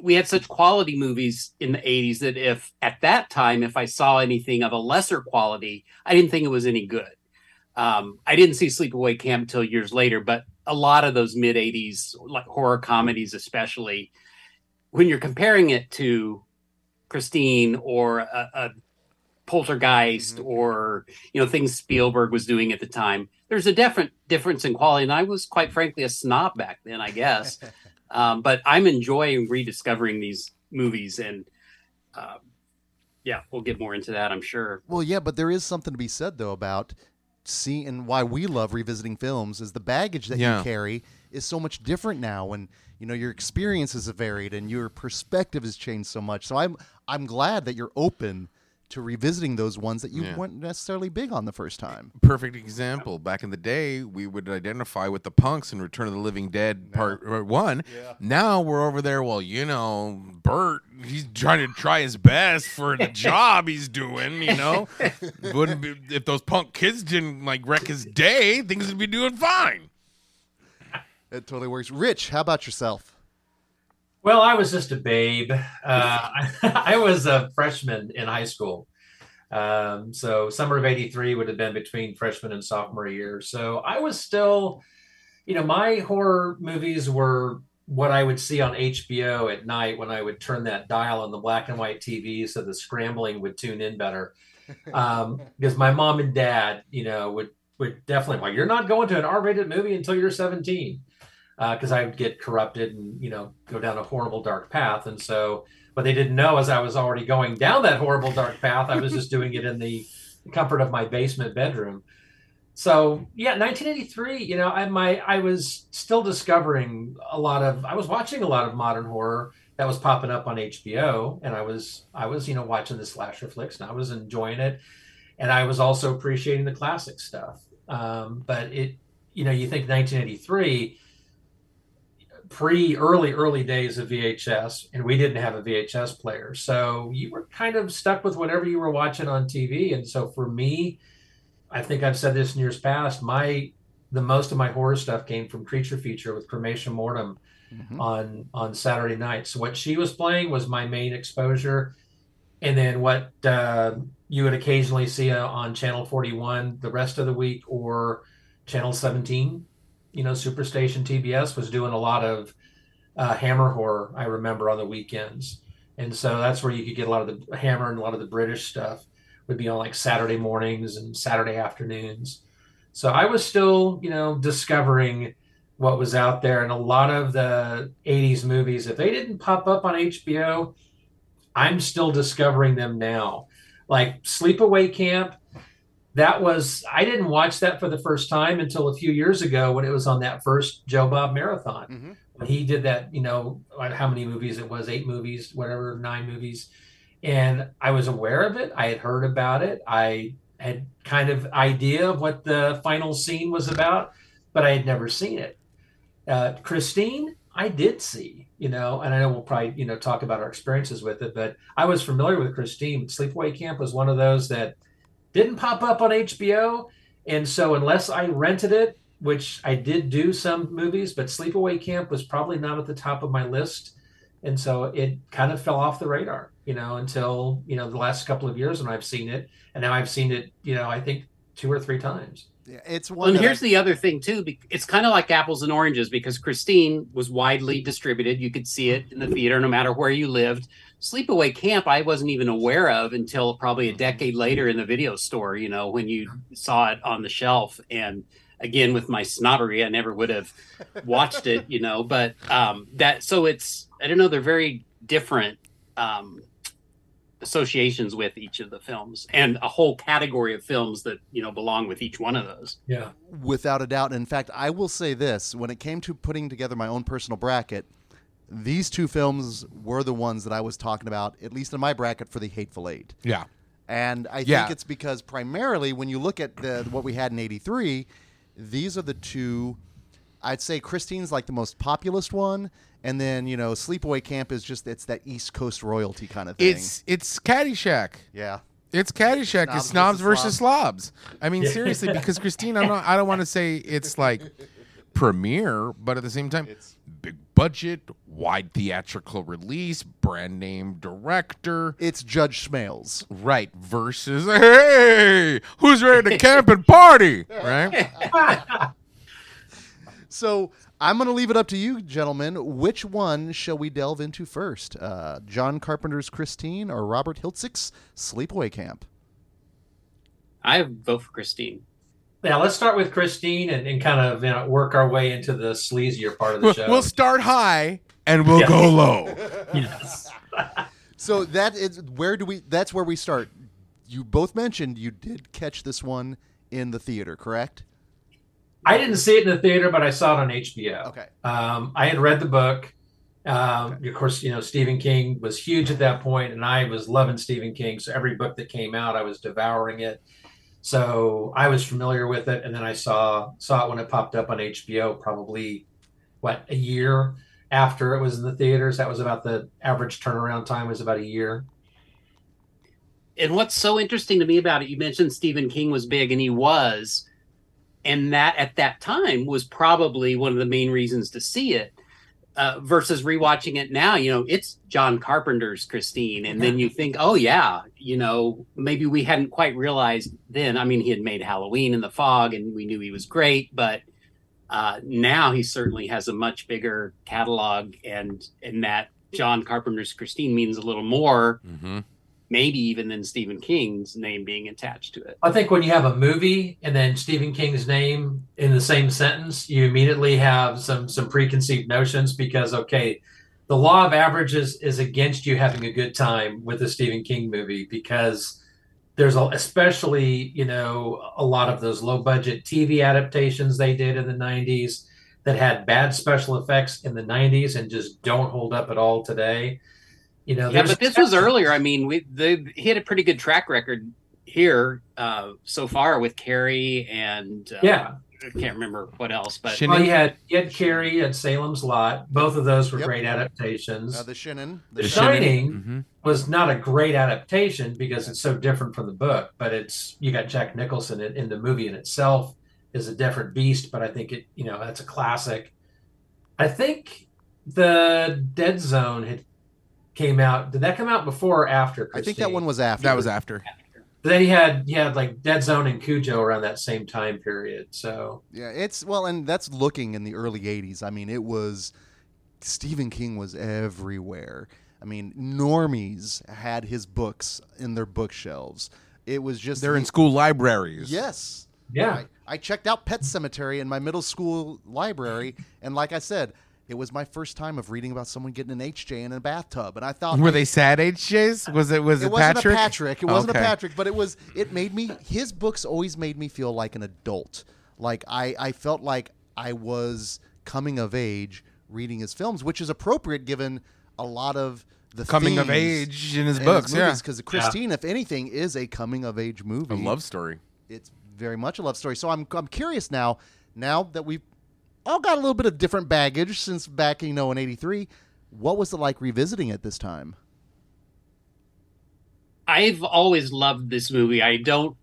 we had such quality movies in the 80s that if at that time if i saw anything of a lesser quality i didn't think it was any good. Um, i didn't see sleepaway camp until years later but a lot of those mid 80s like horror comedies especially when you're comparing it to christine or a, a poltergeist or you know things spielberg was doing at the time there's a different difference in quality and i was quite frankly a snob back then i guess [laughs] um, but I'm enjoying rediscovering these movies, and um, yeah, we'll get more into that, I'm sure. Well, yeah, but there is something to be said though about seeing and why we love revisiting films is the baggage that Yeah. you carry is so much different now when you know your experiences have varied and your perspective has changed so much. So I'm I'm glad that you're open to revisiting those ones that you Yeah. weren't necessarily big on the first time. Perfect example. Back in the day, we would identify with the punks in Return of the Living Dead Part One. Now we're over there. Well, you know, Bert he's trying to try his best for the job he's doing. You know, [laughs] wouldn't be, if those punk kids didn't like wreck his day, things would be doing fine. It totally works. Rich, how about yourself? Well, I was just a babe. [laughs] Uh, [laughs] I was a freshman in high school. Um, so summer of 83 would have been between freshman and sophomore year. So I was still, you know, my horror movies were what I would see on HBO at night when I would turn that dial on the black and white TV so the scrambling would tune in better. Um, [laughs] because my mom and dad, you know, would would definitely like, you're not going to an R-rated movie until you're 17. Because uh, I would get corrupted and you know go down a horrible dark path, and so what they didn't know is I was already going down that horrible dark path. I was just doing it in the comfort of my basement bedroom. So yeah, 1983. You know, I my I was still discovering a lot of. I was watching a lot of modern horror that was popping up on HBO, and I was I was you know watching the slasher flicks, and I was enjoying it, and I was also appreciating the classic stuff. Um, but it, you know, you think 1983 pre early early days of VHS, and we didn't have a VHS player, so you were kind of stuck with whatever you were watching on TV. And so for me, I think I've said this in years past. My the most of my horror stuff came from Creature Feature with Crematia Mortem mm-hmm. on on Saturday nights. So what she was playing was my main exposure, and then what uh, you would occasionally see uh, on Channel 41 the rest of the week or Channel 17 you know, Superstation TBS was doing a lot of uh, Hammer horror. I remember on the weekends, and so that's where you could get a lot of the Hammer and a lot of the British stuff would be on like Saturday mornings and Saturday afternoons. So I was still, you know, discovering what was out there, and a lot of the '80s movies, if they didn't pop up on HBO, I'm still discovering them now. Like Sleepaway Camp that was I didn't watch that for the first time until a few years ago when it was on that first Joe Bob marathon. Mm-hmm. When he did that, you know, how many movies it was, eight movies, whatever, nine movies. And I was aware of it. I had heard about it. I had kind of idea of what the final scene was about, but I had never seen it. Uh, Christine, I did see, you know, and I know we'll probably, you know, talk about our experiences with it, but I was familiar with Christine. Sleepaway Camp was one of those that – didn't pop up on HBO. And so, unless I rented it, which I did do some movies, but Sleepaway Camp was probably not at the top of my list. And so it kind of fell off the radar, you know, until, you know, the last couple of years when I've seen it. And now I've seen it, you know, I think two or three times. Yeah, it's one. and here's I... the other thing too. It's kind of like apples and oranges because Christine was widely distributed. You could see it in the theater no matter where you lived sleepaway camp i wasn't even aware of until probably a decade later in the video store you know when you saw it on the shelf. And again with my snobbery i never would have watched it you know but um that so it's i don't know they're very different um associations with each of the films and a whole category of films that you know belong with each one of those. Yeah. Without a doubt. In fact i will say this. When it came to putting together my own personal bracket these two films were the ones that I was talking about, at least in my bracket, for the Hateful Eight. Yeah. And I yeah. think it's because primarily when you look at the, what we had in 83, these are the two. I'd say Christine's like the most populist one, and then you know Sleepaway Camp is just it's that East Coast royalty kind of thing. It's it's Caddyshack. Yeah. It's Caddyshack. Snobs it's snobs versus, versus slobs. I mean, seriously, because Christine, I'm not, I don't want to say it's like [laughs] premiere, but at the same time, it's big budget, wide theatrical release, brand name director. It's Judge Smails. Right. Versus, hey, who's ready to camp and party? [laughs] Right. so I'm going to leave it up to you, gentlemen. Which one shall we delve into first? Uh, John Carpenter's Christine or Robert Hiltzik Sleepaway Camp? I vote for Christine. Yeah, let's start with Christine and, and kind of you know, work our way into the sleazier part of the show. We'll start high and we'll yes. go low. [laughs] yes. [laughs] so that is where do we? That's where we start. You both mentioned you did catch this one in the theater, correct? I didn't see it in the theater, but I saw it on HBO. Okay. Um, I had read the book. Um, okay. Of course, you know Stephen King was huge at that point, and I was loving Stephen King. So every book that came out, I was devouring it. So I was familiar with it, and then I saw saw it when it popped up on HBO, probably what a year after it was in the theaters. That was about the average turnaround time was about a year. and what's so interesting to me about it, you mentioned Stephen King was big, and he was, and that at that time was probably one of the main reasons to see it. Uh, versus rewatching it now, you know, it's John Carpenter's Christine, and then you think, oh yeah, you know, maybe we hadn't quite realized then. I mean, he had made Halloween in the Fog, and we knew he was great, but uh, now he certainly has a much bigger catalog, and and that John Carpenter's Christine means a little more Mm-hmm. Maybe even than Stephen King's name being attached to it. I think when you have a movie and then Stephen King's name in the same sentence, you immediately have some some preconceived notions because okay, the law of averages is against you having a good time with a Stephen King movie because there's a, especially you know a lot of those low budget TV adaptations they did in the 90s that had bad special effects in the 90s and just don't hold up at all today. You know, Yeah, but this was earlier. I mean, we the, he had a pretty good track record here uh, so far with Carrie and uh, yeah. I can't remember what else, but Shin- Well, you had you had Carrie and Salem's Lot. Both of those were Yep. great adaptations. Uh, the Shannon. the The Shining Mm-hmm. was not a great adaptation because it's so different from the book. But it's you got Jack Nicholson in, in the movie in itself is a different beast. But I think it you know that's a classic. I think the Dead Zone had came out. Did that come out before or after? I think that one was after. That was after. Then he had he had like Dead Zone and Cujo around that same time period. So Yeah, it's well, and that's looking in the early '80s. I mean, it was Stephen King was everywhere. I mean, normies had his books in their bookshelves. It was just They're in school libraries. Yes. yeah, I, I checked out Pet Sematary in my middle school library, and like I said, it was my first time of reading about someone getting an HJ in a bathtub, and I thought Were they sad HJs? Was it was it, it wasn't Patrick? a Patrick. It wasn't Okay. a Patrick, but it was. It made me. His books always made me feel like an adult. Like I, I felt like I was coming of age reading his films, which is appropriate given a lot of the Coming of age in his in books, yeah. Because Christine, if anything, is a coming of age movie. A love story. It's very much a love story. So I'm, I'm curious now. Now that we've all got a little bit of different baggage since back, you know, in '83, what was it like revisiting it this time? I've always loved this movie. I don't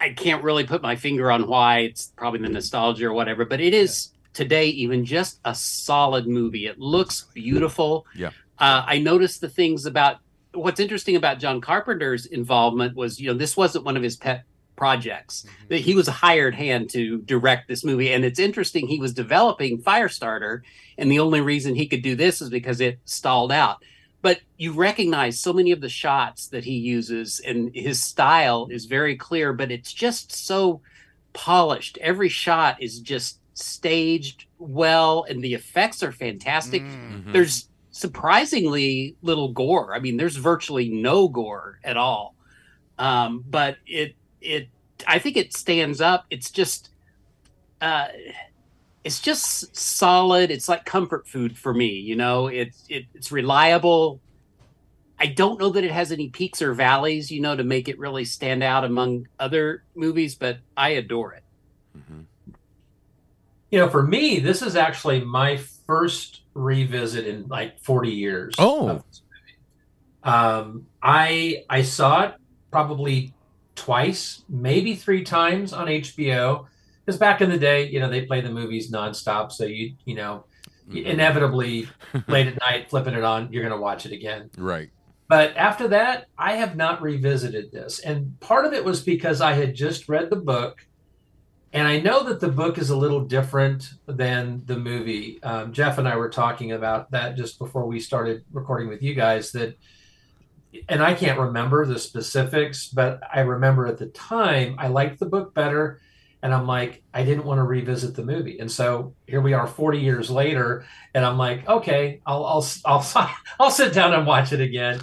I can't really put my finger on why. It's probably the nostalgia or whatever, but it is today even just a solid movie. It looks beautiful. Yeah. Uh, I noticed the things about what's interesting about John Carpenter's involvement was, you know, this wasn't one of his pet projects. That He was a hired hand to direct this movie. And it's interesting, he was developing Firestarter, and the only reason he could do this is because it stalled out but you recognize so many of the shots that he uses and his style is very clear but it's just so polished every shot is just staged well and the effects are fantastic Mhm. there's surprisingly little gore i mean there's virtually no gore at all um, but it it i think it stands up it's just uh it's just solid. It's like comfort food for me. You know, it's it, it's reliable. I don't know that it has any peaks or valleys, you know, to make it really stand out among other movies, but I adore it. you know, for me, this is actually my first revisit in like 40 years. Oh. of this movie. Um, I I saw it probably twice, maybe three times on HBO. Because back in the day, you know, they play the movies nonstop, so you you know, Mhm. inevitably [laughs] late at night flipping it on, you're going to watch it again. Right. But after that, I have not revisited this. And part of it was because I had just read the book. And I know that the book is a little different than the movie. Um, Jeff and I were talking about that just before we started recording with you guys. That, and I can't remember the specifics, but I remember at the time I liked the book better. And I'm like, I didn't want to revisit the movie. And so here we are 40 years later. And I'm like, okay, I'll, I'll, I'll, [laughs] I'll sit down and watch it again.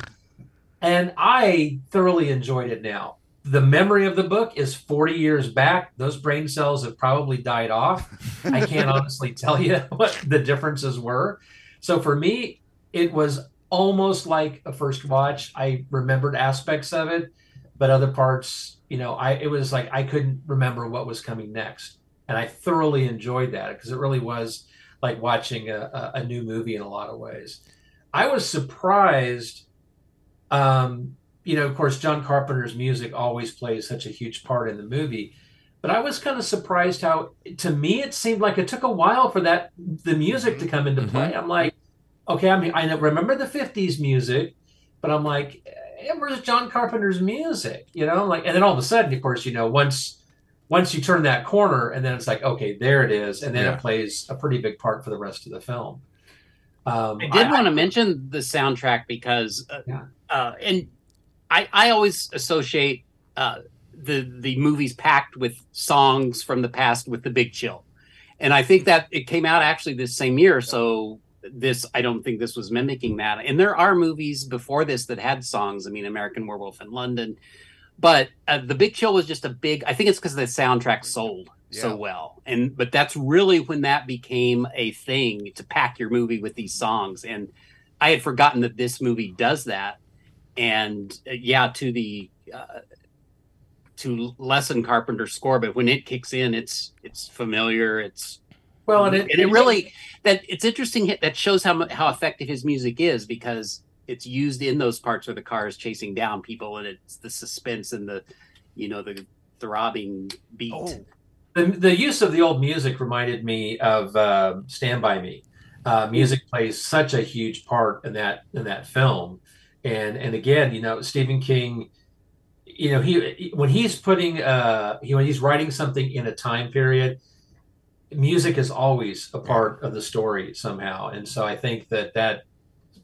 And I thoroughly enjoyed it now. The memory of the book is 40 years back. Those brain cells have probably died off. I can't [laughs] honestly tell you [laughs] what the differences were. So for me, it was almost like a first watch. I remembered aspects of it, but other parts, you know, I it was like I couldn't remember what was coming next. And I thoroughly enjoyed that because it really was like watching a, a, new movie in a lot of ways. I was surprised. Um, you know, of course, John Carpenter's music always plays such a huge part in the movie, but I was kind of surprised how, to me, it seemed like it took a while for that the music to come into play. I'm like, okay, I mean, I remember the '50s music, but I'm like, eh, where's John Carpenter's music? You know, like, and then all of a sudden, of course, you know, once once you turn that corner, and then it's like, okay, there it is, and then Yeah. it plays a pretty big part for the rest of the film. Um, I did want to mention the soundtrack because, uh, Yeah. uh, and I I always associate uh, the the movies packed with songs from the past with the Big Chill, and I think that it came out actually this same year. So this I don't think this was mimicking that. And there are movies before this that had songs. I mean, American Werewolf in London, but uh, the Big Chill was just a big. I think it's because the soundtrack sold Yeah. so well, and but that's really when that became a thing to pack your movie with these songs. And I had forgotten that this movie does that. And uh, yeah, to the uh, to lessen Carpenter's score, but when it kicks in, it's it's familiar. It's well, and and it, it, really that it's interesting that shows how how effective his music is because it's used in those parts where the car is chasing down people and it's the suspense and the you know the throbbing beat. the, the use of the old music reminded me of uh, Stand by Me. Uh, music plays such a huge part in that in that film, and and again, you know, Stephen King, you know, he when he's putting uh, he, when he's writing something in a time period, music is always a part of the story somehow, and so I think that that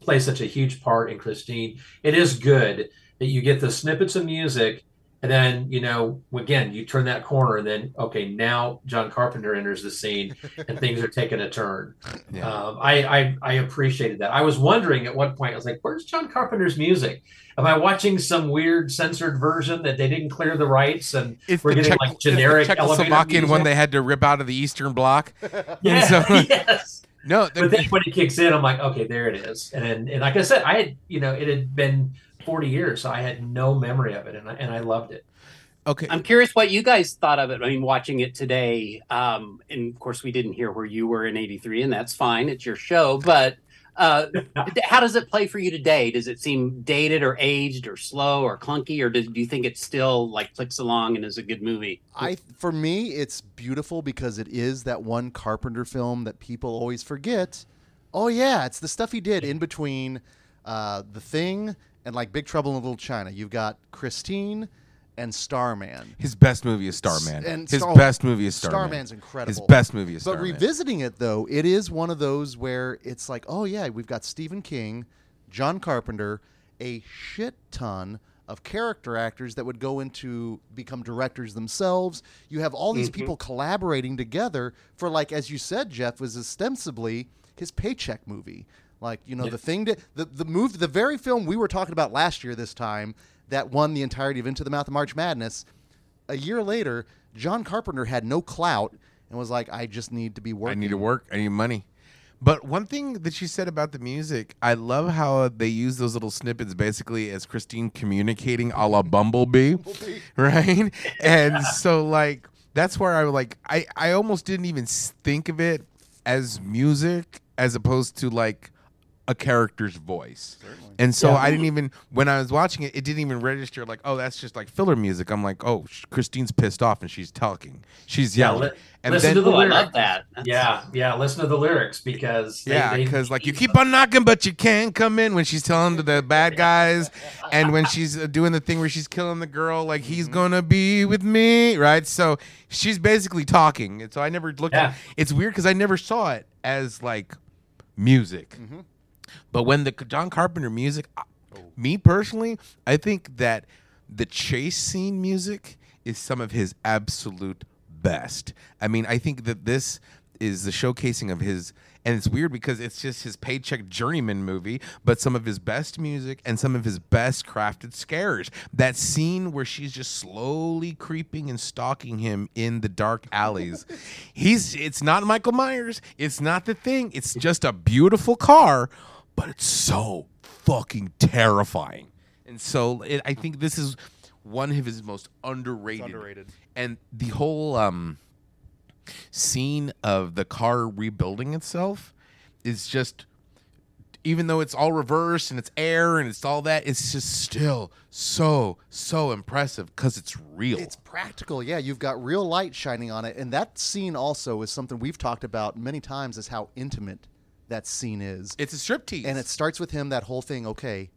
plays such a huge part in Christine. It is good that you get the snippets of music and then, you know, again, you turn that corner, and then, okay, now John Carpenter enters the scene, and [laughs] things are taking a turn. Yeah. Um, I, I I appreciated that. I was wondering at one point, I was like, "Where's John Carpenter's music? Am I watching some weird censored version that they didn't clear the rights and It's we're the getting Czech- like the generic elevator Czechoslovakian one they had to rip out of the Eastern Bloc. [laughs] Yeah, so- [laughs] yes. No, But then when it kicks in, I'm like, okay, there it is. And then, and like I said, I had, you know, it had been 40 years, so I had no memory of it, and I, and I loved it. okay. I'm curious what you guys thought of it. I mean, watching it today, um, and of course, we didn't hear where you were in '83, and that's fine. It's your show. But uh, [laughs] how does it play for you today? Does it seem dated or aged or slow or clunky, or do, do you think it still like clicks along and is a good movie? I for me it's beautiful because it is that one Carpenter film that people always forget. Oh yeah, it's the stuff he did in between uh, the Thing and like Big Trouble in Little China. You've got Christine and Starman. His best movie is Starman. And His Star- best movie is Starman. Starman's incredible. His best movie is Starman. But revisiting it though, it is one of those where it's like, oh yeah, we've got Stephen King, John Carpenter, a shit ton of character actors that would go into become directors themselves. You have all these mm-hmm. people collaborating together for like as you said, Jeff, was ostensibly his paycheck movie. Like, you know, the thing that the, the move the very film we were talking about last year this time that won the entirety of Into the Mouth of March Madness, a year later, John Carpenter had no clout and was like, I just need to be working. I need to work. I need money. But one thing that you said about the music, I love how they use those little snippets basically as Christine communicating a la Bumblebee, [laughs] right? And so like that's where I like I I almost didn't even think of it as music as opposed to like a character's voice. And so I didn't even when I was watching it, it didn't even register like, oh, that's just like filler music. I'm like, oh, sh- Christine's pissed off and she's talking, she's Yeah, yelling, li- and listen then to the Oh, I lyrics. love that. Yeah, yeah. Listen to the lyrics because they- Yeah, because like you keep on knocking, but you can't come in when she's telling to the bad guys, and when she's uh, doing the thing where she's killing the girl, like he's Mm-hmm. gonna be with me, right? So she's basically talking. And so I never looked. Yeah. at It's weird because I never saw it as like music, Mm-hmm. But when the John Carpenter music, I- me personally, I think that the chase scene music is some of his absolute best. I mean, I think that this is the showcasing of his and it's weird because it's just his paycheck journeyman movie, but some of his best music and some of his best crafted scares. That scene where she's just slowly creeping and stalking him in the dark alleys. [laughs] He's it's not Michael Myers, it's not the thing. It's just a beautiful car, but it's so fucking terrifying. And so it, I think this is one of his most underrated. underrated. And the whole um scene of the car rebuilding itself is just even though it's all reversed and it's air and it's all that, it's just still so so impressive because it's real. It's practical. Yeah, you've got real light shining on it. And that scene also is something we've talked about many times is how intimate that scene is. It's a striptease, and it starts with him that whole thing, okay,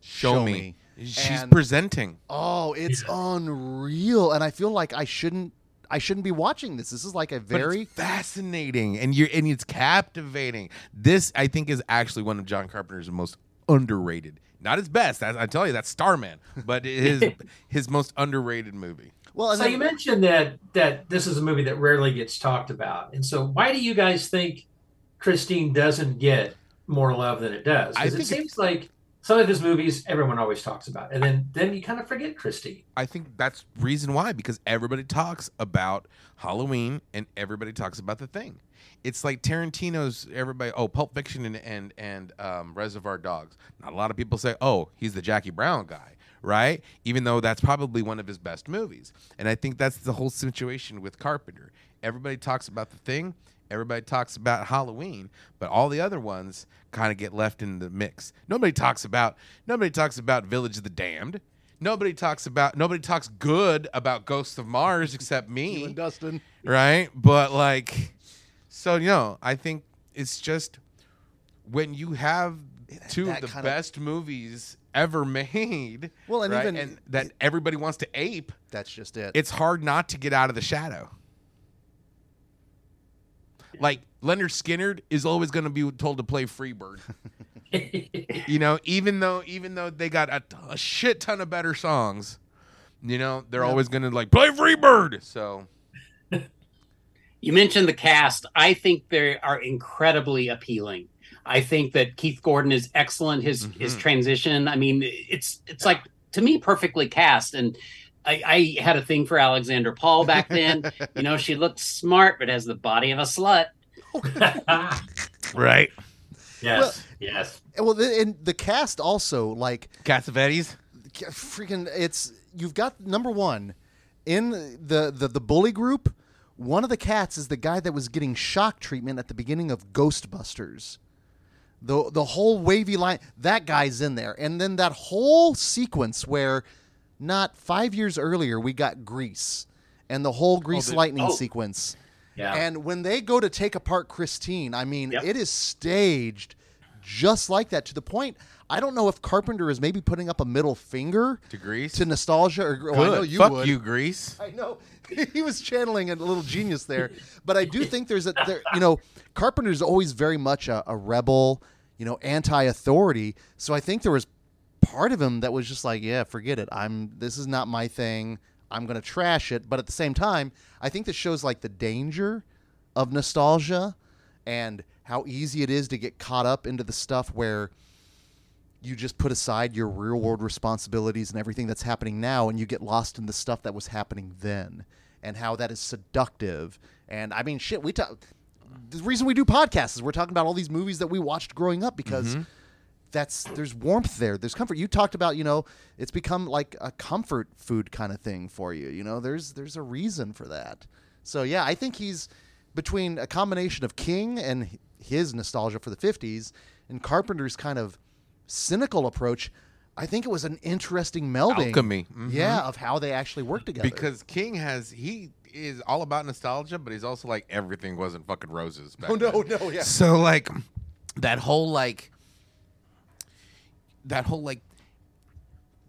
show, show me. me. She's And- presenting. Oh, it's unreal. And I feel like I shouldn't I shouldn't be watching this. This is like a But very it's fascinating and you're and it's captivating. This I think is actually one of John Carpenter's most underrated. Not his best, I, I tell you, that's Starman, but [laughs] his his most underrated movie. well. So then- you mentioned that that this is a movie that rarely gets talked about, and so why do you guys think Christine doesn't get more love than it does? Because it seems like some of his movies everyone always talks about, and then then you kind of forget Christine. I think that's reason why because everybody talks about Halloween and everybody talks about the thing. It's like Tarantino's everybody oh Pulp Fiction and and and um, Reservoir Dogs. Not a lot of people say oh he's the Jackie Brown guy, right? Even though that's probably one of his best movies. And I think that's the whole situation with Carpenter. Everybody talks about the thing. Everybody talks about Halloween, but all the other ones kind of get left in the mix. Nobody talks about nobody talks about Village of the Damned. Nobody talks about nobody talks good about Ghosts of Mars except you me, and Dustin. right? But like, so you know, I think it's just when you have two that of the kind of- best movies ever [laughs] made, Well, and right, even- and that everybody wants to ape. That's just it. It's hard not to get out of the shadow. Like Lynyrd Skynyrd is always going to be told to play Freebird. [laughs] you know, even though even though they got a, a shit ton of better songs, you know, they're always going to like play Freebird. So You mentioned the cast. I think they are incredibly appealing. I think that Keith Gordon is excellent. His his Mhm. transition. I mean, it's it's like to me perfectly cast. And I, I had a thing for Alexandra Paul back then. [laughs] you know, she looked smart, but has the body of a slut. [laughs] right, yes, yes. well, the, and the cast also like Cassavetes. freaking it's you've got number one in the, the the bully group one of the cats is the guy that was getting shock treatment at the beginning of ghostbusters the the whole wavy line that guy's in there and then that whole sequence where not five years earlier we got grease and the whole oh, grease the- lightning oh. sequence Yeah. and when they go to take apart Christine, I mean, Yep. it is staged just like that to the point. I don't know if Carpenter is maybe putting up a middle finger To Grease? to nostalgia. Or, oh, Good. I know you Fuck would. you, Grease. I know [laughs] he was channeling a little genius there, but I do think there's a there, you know Carpenter's always very much a, a rebel, you know, anti-authority. So I think there was part of him that was just like, yeah, forget it. I'm this is not my thing. I'm gonna trash it. But at the same time, I think this shows like the danger of nostalgia and how easy it is to get caught up into the stuff where you just put aside your real world responsibilities and everything that's happening now and you get lost in the stuff that was happening then and how that is seductive and i mean shit we talk the reason we do podcasts is we're talking about all these movies that we watched growing up because mm-hmm. That's there's warmth there there's comfort you talked about you know it's become like a comfort food kind of thing for you you know there's there's a reason for that so yeah i think he's between a combination of king and his nostalgia for the 50s and carpenter's kind of cynical approach i think it was an interesting melding Alchemy. Mhm. yeah of how they actually work together Because King has he is all about nostalgia, but he's also like everything wasn't fucking roses. Back oh no then. no yeah So like that whole like that whole like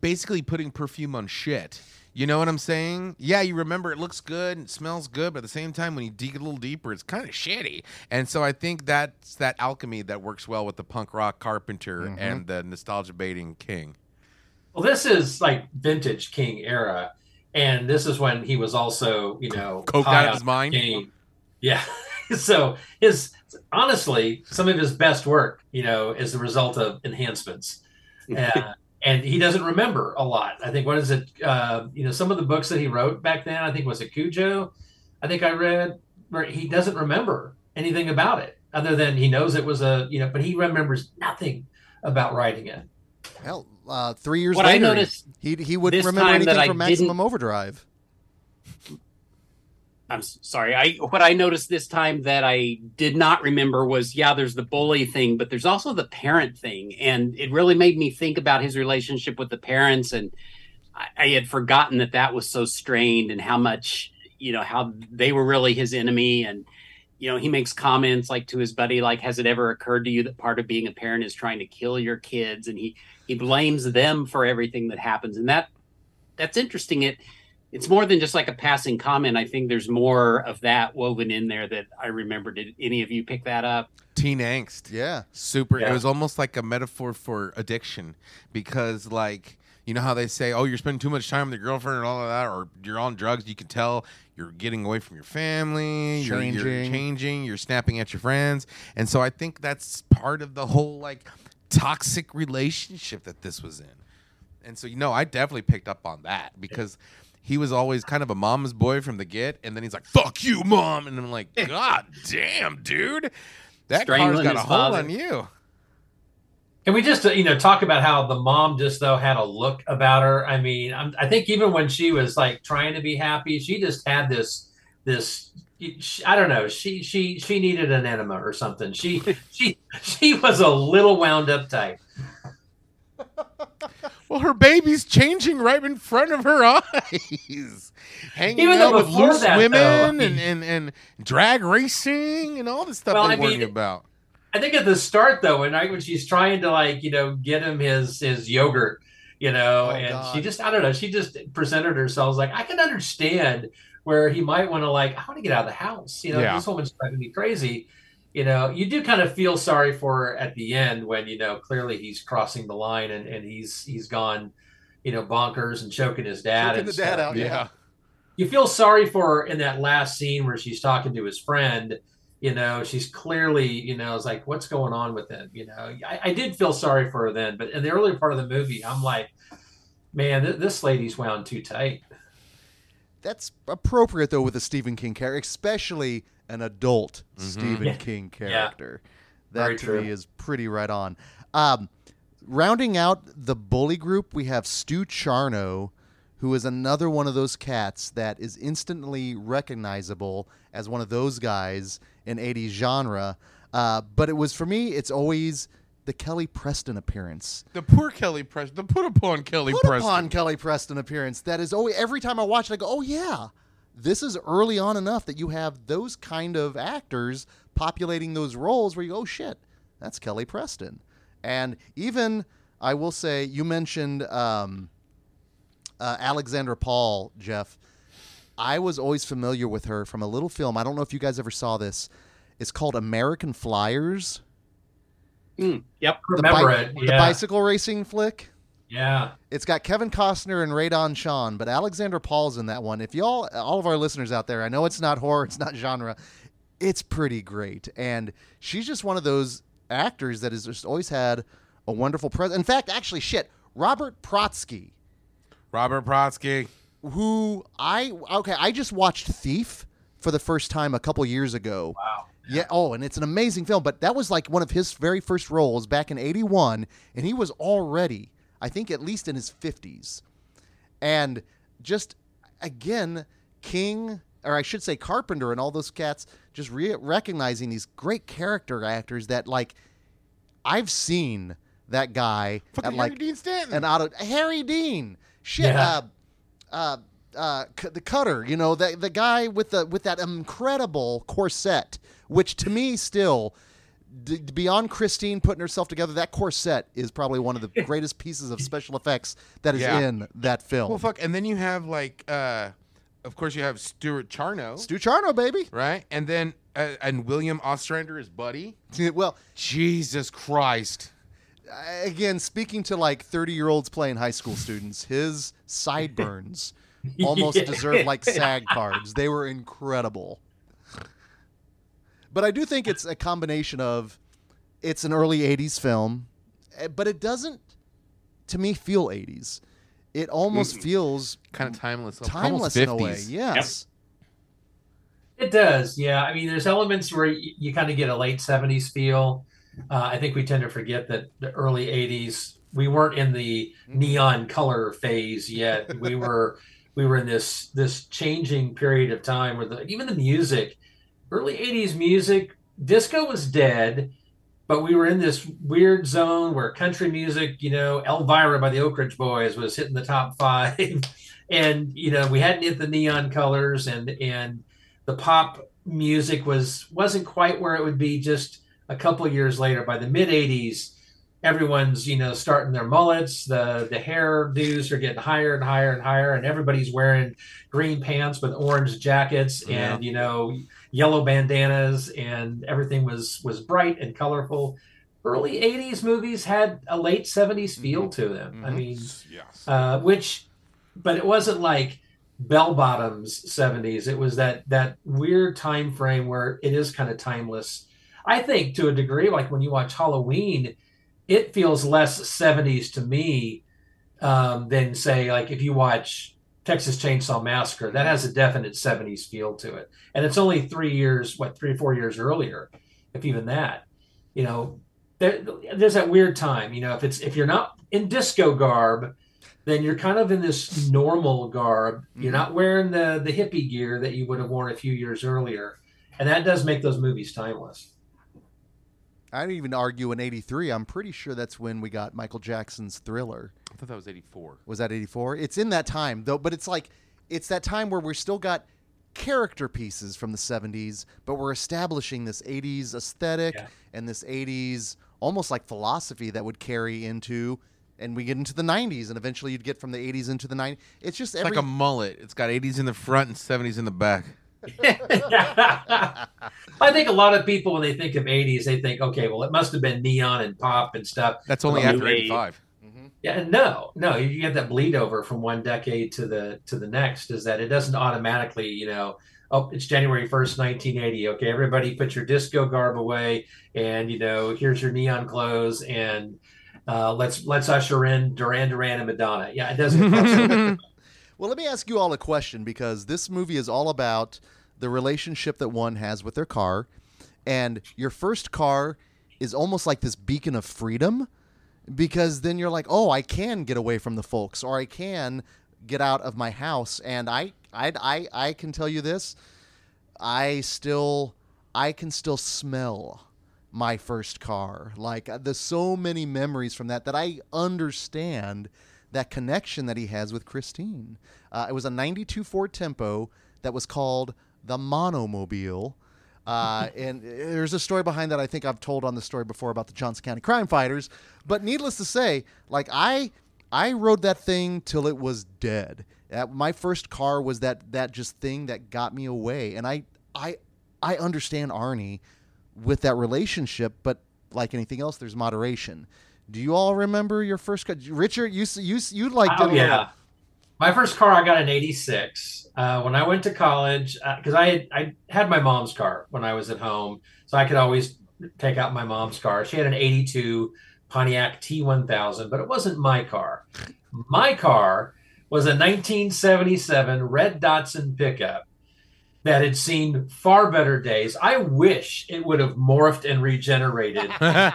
basically putting perfume on shit. You know what I'm saying? Yeah, you remember it looks good and it smells good, but at the same time when you dig a little deeper, it's kind of shitty. And so I think that's that alchemy that works well with the punk rock carpenter mm-hmm. and the nostalgia baiting king. Well, this is like vintage King era, and this is when he was also, you know, Coked high out of his mind? cocaine. Yeah. [laughs] so his honestly, some of his best work, you know, is the result of enhancements, uh, [laughs] and he doesn't remember a lot. I think what is it? Uh, you know, some of the books that he wrote back then. I think was it Cujo. I think I read where he doesn't remember anything about it other than he knows it was a you know, but he remembers nothing about writing it. Well, uh, three years What I later, noticed he he wouldn't remember anything from Maximum Overdrive. I'm sorry. I what I noticed this time that I did not remember was yeah, there's the bully thing, but there's also the parent thing, and it really made me think about his relationship with the parents, and I, I had forgotten that that was so strained, and how much you know how they were really his enemy, and you know he makes comments like to his buddy like, "Has it ever occurred to you that part of being a parent is trying to kill your kids?" And he he blames them for everything that happens, and that that's interesting. It it's more than just like a passing comment. I think there's more of that woven in there that I remember. Did any of you pick that up? Teen angst. Yeah. Super. Yeah. It was almost like a metaphor for addiction because, like, you know how they say, "Oh, you're spending too much time with your girlfriend and all of that," or you're on drugs. You can tell you're getting away from your family. You're, you're Changing. changing. You're snapping at your friends, and so I think that's part of the whole like toxic relationship that this was in. And so, you know, I definitely picked up on that because he was always kind of a mama's boy from the get, and then he's like, "Fuck you, mom," and I'm like, [laughs] "God damn, dude, that car's Strangling got a his hold father. on you." Can we just uh, you know talk about how the mom just though had a look about her? I mean, I'm, I think even when she was like trying to be happy, she just had this this. she- I don't know. She she she needed an enema or something. She [laughs] she she was a little wound up type. [laughs] Well, her baby's changing right in front of her [laughs] eyes, hanging Even out with loose that, women though, I and, mean- and, and drag racing and all the stuff Well, they I worrying mean, about. I think at the start though, when I when she's trying to like you know get him his his yogurt, you know, Oh, and God. she just I don't know, she just presented herself as like I can understand where he might want to like I want to get out of the house, you know, Yeah. this woman's driving me crazy. You know, you do kind of feel sorry for her at the end when you know clearly he's crossing the line and and he's he's gone, you know, bonkers and choking his dad Choking and the dad stuff. out, yeah. you feel sorry for her in that last scene where she's talking to his friend. You know, she's clearly, you know, it's like, what's going on with him? You know, I, I did feel sorry for her then, but in the earlier part of the movie, I'm like, man, th- this lady's wound too tight. That's appropriate though with a Stephen King character, especially an adult Stephen Yeah. King Yeah. character. That Very to true. me is pretty right on. Um, rounding out the bully group, we have Stu Charno, who is another one of those cats that is instantly recognizable as one of those guys in 80s genre. Uh, but it was for me, it's always the Kelly Preston appearance. The poor Kelly Preston, the put upon Kelly Put Preston. upon Kelly Preston appearance. That is always every time I watch it, I go, oh yeah, this is early on enough that you have those kind of actors populating those roles where you go, oh shit, that's Kelly Preston. And even I will say, you mentioned um, uh, Alexandra Paul, Jeff. I was always familiar with her from a little film. I don't know if you guys ever saw this. It's called American Flyers. Mm, yep. Remember bi- it? The bicycle racing flick. Yeah. It's got Kevin Costner and Rae Dawn Chong, but Alexandra Paul's in that one. If y'all, all of our listeners out there, I know it's not horror, [laughs] it's not genre, it's pretty great, and she's just one of those actors that has just always had a wonderful presence. In fact, actually, shit, Robert Prosky, Robert Prosky. who I okay, I just watched Thief for the first time a couple years ago. Wow. Yeah. Oh, and it's an amazing film. But that was like one of his very first roles back in '81, and he was already, I think, at least in his 50s. And just again, King, or I should say Carpenter, and all those cats, just re- recognizing these great character actors that like I've seen that guy Fucking at like Harry Dean Stanton. and out of Harry Dean. Shit. Yeah. Uh, uh, uh, c- the cutter, you know, the the guy with the with that incredible corset, which to me still, d- beyond Christine putting herself together, that corset is probably one of the [laughs] greatest pieces of special effects that is Yeah. in that film. well, fuck. And then you have like, uh, of course, you have Stuart Charno, Stu Charno, baby. right? And then uh, and William Ostrander, is buddy. [laughs] well, Jesus Christ. again, speaking to like thirty-year-olds playing high school students, his sideburns [laughs] almost Yeah. deserve like SAG cards. They were incredible. But I do think it's a combination of it's an early 80s film, eh, but it doesn't to me feel 80s. It almost feels Kind of timeless. almost timeless in a way. 50s. Yes. It does, yeah. I mean, there's elements where you, you kind of get a late '70s feel. Uh, I think we tend to forget that the early '80s we weren't in the neon color phase yet. We [laughs] were we were in this this changing period of time where the, even the music, early '80s music, disco was dead, but we were in this weird zone where country music, you know, Elvira by the Oak Ridge Boys was hitting the top five, [laughs] and you know we hadn't hit the neon colors, and and the pop music was wasn't quite where it would be just a couple years later. By the mid '80s, everyone's you know starting their mullets, the the hairdos are getting higher and higher and higher, and everybody's wearing green pants with orange jackets, Yeah. and you know yellow bandanas, and everything was was bright and colorful. Early '80s movies had a late '70s feel to them. I Mhm. mean, Yes. uh, which, but it wasn't like bell bottoms 70s. It was that that weird time frame where it is kind of timeless. I think to a degree, like when you watch Halloween, it feels less 70s to me um, than say like if you watch Texas Chainsaw Massacre, that has a definite 70s feel to it, and it's only three years, what three or four years earlier, if even that. You know, there, there's that weird time. You know, if it's if you're not in disco garb, then you're kind of in this normal garb. You're mm-hmm. not wearing the the hippie gear that you would have worn a few years earlier, and that does make those movies timeless. I'd even argue in 83, I'm pretty sure that's when we got Michael Jackson's Thriller. I thought that was 84. Was that 84? It's in that time, though, but it's like, it's that time where we're still got character pieces from the 70s, but we're establishing this 80s aesthetic Yeah. and this 80s almost like philosophy that would carry into, and we get into the 90s, and eventually you'd get from the 80s into the 90s. It's just It's every. like a mullet. It's got 80s in the front and 70s in the back. I think a lot of people when they think of 80s, they think, okay, well, it must have been neon and pop and stuff. That's only Well, after new 85. Yeah, and no, no, you get that bleed over from one decade to the to the next. Is that it doesn't automatically, you know, oh, it's January first, nineteen eighty. Okay, everybody, put your disco garb away, and you know, here's your neon clothes, and uh, let's let's usher in Duran Duran and Madonna. Yeah, it doesn't. [laughs] [laughs] Well, let me ask you all a question because this movie is all about the relationship that one has with their car. And your first car is almost like this beacon of freedom because then you're like, oh, I can get away from the folks or I can get out of my house. And I, I, I, I can tell you this I still, I can still smell my first car. Like uh, there's so many memories from that that I understand that connection that he has with Christine. Uh, it was a 92 Ford Tempo that was called the Monomobile. Uh, [laughs] and there's a story behind that I think I've told on the story before about the Johnson County crime fighters. But needless to say, like I I rode that thing till it was dead. Uh, my first car was that that just thing that got me away. And I I I understand Arnie with that relationship, but like anything else, there's moderation. Do you all remember your first car? Richard, you s- you s- you like Oh yeah, my first car I got in '86 uh, when I went to college because I had, I had my mom's car when I was at home, so I could always take out my mom's car. She had an '82 Pontiac T1000, but it wasn't my car. My car was a 1977 red Datsun pickup that had seen far better days. I wish it would have morphed and regenerated [laughs]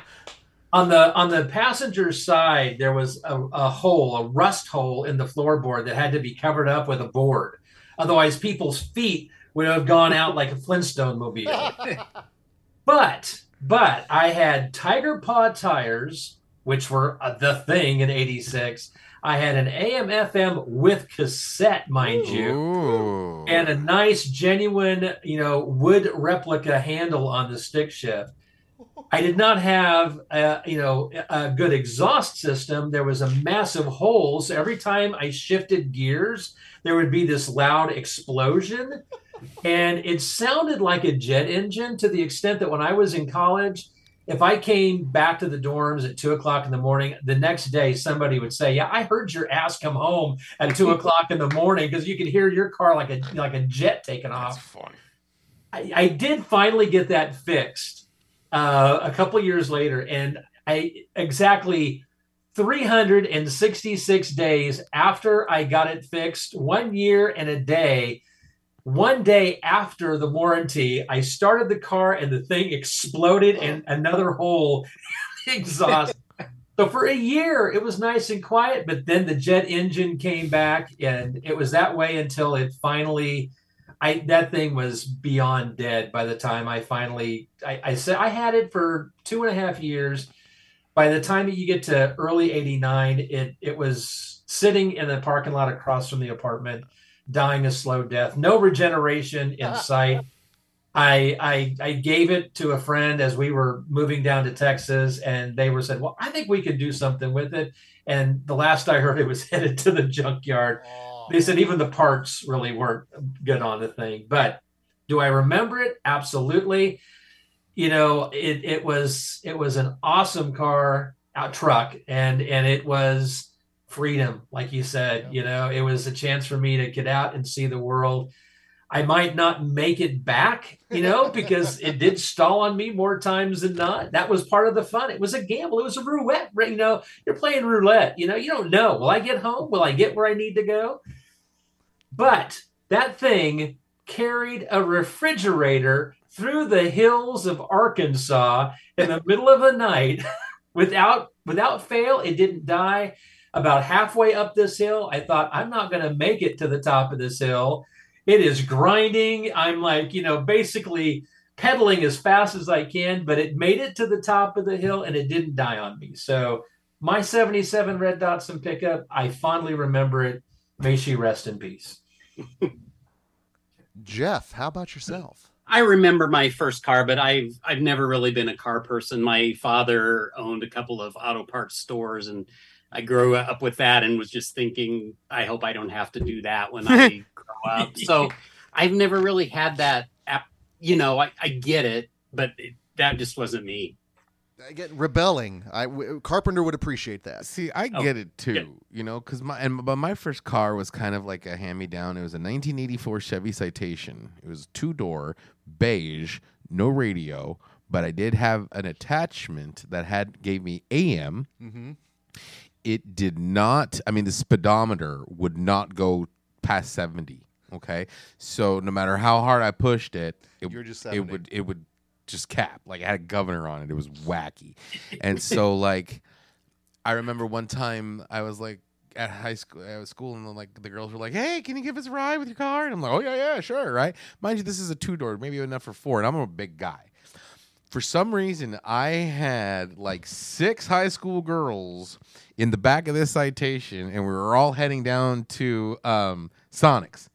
on the on the passenger side there was a, a hole a rust hole in the floorboard that had to be covered up with a board. Otherwise people's feet would have gone out like a flintstone mobile. [laughs] But but i had tiger paw tires which were uh, the thing in 86 i had an am fm with cassette mind you and a nice genuine you know wood replica handle on the stick shift [laughs] i did not have a, you know a good exhaust system. There was a massive hole so every time i shifted gears there would be this loud explosion. And it sounded like a jet engine to the extent that when i was in college if i came back to the dorms at two o'clock in the morning the next day somebody would say yeah i heard your ass come home at two o'clock in the morning because you could hear your car like a like a jet taking That's off. funny. I, I did finally get that fixed uh, a couple years later, and I exactly 366 days after I got it fixed, one year and a day. One day after the warranty, I started the car and the thing exploded and another hole in the exhaust. [laughs] So for a year, it was nice and quiet, but then the jet engine came back, and it was that way until it finally. I that thing was beyond dead by the time I finally. I, I said I had it for two and a half years. By the time you get to early '89, it it was sitting in the parking lot across from the apartment, dying a slow death. No regeneration in uh-huh. sight. I, I I gave it to a friend as we were moving down to Texas, and they were said, "Well, I think we could do something with it." And the last I heard, it was [laughs] headed to the junkyard. They said even the parts really weren't good on the thing. But do I remember it? Absolutely. You know, it it was it was an awesome car, out truck, and and it was freedom, like you said. You know, it was a chance for me to get out and see the world. I might not make it back, you know, [laughs] because it did stall on me more times than not. That was part of the fun. It was a gamble. It was a roulette. You know, you're playing roulette. You know, you don't know. Will I get home? Will I get where I need to go? But that thing carried a refrigerator through the hills of Arkansas in the middle of the night [laughs] without without fail. It didn't die. About halfway up this hill, I thought I'm not going to make it to the top of this hill. It is grinding. I'm like, you know, basically pedaling as fast as I can, but it made it to the top of the hill and it didn't die on me. So my 77 Red Datsun pickup, I fondly remember it. May she rest in peace. Jeff, how about yourself? I remember my first car, but I've I've never really been a car person. My father owned a couple of auto parts stores, and I grew up with that, and was just thinking, I hope I don't have to do that when I [laughs] grow up. So I've never really had that. App, you know, I, I get it, but it, that just wasn't me. Again, rebelling. I w- Carpenter would appreciate that. See, I Oh, get it too, good. you know, because my and but my first car was kind of like a hand me down. It was a 1984 Chevy Citation. It was two door, beige, no radio, but I did have an attachment that had gave me AM. Mm-hmm. It did not. I mean, the speedometer would not go past 70. Okay, so no matter how hard I pushed it, it, You were just it would it would just cap like it had a governor on it. It was wacky, and so [laughs] like I remember one time I was like at high school, at school, and like the girls were like, "Hey, can you give us a ride with your car?" And I'm like, "Oh yeah, yeah, sure, right." Mind you, this is a two door, maybe enough for four, and I'm a big guy. For some reason, I had like six high school girls in the back of this citation, and we were all heading down to um, Sonics.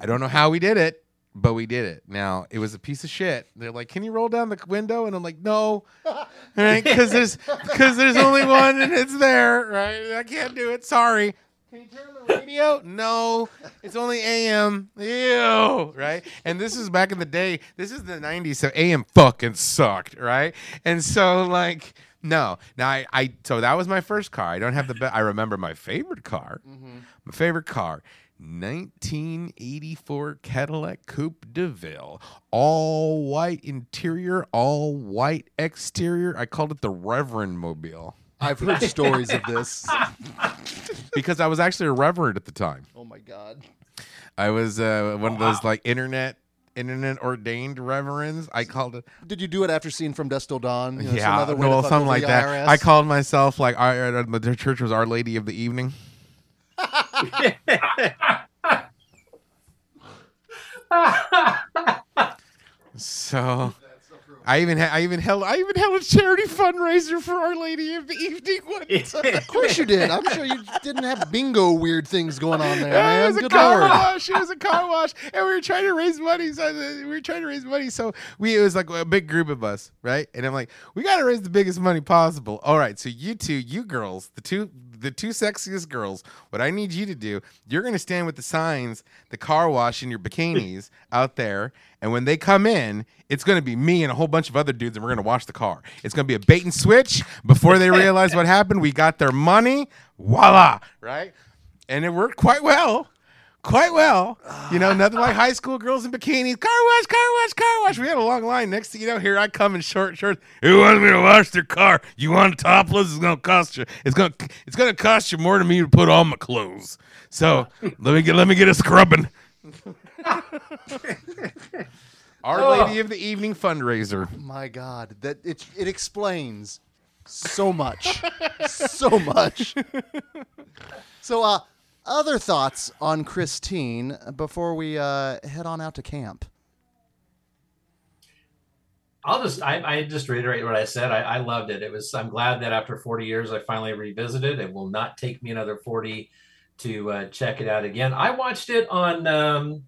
I don't know how we did it, but we did it. Now it was a piece of shit. They're like, "Can you roll down the window?" And I'm like, "No, [laughs] right? because there's because there's only one and it's there, right? I can't do it. Sorry." Can you turn the radio? No, it's only AM. Ew, right? And this is back in the day. This is the '90s, so AM fucking sucked, right? And so like. No, now I, I so that was my first car. I don't have the be- I remember my favorite car. Mm-hmm. My favorite car, 1984 Cadillac Coupe de Ville, all white interior, all white exterior. I called it the Reverend Mobile I've heard [laughs] stories of this. because I was actually a reverend at the time. Oh my god. I was uh, one of those like internet internet ordained reverends. I called it Did you do it after seeing From Dusk Till Dawn? You know, some yeah, other way to no, fuck something like that. IRS? I called myself like our, uh, the church was Our Lady of the Evening. [laughs] So I even ha- I even held I even held a charity fundraiser for Our Lady of the Evening once. [laughs] Of course you did. I'm sure you didn't have bingo weird things going on there, man. it was a Good car lord. wash. It was a car wash, and we were trying to raise money. So uh, we were trying to raise money. So we it was like a big group of us, right? And I'm like, we got to raise the biggest money possible. All right, so you two, you girls, the two, the two sexiest girls. What I need you to do, you're gonna stand with the signs, the car wash in your bikinis [laughs] out there, and when they come in, it's gonna be me and a whole bunch of other dudes, and we're gonna wash the car. It's gonna be a bait and switch. Before they realize what happened, we got their money. Voila, right? And it worked quite well. Quite well. You know, [sighs] nothing like high school girls in bikinis. Car wash, car wash, car wash. We had a long line. Next thing you know, here I come in short shorts. Who wants me to wash their car? You want a topless? It's gonna cost you. It's gonna it's gonna cost you more than me to put on my clothes. So [laughs] let me get let me get a scrubbing. [laughs] Our Lady of the Evening fundraiser. My God, that it it explains so much, so much. [laughs] So, uh, other thoughts on Christine before we uh, head on out to camp? I'll just I, I just reiterate what I said. I, I loved it. It was I'm glad that after 40 years I finally revisited. It will not take me another 40 to uh, check it out again. I watched it on um,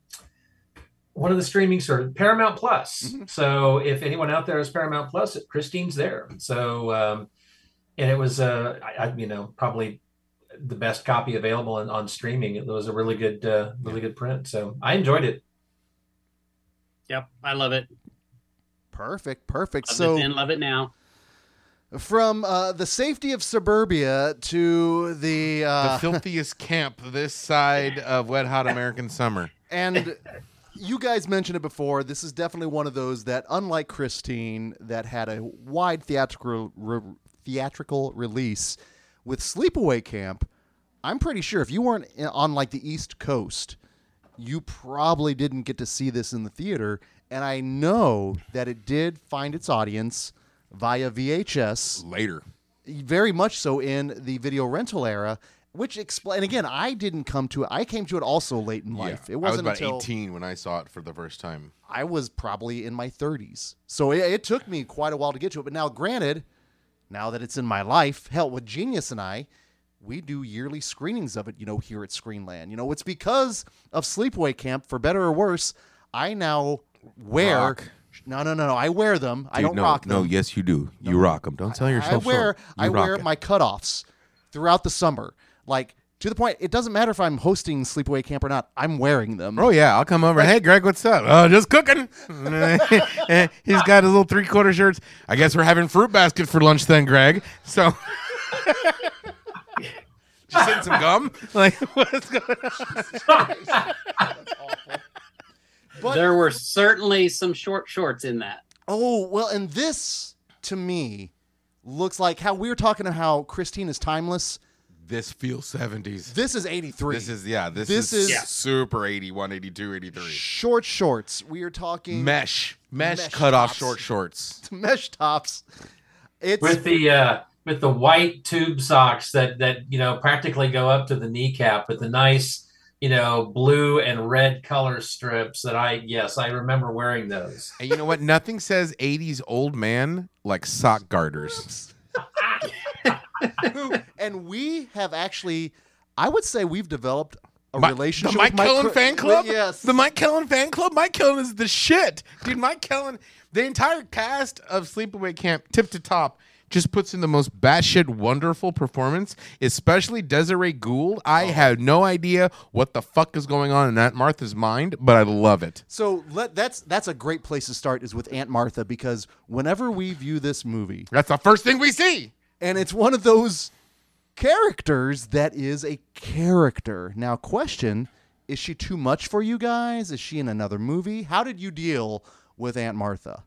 one of the streaming services, Paramount Plus. So if anyone out there is Paramount Plus, Christine's there. So um, and it was uh, I, you know probably the best copy available on, on streaming. It was a really good uh, really good print. So I enjoyed it. Yep, I love it. Perfect, perfect. Love so, it then, love it now. from uh, the safety of suburbia to the, The uh, filthiest camp this side [laughs] of wet hot American summer. and you guys mentioned it before. This is definitely one of those that, unlike Christine, that had a wide theatrical re- theatrical release with Sleepaway Camp. I'm pretty sure if you weren't on like the East Coast, you probably didn't get to see this in the theater. And I know that it did find its audience via VHS Later. very much so in the video rental era, which explain again. I didn't come to it. I came to it also late in life. It I was wasn't about until 18 when I saw it for the first time. I was probably in my 30s. So it, it took me quite a while to get to it. But now, granted, now that it's in my life, hell, with Genius and I, we do yearly screenings of it. You know, here at Screenland. You know, it's because of Sleepaway Camp, for better or worse. I now wear. Rock. No, no, no, no. I wear them. I don't no, rock them. No, yes, you do. You rock them. Don't sell I yourself wear short. You I wear it. my cutoffs throughout the summer, like to the point. It doesn't matter if I'm hosting sleepaway camp or not. I'm wearing them. Oh yeah, I'll come over. Hey, Greg, what's up? Oh, just cooking. [laughs] Eh, he's got his little three quarter shirts. I guess we're having fruit basket for lunch then, Greg. So, [laughs] just in some gum. [laughs] Like, what's going on? But- there were certainly some short shorts in that. Oh well, and this to me looks like how we were talking about how Christine is timeless. This feels seventies. This is '83. This is yeah. This, This is, is- super 81, 82, 83. short shorts. We are talking Mesh, mesh, Mesh cut off short shorts. [laughs] mesh tops. It's with the uh, with the white tube socks that that you know practically go up to the kneecap with the nice you know blue and red color strips that I yes I remember wearing those. And you know what? Nothing says 80s old man like sock garters. [laughs] who, and we have actually, I would say we've developed a Mi- relationship. The Mike with Kellin Cr- fan club? Yes. The Mike Kellin fan club? Mike Kellin is the shit. Dude, Mike Kellin, the entire cast of Sleepaway Camp, tip to top, just puts in the most batshit wonderful performance, especially Desiree Gould. I oh. have no idea what the fuck is going on in Aunt Martha's mind, but I love it. So let, that's that's a great place to start is with Aunt Martha because whenever we view this movie, That's the first thing we see. And it's one of those characters that is a character. Now, question: Is she too much for you guys? Is she in another movie? How did you deal with Aunt Martha?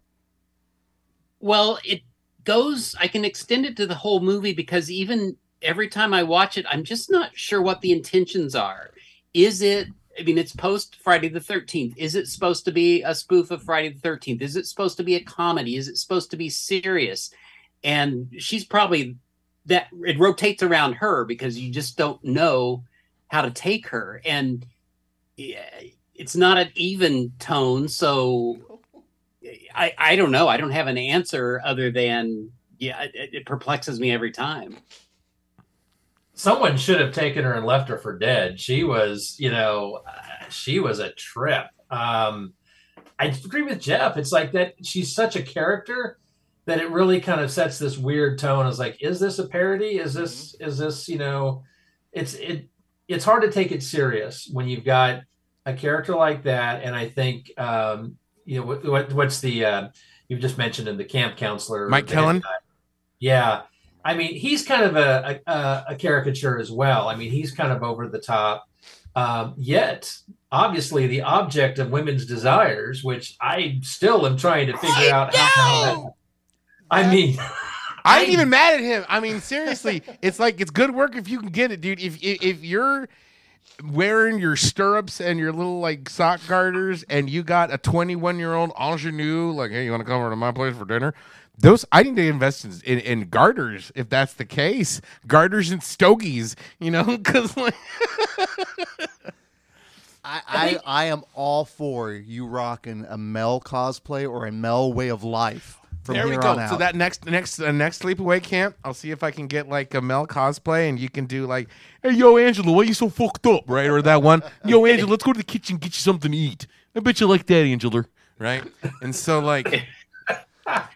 Well, it goes, I can extend it to the whole movie because even every time I watch it, I'm just not sure what the intentions are. Is it, I mean, it's post Friday the 13th. Is it supposed to be a spoof of Friday the 13th? Is it supposed to be a comedy? Is it supposed to be serious? And she's probably that it rotates around her because you just don't know how to take her. And it's not an even tone. So I, I don't know. I don't have an answer other than yeah, it, it perplexes me every time. Someone should have taken her and left her for dead. She was you know she was a trip. Um, I agree with Jeff. It's like that. She's such a character that it really kind of sets this weird tone. as like, is this a parody? Is this is this you know? It's it. It's hard to take it serious when you've got a character like that. And I think um, you know what, what what's the uh, you've just mentioned in the camp counselor Mike Kellin? Yeah, I mean he's kind of a, a a caricature as well. I mean he's kind of over the top. Um, yet, obviously, the object of women's desires, which I still am trying to figure out how. how that, I mean, I ain't even mad at him. I mean, seriously, it's like it's good work if you can get it, dude. If if, if you're wearing your stirrups and your little like sock garters, and you got a 21 year old ingenue, like, hey, you want to come over to my place for dinner? Those I need to invest in, in, in garters if that's the case. Garters and stogies, you know, [laughs] because like I, I, I am all for you rocking a Mel cosplay or a Mel way of life from there we go. So that next next uh, next sleepaway camp, I'll see if I can get like a Mel cosplay, and you can do like, hey yo Angela, why you so fucked up, right? Or that one, yo [laughs] Angela, let's go to the kitchen get you something to eat. I bet you like that, Angela, right? And so like. [laughs]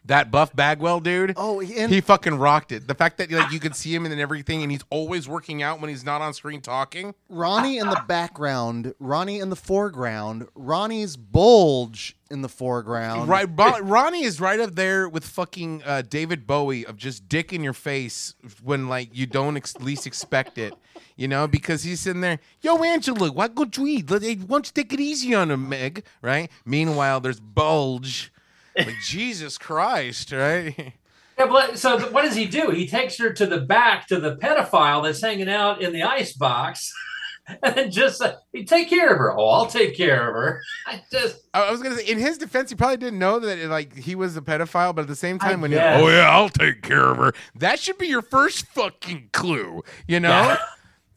That Buff Bagwell dude, Oh, and- he fucking rocked it. The fact that like you could see him and everything, and he's always working out when he's not on screen talking. Ronnie in the background, Ronnie in the foreground, Ronnie's bulge in the foreground. Right, Ron- Ronnie is right up there with fucking uh, David Bowie of just dick in your face when like you don't ex- least expect it, you know, because he's sitting there, yo Angela, why go to eat? Let- hey, Why don't you take it easy on him, Meg? Right. Meanwhile, there's Bulge, like [laughs] Jesus Christ, right? Yeah, but so th- what does he do? He takes her to the back to the pedophile that's hanging out in the ice box, [laughs] and [laughs] then just uh, he take care of her. Oh, I'll take care of her. [laughs] I just I I was gonna say, in his defense, he probably didn't know that like he was a pedophile, but at the same I time, when guess. you, oh yeah, I'll take care of her. That should be your first fucking clue, you know. Yeah. [laughs]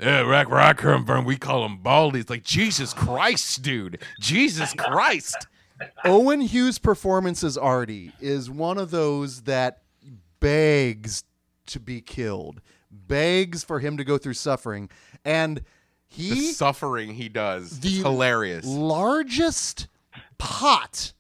Yeah, rack where I come from, we call them baldies. It's like Jesus Christ, dude. Jesus Christ. Owen Hughes' performance as Artie is one of those that begs to be killed, begs for him to go through suffering, and The suffering he does, The is hilarious. largest pot.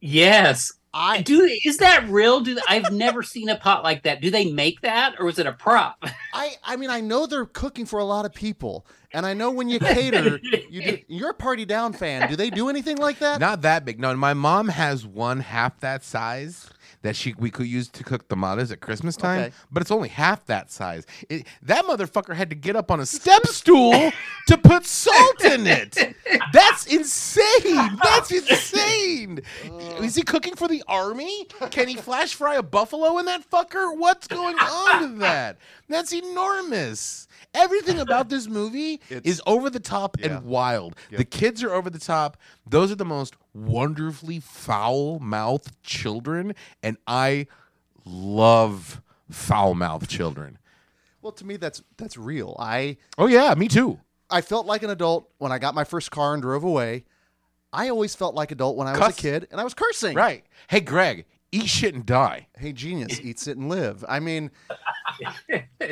Yes. I Do is that real? Do I've never [laughs] seen a pot like that. Do they make that or was it a prop? [laughs] I I mean I know they're cooking for a lot of people, and I know when you cater, [laughs] you do, you're a Party Down fan. Do they do anything like that? Not that big. No, my mom has one half that size that she we could use to cook tamales at Christmas time, Okay. but it's only half that size. It, that motherfucker had to get up on a step stool to put salt in it. That's insane. That's insane. Uh. Is he cooking for the army? Can he flash fry a buffalo in that fucker? What's going on with that? That's enormous. Everything [laughs] about this movie is over the top Yeah. and wild. The kids are over the top. Those are the most wonderfully foul mouthed children, and I love foul mouthed children. Well, to me that's that's real. I Oh yeah, me too. I felt like an adult when I got my first car and drove away. I always felt like adult when I was Cuss. a kid and I was cursing. Right. Hey Greg, eat shit and die. Hey, genius, eat, sit, and live. I mean, [laughs]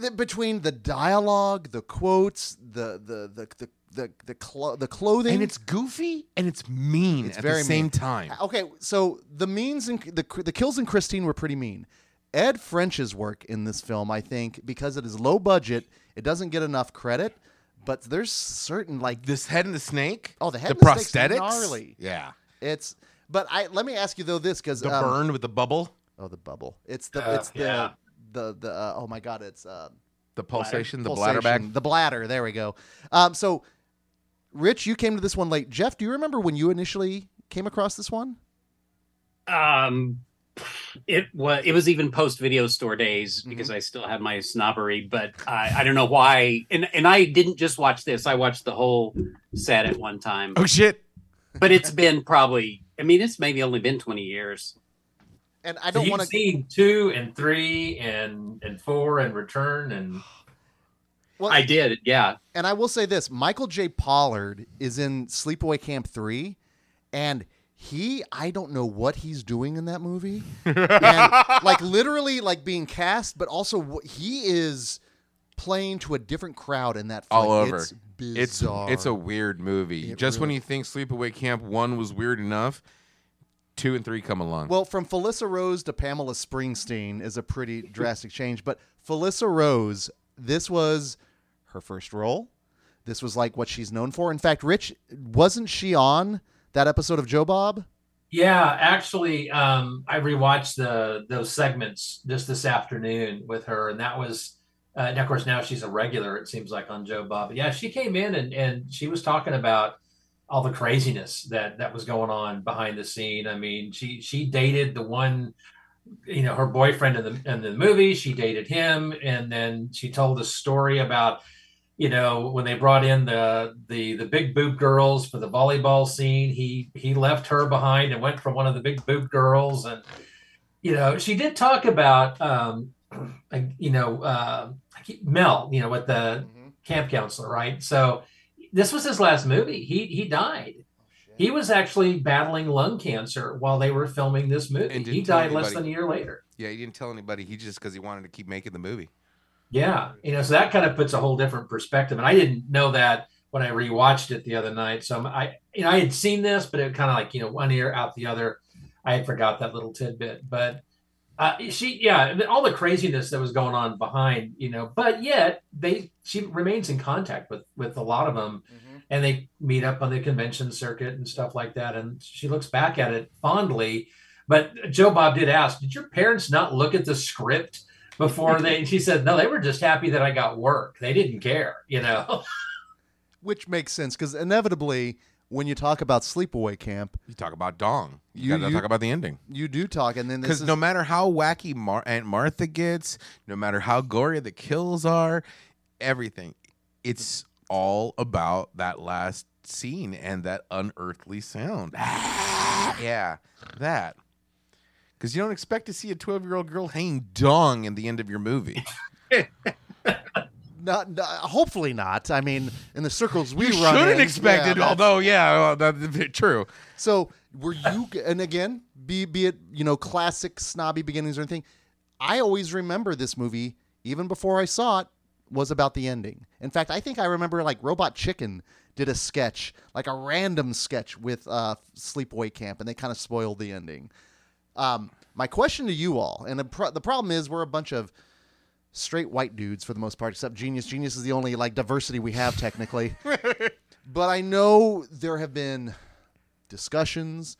the, between the dialogue, the quotes, the the the the the the, clo- the clothing, And it's goofy and it's mean It's at very the same mean. time. okay. So the means and the the kills in Christine were pretty mean. Ed French's work in this film, I think, because it is low budget, it doesn't get enough credit. But there's certain like This head and the snake. Oh, the head the and the prosthetics. gnarly. Yeah. it's. But I let me ask you though this because The burn with the bubble, Oh, the bubble. It's the Uh, it's the yeah. The the uh, oh my god, it's uh, the pulsation, the pulsation, bladder bag. the bladder. There we go. Um, so, Rich, you came to this one late. Jeff, do you remember when you initially came across this one? Um, it was it was even post video store days because I still had my snobbery, but I, I don't know why. And and I didn't just watch this; I watched the whole set at one time. Oh shit. But it's been probably, I mean, it's maybe only been twenty years. And I don't you've want to. seen two and three and and four and return and [sighs] Well, I did, yeah. and I will say this: Michael J. Pollard is in Sleepaway Camp three, and he I don't know what he's doing in that movie, [laughs] and like literally like being cast, but also he is playing to a different crowd in that. All over. It's It's bizarre. it's a weird movie. It Just when you think Sleepaway Camp one was weird enough, two and three come along. Well, from Felissa Rose to Pamela Springsteen is a pretty [laughs] drastic change. But Felissa Rose, this was her first role. This was like what she's known for. In fact, Rich, wasn't she on that episode of Joe Bob? Yeah, actually, um, I rewatched the those segments just this afternoon with her, and that was, uh, and of course now she's a regular. It seems like on Joe Bob. But yeah, she came in and and she was talking about all the craziness that that was going on behind the scene. I mean, she she dated the one, you know, her boyfriend in the in the movie. She dated him, and then she told a story about you know when they brought in the the the big boob girls for the volleyball scene he he left her behind and went for one of the big boob girls and you know, she did talk about, um, [clears throat] you know, uh, Mel, you know, with the Mm-hmm. camp counselor, right? So this was his last movie. He he died. He was actually battling lung cancer while they were filming this movie. He died less than a year later. Yeah, he didn't tell anybody. He just because he wanted to keep making the movie. Yeah, you know, so that kind of puts a whole different perspective. And I didn't know that when I rewatched it the other night. So I'm, I, you know, I had seen this, but it kind of like you know one ear out the other. I had forgot that little tidbit, but uh, she, yeah, all the craziness that was going on behind, you know, but yet they she remains in contact with with a lot of them, and they meet up on the convention circuit and stuff like that. And she looks back at it fondly. But Joe Bob did ask, did your parents not look at the script? before they and she said no they were just happy that i got work they didn't care you know [laughs] Which makes sense because inevitably, when you talk about sleepaway camp, You talk about Dong. You, You- got to you- talk about the ending. you do talk, and then Because is no matter how wacky Mar- Aunt Martha gets, no matter how gory the kills are, everything, it's all about that last scene and that unearthly sound. [sighs] yeah, that. Because you don't expect to see a 12 year old girl hanging dong in the end of your movie. [laughs] not, not- hopefully not. I mean, in the circles we you run, shouldn't in, expect yeah, it, although, yeah, well, that's [laughs] true. So were you? And again, be be it you know classic snobby beginnings or anything. I always remember this movie, even before I saw it, was about the ending. In fact, I think I remember like Robot Chicken did a sketch, like a random sketch with uh, Sleepaway Camp, and they kind of spoiled the ending. Um, my question to you all, and the, pro- the problem is we're a bunch of straight white dudes for the most part, except Genius. Genius is the only like diversity we have technically. [laughs] but I know there have been discussions,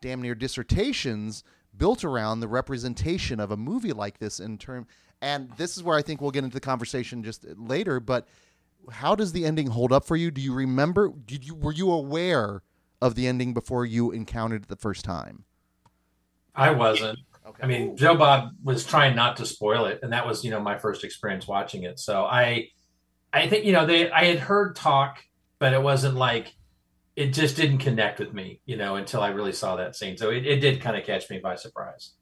damn near dissertations built around the representation of a movie like this in term and this is where I think we'll get into the conversation just later, but how does the ending hold up for you? Do you remember did you were you aware of the ending before you encountered it the first time? i wasn't Okay. i mean joe bob was trying not to spoil it and that was you know my first experience watching it so i i think you know they i had heard talk but it wasn't like it just didn't connect with me you know until i really saw that scene so it, it did kind of catch me by surprise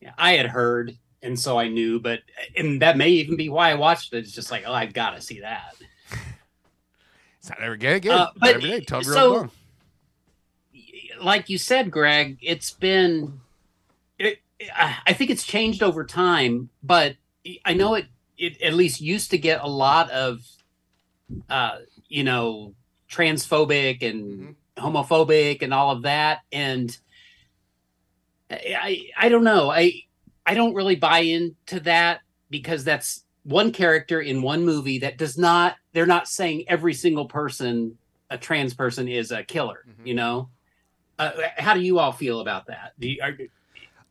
Yeah, I had heard, and so I knew, but and that may even be why I watched it. It's just like, oh, I gotta see that. It's not every day. Again, Uh, not but every day. 12 year so- old Like you said, Greg, it's been. I I think it's changed over time, but I know it. It at least used to get a lot of, uh, you know, transphobic and homophobic and all of that, and I, I don't know. I I don't really buy into that because that's one character in one movie that does not. They're not saying every single person, a trans person, is a killer. Mhm. You know. Uh, how do you all feel about that? Do you, are,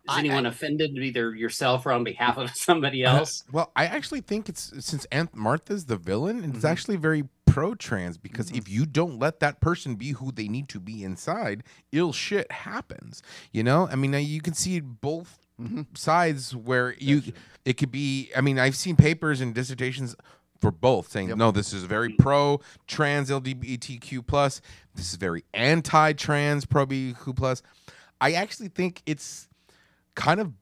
is I- anyone offended, either yourself or on behalf of [laughs] somebody Uh, else? well, I actually think it's since Aunt Martha's the villain, it's Mhm. actually very pro trans because Mhm. if you don't let that person be who they need to be inside, ill shit happens. You know, I mean, you can see both Mhm. sides where you it could be. I mean, I've seen papers and dissertations for both saying Yep. no, this is very pro trans LGBTQ plus. This is very anti trans pro BQ plus. I actually think it's kind of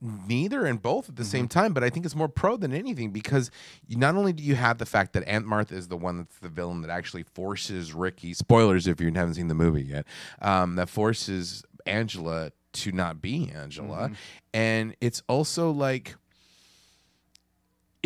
neither and both at the same time, but I think it's more pro than anything because you, not only do you have the fact that Aunt Martha is the one that's the villain that actually forces Ricky, spoilers if you haven't seen the movie yet, um, that forces Angela to not be Angela. And it's also like,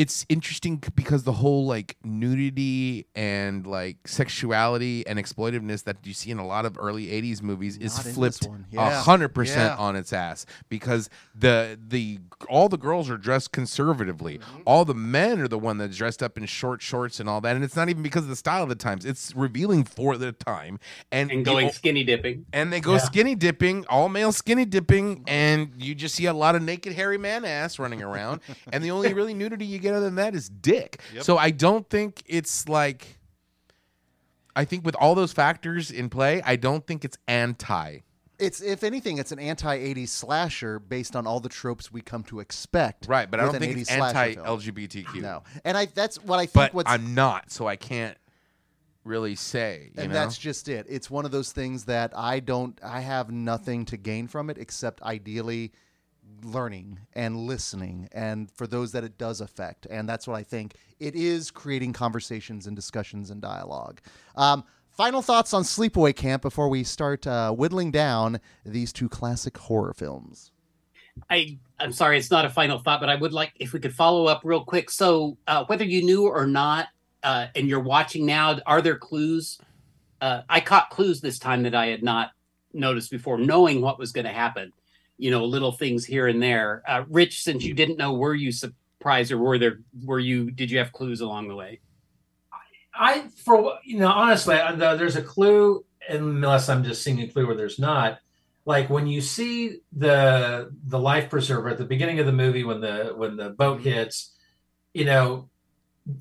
it's interesting because the whole like nudity and like sexuality and exploitiveness that you see in a lot of early 80s movies is Not in this flipped one. a Yeah. hundred percent Yeah. on its ass because the the all the girls are dressed conservatively. Mm-hmm. All the men are the one that's dressed up in short shorts and all that, and it's not even because of the style of the times. It's revealing for the time and And going o- skinny dipping. and they go Yeah. skinny dipping, all male skinny dipping, and you just see a lot of naked hairy man ass running around. and the only really nudity you get other than that is dick. So I don't think it's like. I think with all those factors in play, I don't think it's anti. It's if anything, it's an anti '80s slasher based on all the tropes we come to expect. Right, but I with don't an think it's slasher anti film. LGBTQ. No, and I that's what I think. but what's I'm not, so I can't really say. You and know? that's just it. It's one of those things that I don't. I have nothing to gain from it except ideally learning and listening and for those that it does affect and that's what i think it is creating conversations and discussions and dialogue um, final thoughts on sleepaway camp before we start uh, whittling down these two classic horror films I I'm sorry, it's not a final thought, but I would like if we could follow up real quick. So, uh, whether you knew or not, uh, and you're watching now, are there clues? Uh, I caught clues this time that I had not noticed before, knowing what was going to happen. You know, little things here and there. Uh, Rich, since you didn't know, were you surprised, or were there? Were you? Did you have clues along the way? I for you know honestly, the- there's a clue unless I'm just seeing a clue where there's not. Like when you see the the life preserver at the beginning of the movie when the when the boat hits, you know,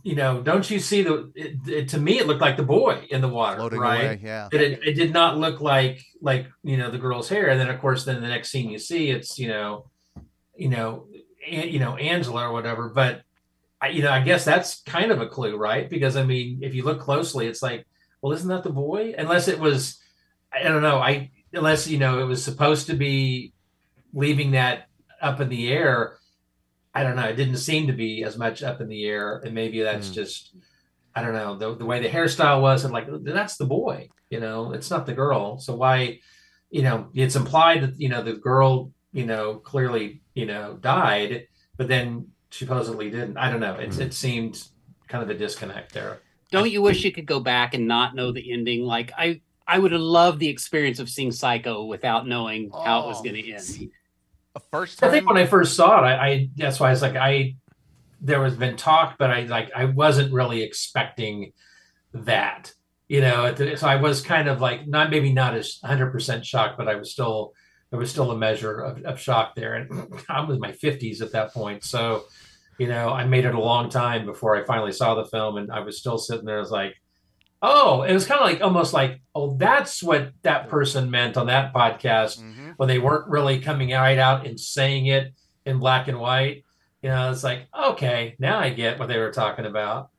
you know, don't you see the? It, it, to me, it looked like the boy in the water, floating right? away yeah That it, it did not look like like you know the girl's hair, and then of course then the next scene you see it's you know, you know, An- you know Angela or whatever, but I, you know, I guess that's kind of a clue, right? Because I mean, if you look closely, it's like, well, isn't that the boy? Unless it was, I don't know. I unless you know it was supposed to be leaving that up in the air. I don't know. It didn't seem to be as much up in the air, and maybe that's Hmm. just, I don't know, the the way the hairstyle was, and like that's the boy. You know, it's not the girl. So why, you know, it's implied that you know the girl, you know, clearly you know died, but then supposedly didn't. I don't know. It's Hmm. it seemed kind of a disconnect there. Don't you wish you could go back and not know the ending? Like I, I would have loved the experience of seeing Psycho without knowing how it was Oh, going to end. The first I think when I first saw it, I, I that's why I was like I there was been talk, but I like I wasn't really expecting that. You know, so I was kind of like not maybe not as 100 percent shocked, but I was still there was still a measure of, of shock there, and [clears throat] I was in my 50s at that point, so you know I made it a long time before I finally saw the film, and I was still sitting there. I was like, oh, it was kind of like almost like oh that's what that person meant on that podcast Mhm. when they weren't really coming right out and saying it in black and white. You know, it's like, okay, now I get what they were talking about.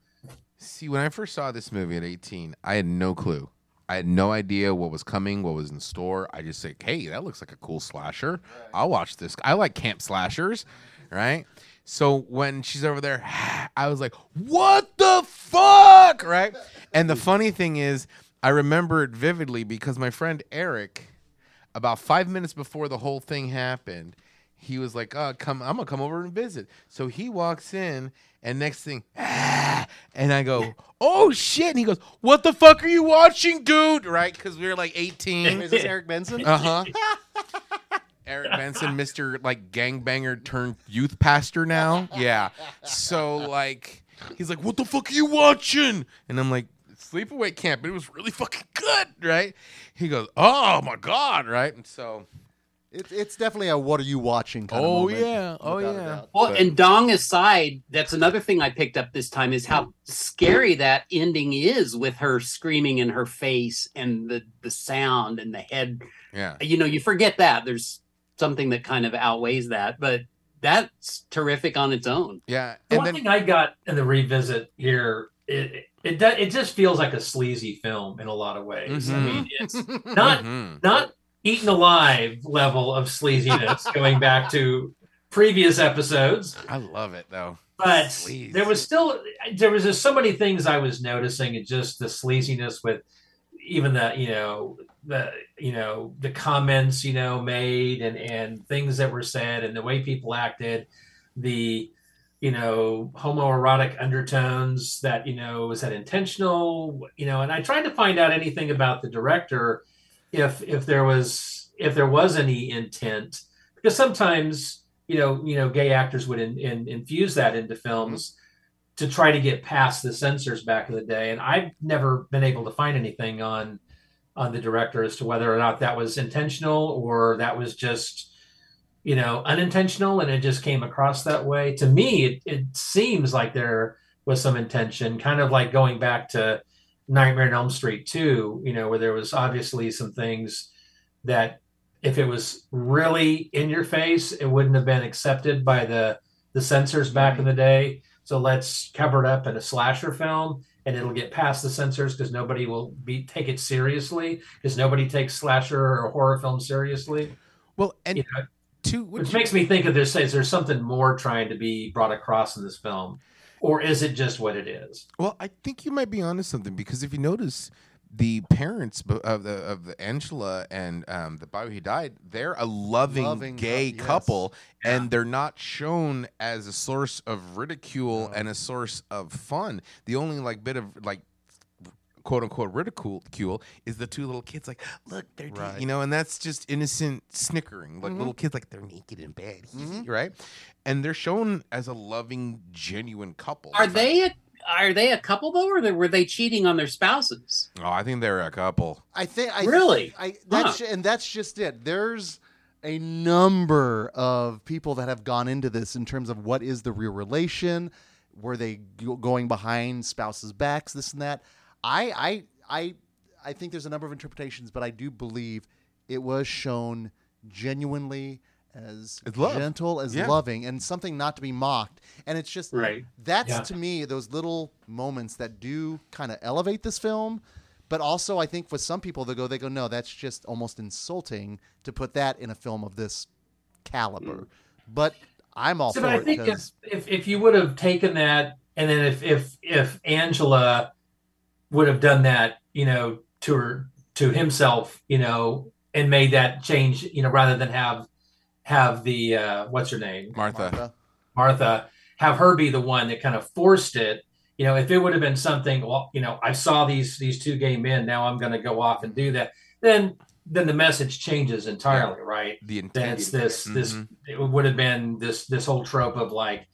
See, when I first saw this movie at 18, I had no clue. I had no idea what was coming, what was in store. I just said, "Hey, that looks like a cool slasher. I'll watch this. I like camp slashers, right?" So when she's over there, [sighs] I was like, "What the fuck?" Right? And the funny thing is, I remember it vividly because my friend Eric, about five minutes before the whole thing happened, he was like, "Uh, come, I'm gonna come over and visit." So he walks in, and next thing, ah, [sighs] and I go, "Oh shit!" And he goes, "What the fuck are you watching, dude?" Right? Because we were like 18. is this eric benson Uh huh. [laughs] Eric Benson, Mr. like gangbanger turned youth pastor now. Yeah. So like he's like, What the fuck are you watching? And I'm like, Sleepaway Camp. It was really fucking good, right? He goes, Oh my God, right? And so It, it's definitely a what are you watching kind Oh, of moment. yeah. Oh, without a oh, yeah. Well, But- and Dong aside, that's another thing I picked up this time is how scary that ending is with her screaming in her face and the the sound and the head. yeah. You know, you forget that there's something that kind of outweighs that, but that's terrific on its own. Yeah. The And one then thing I got in the revisit here, it it, it, it just feels like a sleazy film in a lot of ways. I Mhm. mean, it's [laughs] not Mhm. not eaten alive level of sleaziness [laughs] going back to previous episodes. I love it though. but Sleaze. there was still there was just so many things I was noticing and just the sleaziness with even the you know the you know the comments you know made and and things that were said and the way people acted the you know homoerotic undertones that you know was that intentional you know and I tried to find out anything about the director if if there was if there was any intent because sometimes you know you know gay actors would in, in, infuse that into films to try to get past the censors back in the day. And i've never been able to find anything on on the director as to whether or not that was intentional or that was just you know unintentional and it just came across that way. To me it, it seems like there was some intention kind of like going back to nightmare on elm street 2 you know where there was obviously some things that if it was really in your face, it wouldn't have been accepted by the the censors back in the day. So let's cover it up in a slasher film, and it'll get past the censors because nobody will be take it seriously because nobody takes slasher or horror film seriously. Well, and You know, two. Which you- makes me think of this: is there something more trying to be brought across in this film, or is it just what it is? Well, I think you might be onto something because if you notice, the parents of the of the Angela and um, the boy who died, they're a loving, Loving gay cou- yes. couple, and they're not shown as a source of ridicule and a source of fun. The only like bit of like quote unquote ridicule ridicule is the two little kids like look they're Right. you know and that's just innocent snickering. Like little kids like they're naked in bed. [laughs] Right? And they're shown as a loving genuine couple. Are they a are they a couple though, or were they cheating on their spouses? oh i think they're a couple I think I Really? I that's and that's just it. There's a number of people that have gone into this in terms of what is the real relation, were they going behind spouses' backs, this and that. I I I I think there's a number of interpretations, but I do believe it was shown genuinely as gentle as Yeah. loving and something not to be mocked. And it's just Right. that's Yeah. to me those little moments that do kind of elevate this film but also i think for some people they go they go no that's just almost insulting to put that in a film of this caliber mm. but i'm all So, for but I it think if, 'cause- if if you would have taken that, and then if if if Angela would have done that, you know, to her to himself, you know, and made that change, you know, rather than have have the uh, what's her name, martha, Martha. Martha, have her be the one that kind of forced it. You know, if it would have been something, well, you know, I saw these these two gay men, now I'm going to go off and do that. Then then the message changes entirely, right? the then intent it's this this Mhm. it would have been this this whole trope of like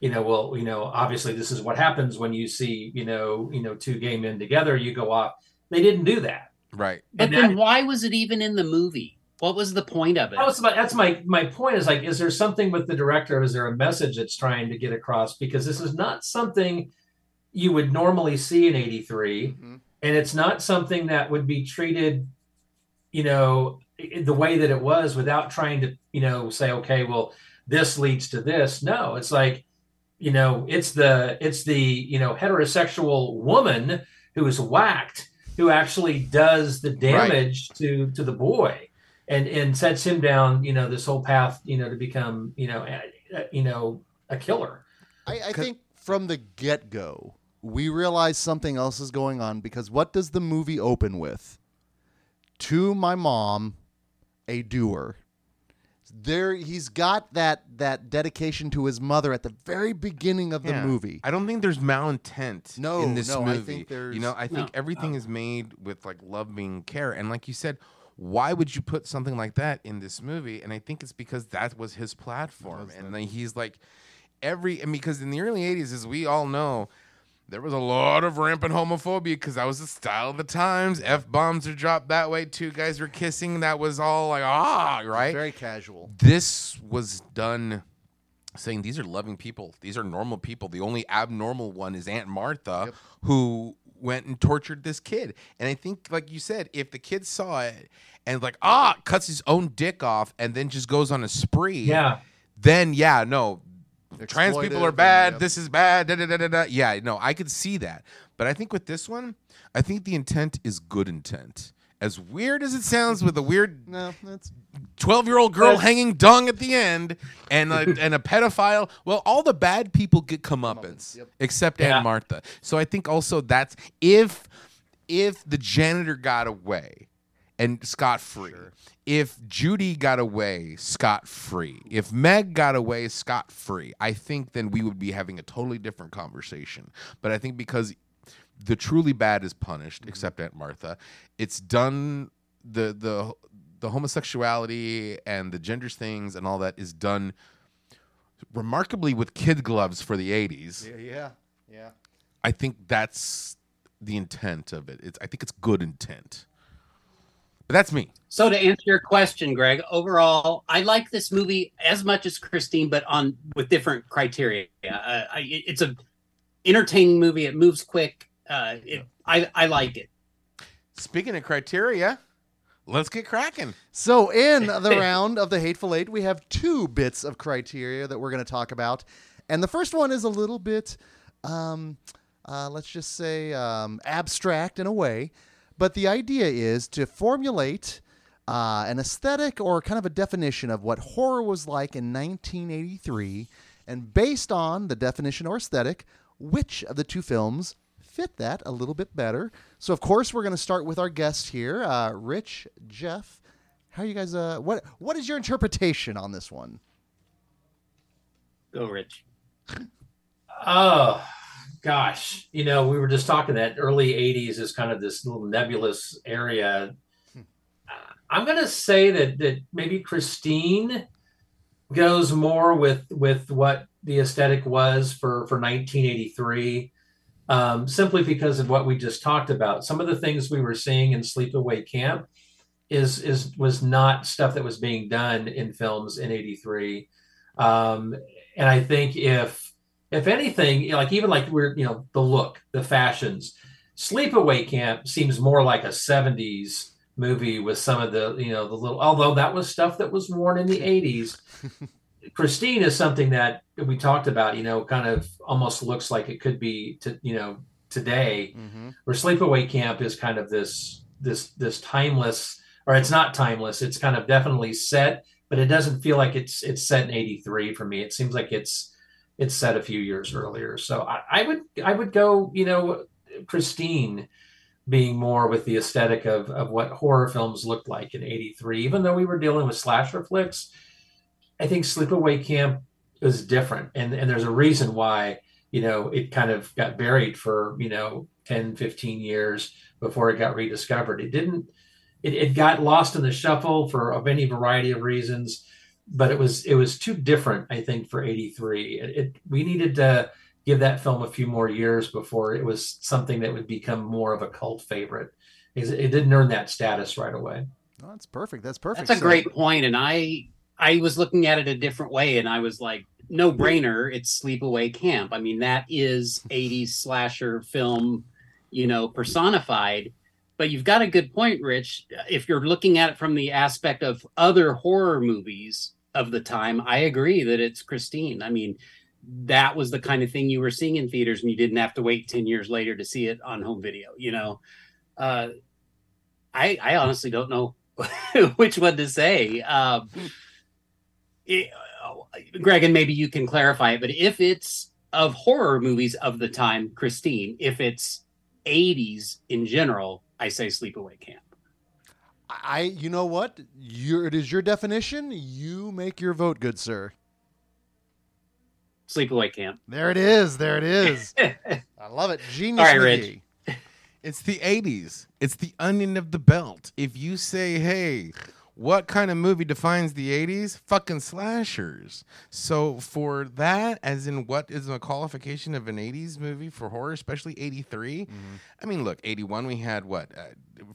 you know well you know obviously this is what happens when you see you know you know two gay men together you go off they didn't do that right But And then that- why was it even in the movie? What was the point of it? that was my, that's my my point is like is there something with the director? Is there a message that's trying to get across? Because this is not something you would normally see in 83 Mhm. and it's not something that would be treated you know the way that it was without trying to you know say okay well this leads to this. No it's like you know it's the it's the you know heterosexual woman who is whacked who actually does the damage to to the boy and and sets him down you know this whole path you know to become you know a, a- you know a killer I, I think from the get go, we realize something else is going on because what does the movie open with? To my mom, a doer. There, he's got that that dedication to his mother at the very beginning of the movie. I don't think there's malintent No, in this no, I movie. think there's- you know, I think No. everything is made with like loving care, and like you said, why would you put something like that in this movie? And I think it's because that was his platform, and then he's like every and because in the early '80s, as we all know. There was a lot of rampant homophobia because that was the style of the times. F bombs are dropped that way. Two guys were kissing. That was all like ah, right? Very casual. this was done saying these are loving people these are normal people the only abnormal one is aunt martha Yep. who went and tortured this kid and i think like you said if the kid saw it and like ah cuts his own dick off and then just goes on a spree yeah then yeah no trans people are bad yep. this is bad da, da, da, da, da. yeah no i could see that but i think with this one i think the intent is good intent as weird as it sounds with a weird No, that's 12 year old girl But- hanging dung at the end and a, [laughs] and a pedophile. Well, all the bad people get comeuppance Yep. except Yeah. Aunt Martha. So I think also that's if if the janitor got away and scot free, if Judy got away scot free, if Meg got away scot free, I think then we would be having a totally different conversation. But I think because the truly bad is punished, except Aunt Martha. It's done the the the homosexuality and the genders things and all that is done remarkably with kid gloves for the 80s. yeah, yeah, yeah. I think that's the intent of it. It's I think it's good intent. But that's me. So to answer your question, Greg, overall, I like this movie as much as Christine, but on with different criteria. Uh, I, it's a entertaining movie. It moves quick. Uh, it, I I like it. Speaking of criteria, let's get cracking. So, in [laughs] the round of the Hateful Eight, we have two bits of criteria that we're going to talk about. And the first one is a little bit, um, uh, let's just say, um, abstract in a way. But the idea is to formulate uh, an aesthetic or kind of a definition of what horror was like in 1983. And based on the definition or aesthetic, which of the two films fit that a little bit better? So, of course, we're going to start with our guest here, uh, Rich, Jeff. How are you guys? Uh, what What is your interpretation on this one? Go, Rich. Oh gosh, you know, we were just talking that early '80s is kind of this little nebulous area. Uh, I'm going to say that that maybe Christine goes more with with what the aesthetic was for for 1983, um, simply because of what we just talked about. Some of the things we were seeing in Sleepaway Camp is is was not stuff that was being done in films in '83, um, and I think if if anything, like even like we're you know the look, the fashions, Sleepaway Camp seems more like a '70s movie with some of the you know the little although that was stuff that was worn in the 80s [laughs] christine is something that we talked about you know kind of almost looks like it could be to you know today. Mm-hmm. where sleepaway camp is kind of this this this timeless or it's not timeless it's kind of definitely set but it doesn't feel like it's it's set in 83 for me. It seems like it's it's set a few years earlier. So i, I would i would go you know christine being more with the aesthetic of, of what horror films looked like in 83 even though we were dealing with slasher flicks i think sleepaway camp is different and and there's a reason why you know it kind of got buried for you know 10 15 years before it got rediscovered it didn't it, it got lost in the shuffle for of any variety of reasons but it was it was too different i think for 83 it, it we needed to give that film a few more years before it was something that would become more of a cult favorite Because it didn't earn that status right away Oh, that's perfect. That's perfect. That's a So- great point, and I I was looking at it a different way, and I was like, no brainer. It's Sleepaway Camp. I mean, that is '80s slasher film, you know, personified. But you've got a good point, Rich. If you're looking at it from the aspect of other horror movies of the time, I agree that it's Christine. I mean, that was the kind of thing you were seeing in theaters, and you didn't have to wait ten years later to see it on home video. You know, uh, I I honestly don't know [laughs] which one to say. Um, it- uh, Greg, and maybe you can clarify it, but if it's of horror movies of the time, Christine, if it's 80s in general, I say Sleepaway Camp. I, you know what? Your, it is your definition. You make your vote, good sir. Sleepaway Camp. There it is. There it is. [laughs] I love it. Genius. All right. It's the 80s. It's the onion of the belt. If you say, hey, what kind of movie defines the 80s? Fucking slashers. So, for that, as in what is a qualification of an 80s movie for horror, especially 83? I mean, look, 81, we had what? Uh,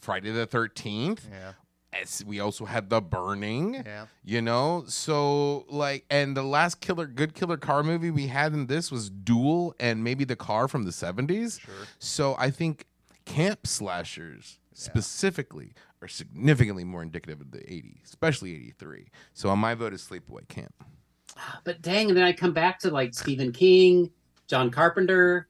Friday the 13th. Yeah. As we also had The Burning. Yeah. You know, so like, and the last killer, good killer car movie we had in this was Duel and maybe The Car from the 70s. Sure. So I think camp slashers specifically are significantly more indicative of the 80s, especially 83. So on my vote is Sleepaway Camp. But dang, and then I come back to like Stephen King, John Carpenter.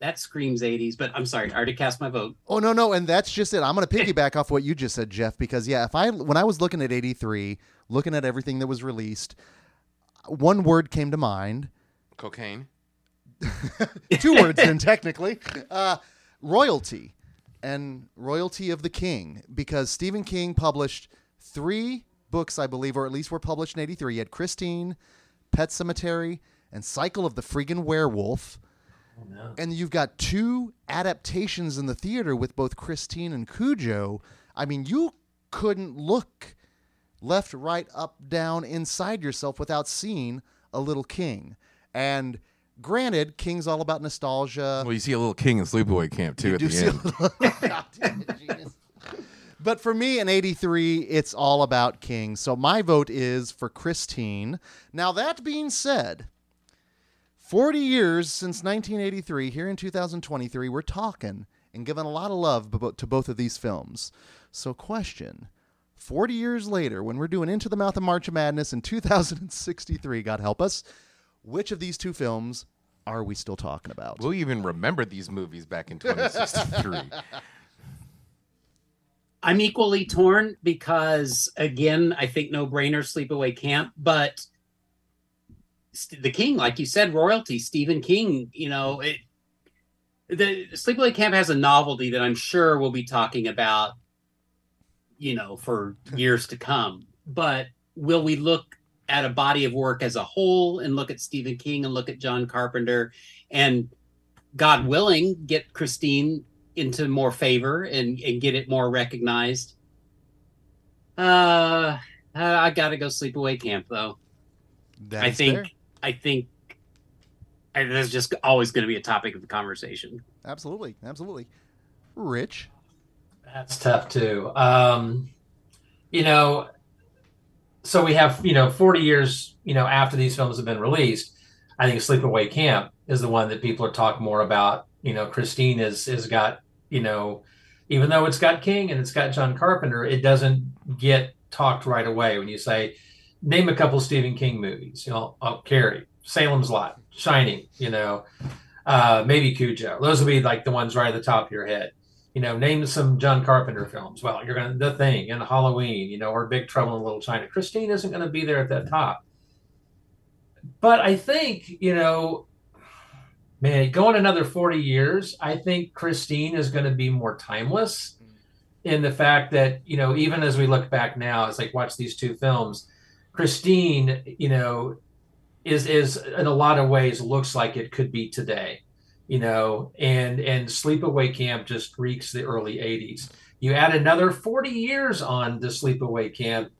That screams 80s, but I'm sorry, I already cast my vote. Oh no, no, and that's just it. I'm going to piggyback off what you just said, Jeff, because yeah, if I when I was looking at 83, looking at everything that was released, one word came to mind. Cocaine. [laughs] Two words, then technically, uh, royalty, and royalty of the king, because Stephen King published three books, I believe, or at least were published in '83. He had Christine, Pet Sematary, and Cycle of the Friggin' Werewolf. Oh, and you've got two adaptations in the theater with both Christine and Cujo. I mean, you couldn't look left, right, up, down, inside yourself without seeing a little king. And granted, King's all about nostalgia. Well, you see a little king in Sleepaway Camp too at do the see a end. little- God damn it, genius. But for me in 83, it's all about King. So my vote is for Christine. Now, that being said, 40 years since 1983, here in 2023, we're talking and giving a lot of love to both of these films. So, question 40 years later, when we're doing Into the Mouth of March of Madness in 2063, God help us, which of these two films are we still talking about? We'll even remember these movies back in 2063. I'm equally torn because again, I think no brainer sleepaway camp, but St- the King, like you said, royalty, Stephen King, you know, it the sleepaway camp has a novelty that I'm sure we'll be talking about, you know, for years to come. But will we look at a body of work as a whole and look at Stephen King and look at John Carpenter and God willing, get Christine into more favor and, and get it more recognized. Uh, I gotta go sleepaway camp though. That I think fair. I think and that's just always going to be a topic of the conversation. absolutely, absolutely. Rich, That's tough too. Um, you know, so we have you know 40 years you know after these films have been released. I think Sleepaway Camp is the one that people are talking more about. You know, Christine is has got you know, even though it's got King and it's got John Carpenter, it doesn't get talked right away when you say name a couple Stephen King movies. You know, oh, Carrie, Salem's Lot, Shining. You know, uh, maybe Cujo. Those would be like the ones right at the top of your head you know, name some John Carpenter films. Well, you're going to The Thing and Halloween, you know, or Big Trouble in Little China. Christine isn't going to be there at that top. But I think, you know, man, going another 40 years, I think Christine is going to be more timeless in the fact that, you know, even as we look back now, as like watch these two films, Christine, you know, is is in a lot of ways looks like it could be today you know, and and Sleepaway Camp just reeks the early 80s. You add another 40 years on to Sleepaway Camp,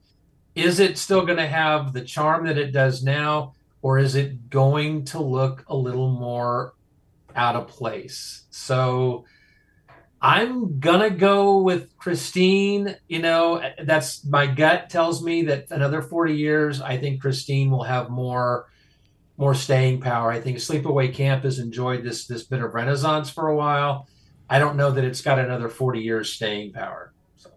is it still going to have the charm that it does now, or is it going to look a little more out of place? So I'm gonna go with Christine. You know, that's my gut tells me that another 40 years, I think Christine will have more more staying power. I think Sleepaway Camp has enjoyed this this bit of renaissance for a while. I don't know that it's got another 40 years staying power. So,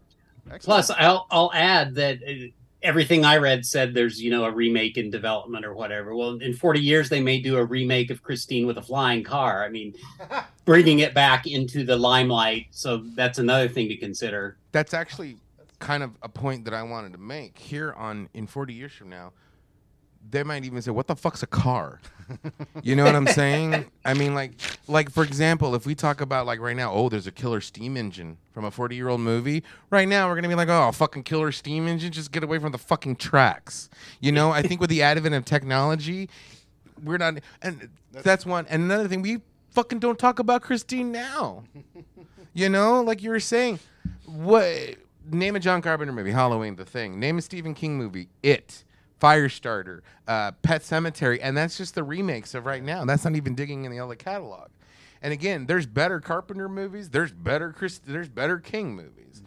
Plus, I'll I'll add that uh, everything I read said there's you know a remake in development or whatever. Well, in 40 years they may do a remake of Christine with a flying car. I mean, [laughs] bringing it back into the limelight. So that's another thing to consider. That's actually kind of a point that I wanted to make here on in 40 years from now. They might even say, "What the fuck's a car?" [laughs] You know what I'm saying? I mean, like, like for example, if we talk about like right now, oh, there's a killer steam engine from a 40 year old movie. Right now, we're gonna be like, oh, fucking killer steam engine, just get away from the fucking tracks. You know? I think with the advent of technology, we're not, and that's one. And another thing, we fucking don't talk about Christine now. [laughs] You know, like you were saying, what? Name a John Carpenter movie, Halloween, The Thing. Name a Stephen King movie, It, Firestarter, uh, Pet Sematary, and that's just the remakes of right now. That's not even digging in the other catalog. And again, there's better Carpenter movies. There's better Chris. There's better King movies,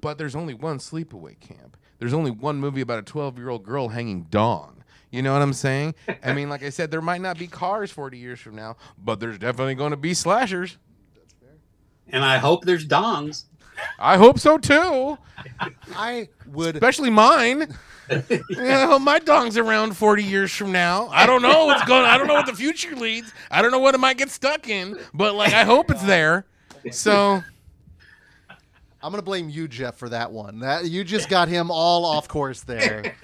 but there's only one Sleepaway Camp. There's only one movie about a 12 year old girl hanging dong. You know what I'm saying? [laughs] I mean, like I said, there might not be cars 40 years from now, but there's definitely going to be slashers. And I hope there's dongs. I hope so too, [laughs] I would especially mine. You know, my dong's around 40 years from now. I don't know what's going. I don't know what the future leads. I don't know what it might get stuck in, but like I hope it's there. So I'm gonna blame you, Jeff, for that one. That you just got him all off course there.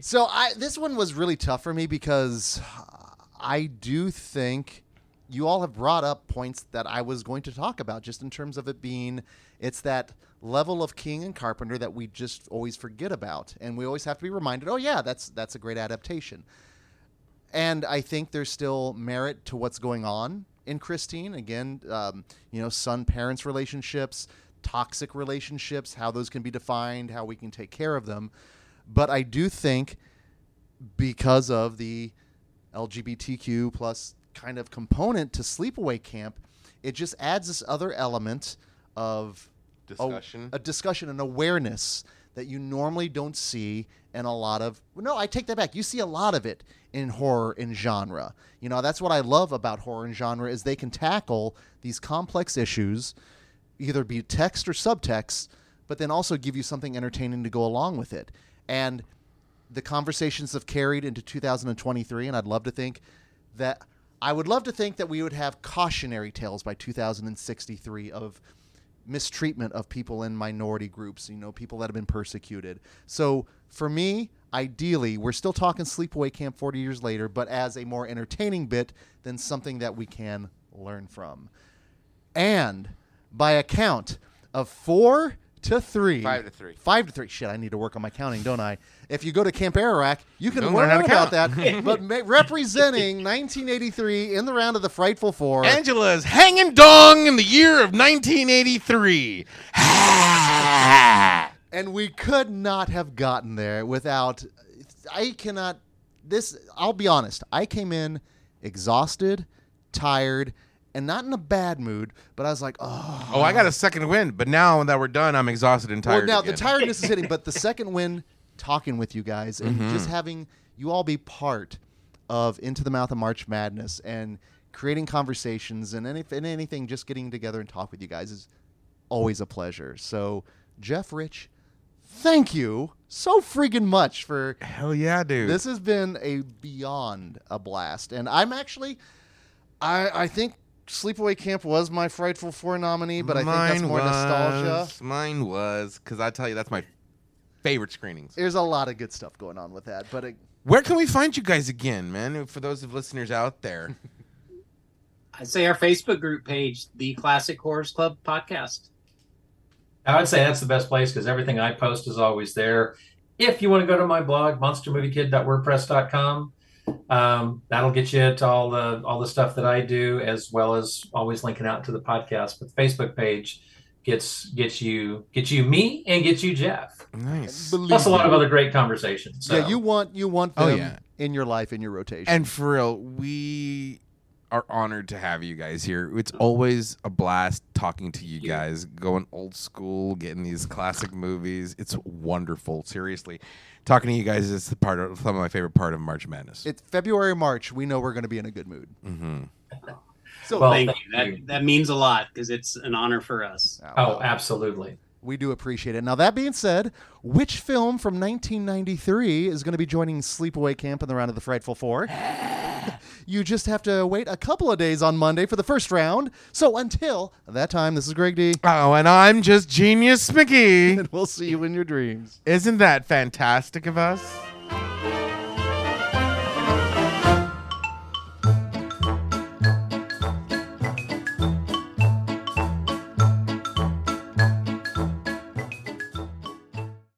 So I this one was really tough for me because I do think you all have brought up points that I was going to talk about just in terms of it being it's that level of King and Carpenter that we just always forget about and we always have to be reminded, "Oh yeah, that's that's a great adaptation." And I think there's still merit to what's going on in Christine. Again, um, you know, son parents relationships, toxic relationships, how those can be defined, how we can take care of them. But I do think because of the LGBTQ plus kind of component to sleepaway camp, it just adds this other element of Oh, discussion. a, discussion an awareness that you normally don't see in a lot of no i take that back. You see a lot of it in horror and genre. You know that's what i love about horror and genre is they can tackle these complex issues either be text or subtext but then also give you something entertaining to go along with it. And the conversations have carried into 2023 and i'd love to think that i would love to think that we would have cautionary tales by 2063 of mistreatment of people in minority groups, you know, people that have been persecuted. So for me, ideally, we're still talking sleepaway camp 40 years later, but as a more entertaining bit than something that we can learn from. And by a count of four to three, Five to three. five to three. Shit, I need to work on my counting, don't I? If you go to Camp Arawak, you can You'll learn, learn how to about that. [laughs] but ma- representing 1983 in the round of the Frightful Four, Angela's hanging dong in the year of 1983. [laughs] and we could not have gotten there without. I cannot. This. I'll be honest. I came in exhausted, tired, and not in a bad mood. But I was like, oh. oh, I got a second wind, but now that we're done, I'm exhausted and tired. Well, now again. the tiredness is hitting, [laughs] but the second win, talking with you guys and Mm-hmm. just having you all be part of Into the Mouth of March Madness and creating conversations and, any, and anything, just getting together and talk with you guys is always a pleasure. So, Jeff Rich, thank you so freaking much for Hell yeah, dude. this has been a beyond a blast, and I'm actually, I I think Sleepaway Camp was my Frightful Four nominee, but I think that's Mine more nostalgia. Mine was because I tell you that's my favorite screenings. There's a lot of good stuff going on with that, but it, Where can we find you guys again, man? For those of listeners out there, [laughs] I'd say our Facebook group page, the Classic Horrors Club podcast. I would say that's the best place because everything I post is always there. If you want to go to my blog, monstermoviekid.wordpress.com, um, that'll get you to all the all the stuff that I do, as well as always linking out to the podcast. But the Facebook page gets gets you gets you me and gets you Jeff. nice. Plus a lot of other great conversations. So. yeah, you want you want Oh, yeah. in your life in your rotation. And for real, we are honored to have you guys here. It's always a blast talking to you guys, going old school, getting these classic movies. It's wonderful. Seriously, talking to you guys is the part of some of my favorite part of March Madness. it's February, March. We know we're going to be in a good mood. hmm [laughs] So Well, Thank thank you. That, you. that means a lot because it's an honor for us. Oh, absolutely. we do appreciate it. Now that being said, which film from 1993 is going to be joining Sleepaway Camp in the round of the Frightful Four? [laughs] you just have to wait a couple of days on Monday for the first round. So until that time, this is Greg D, Oh, and I'm just genius Mickey. [laughs] and we'll see you in your dreams. Isn't that fantastic of us?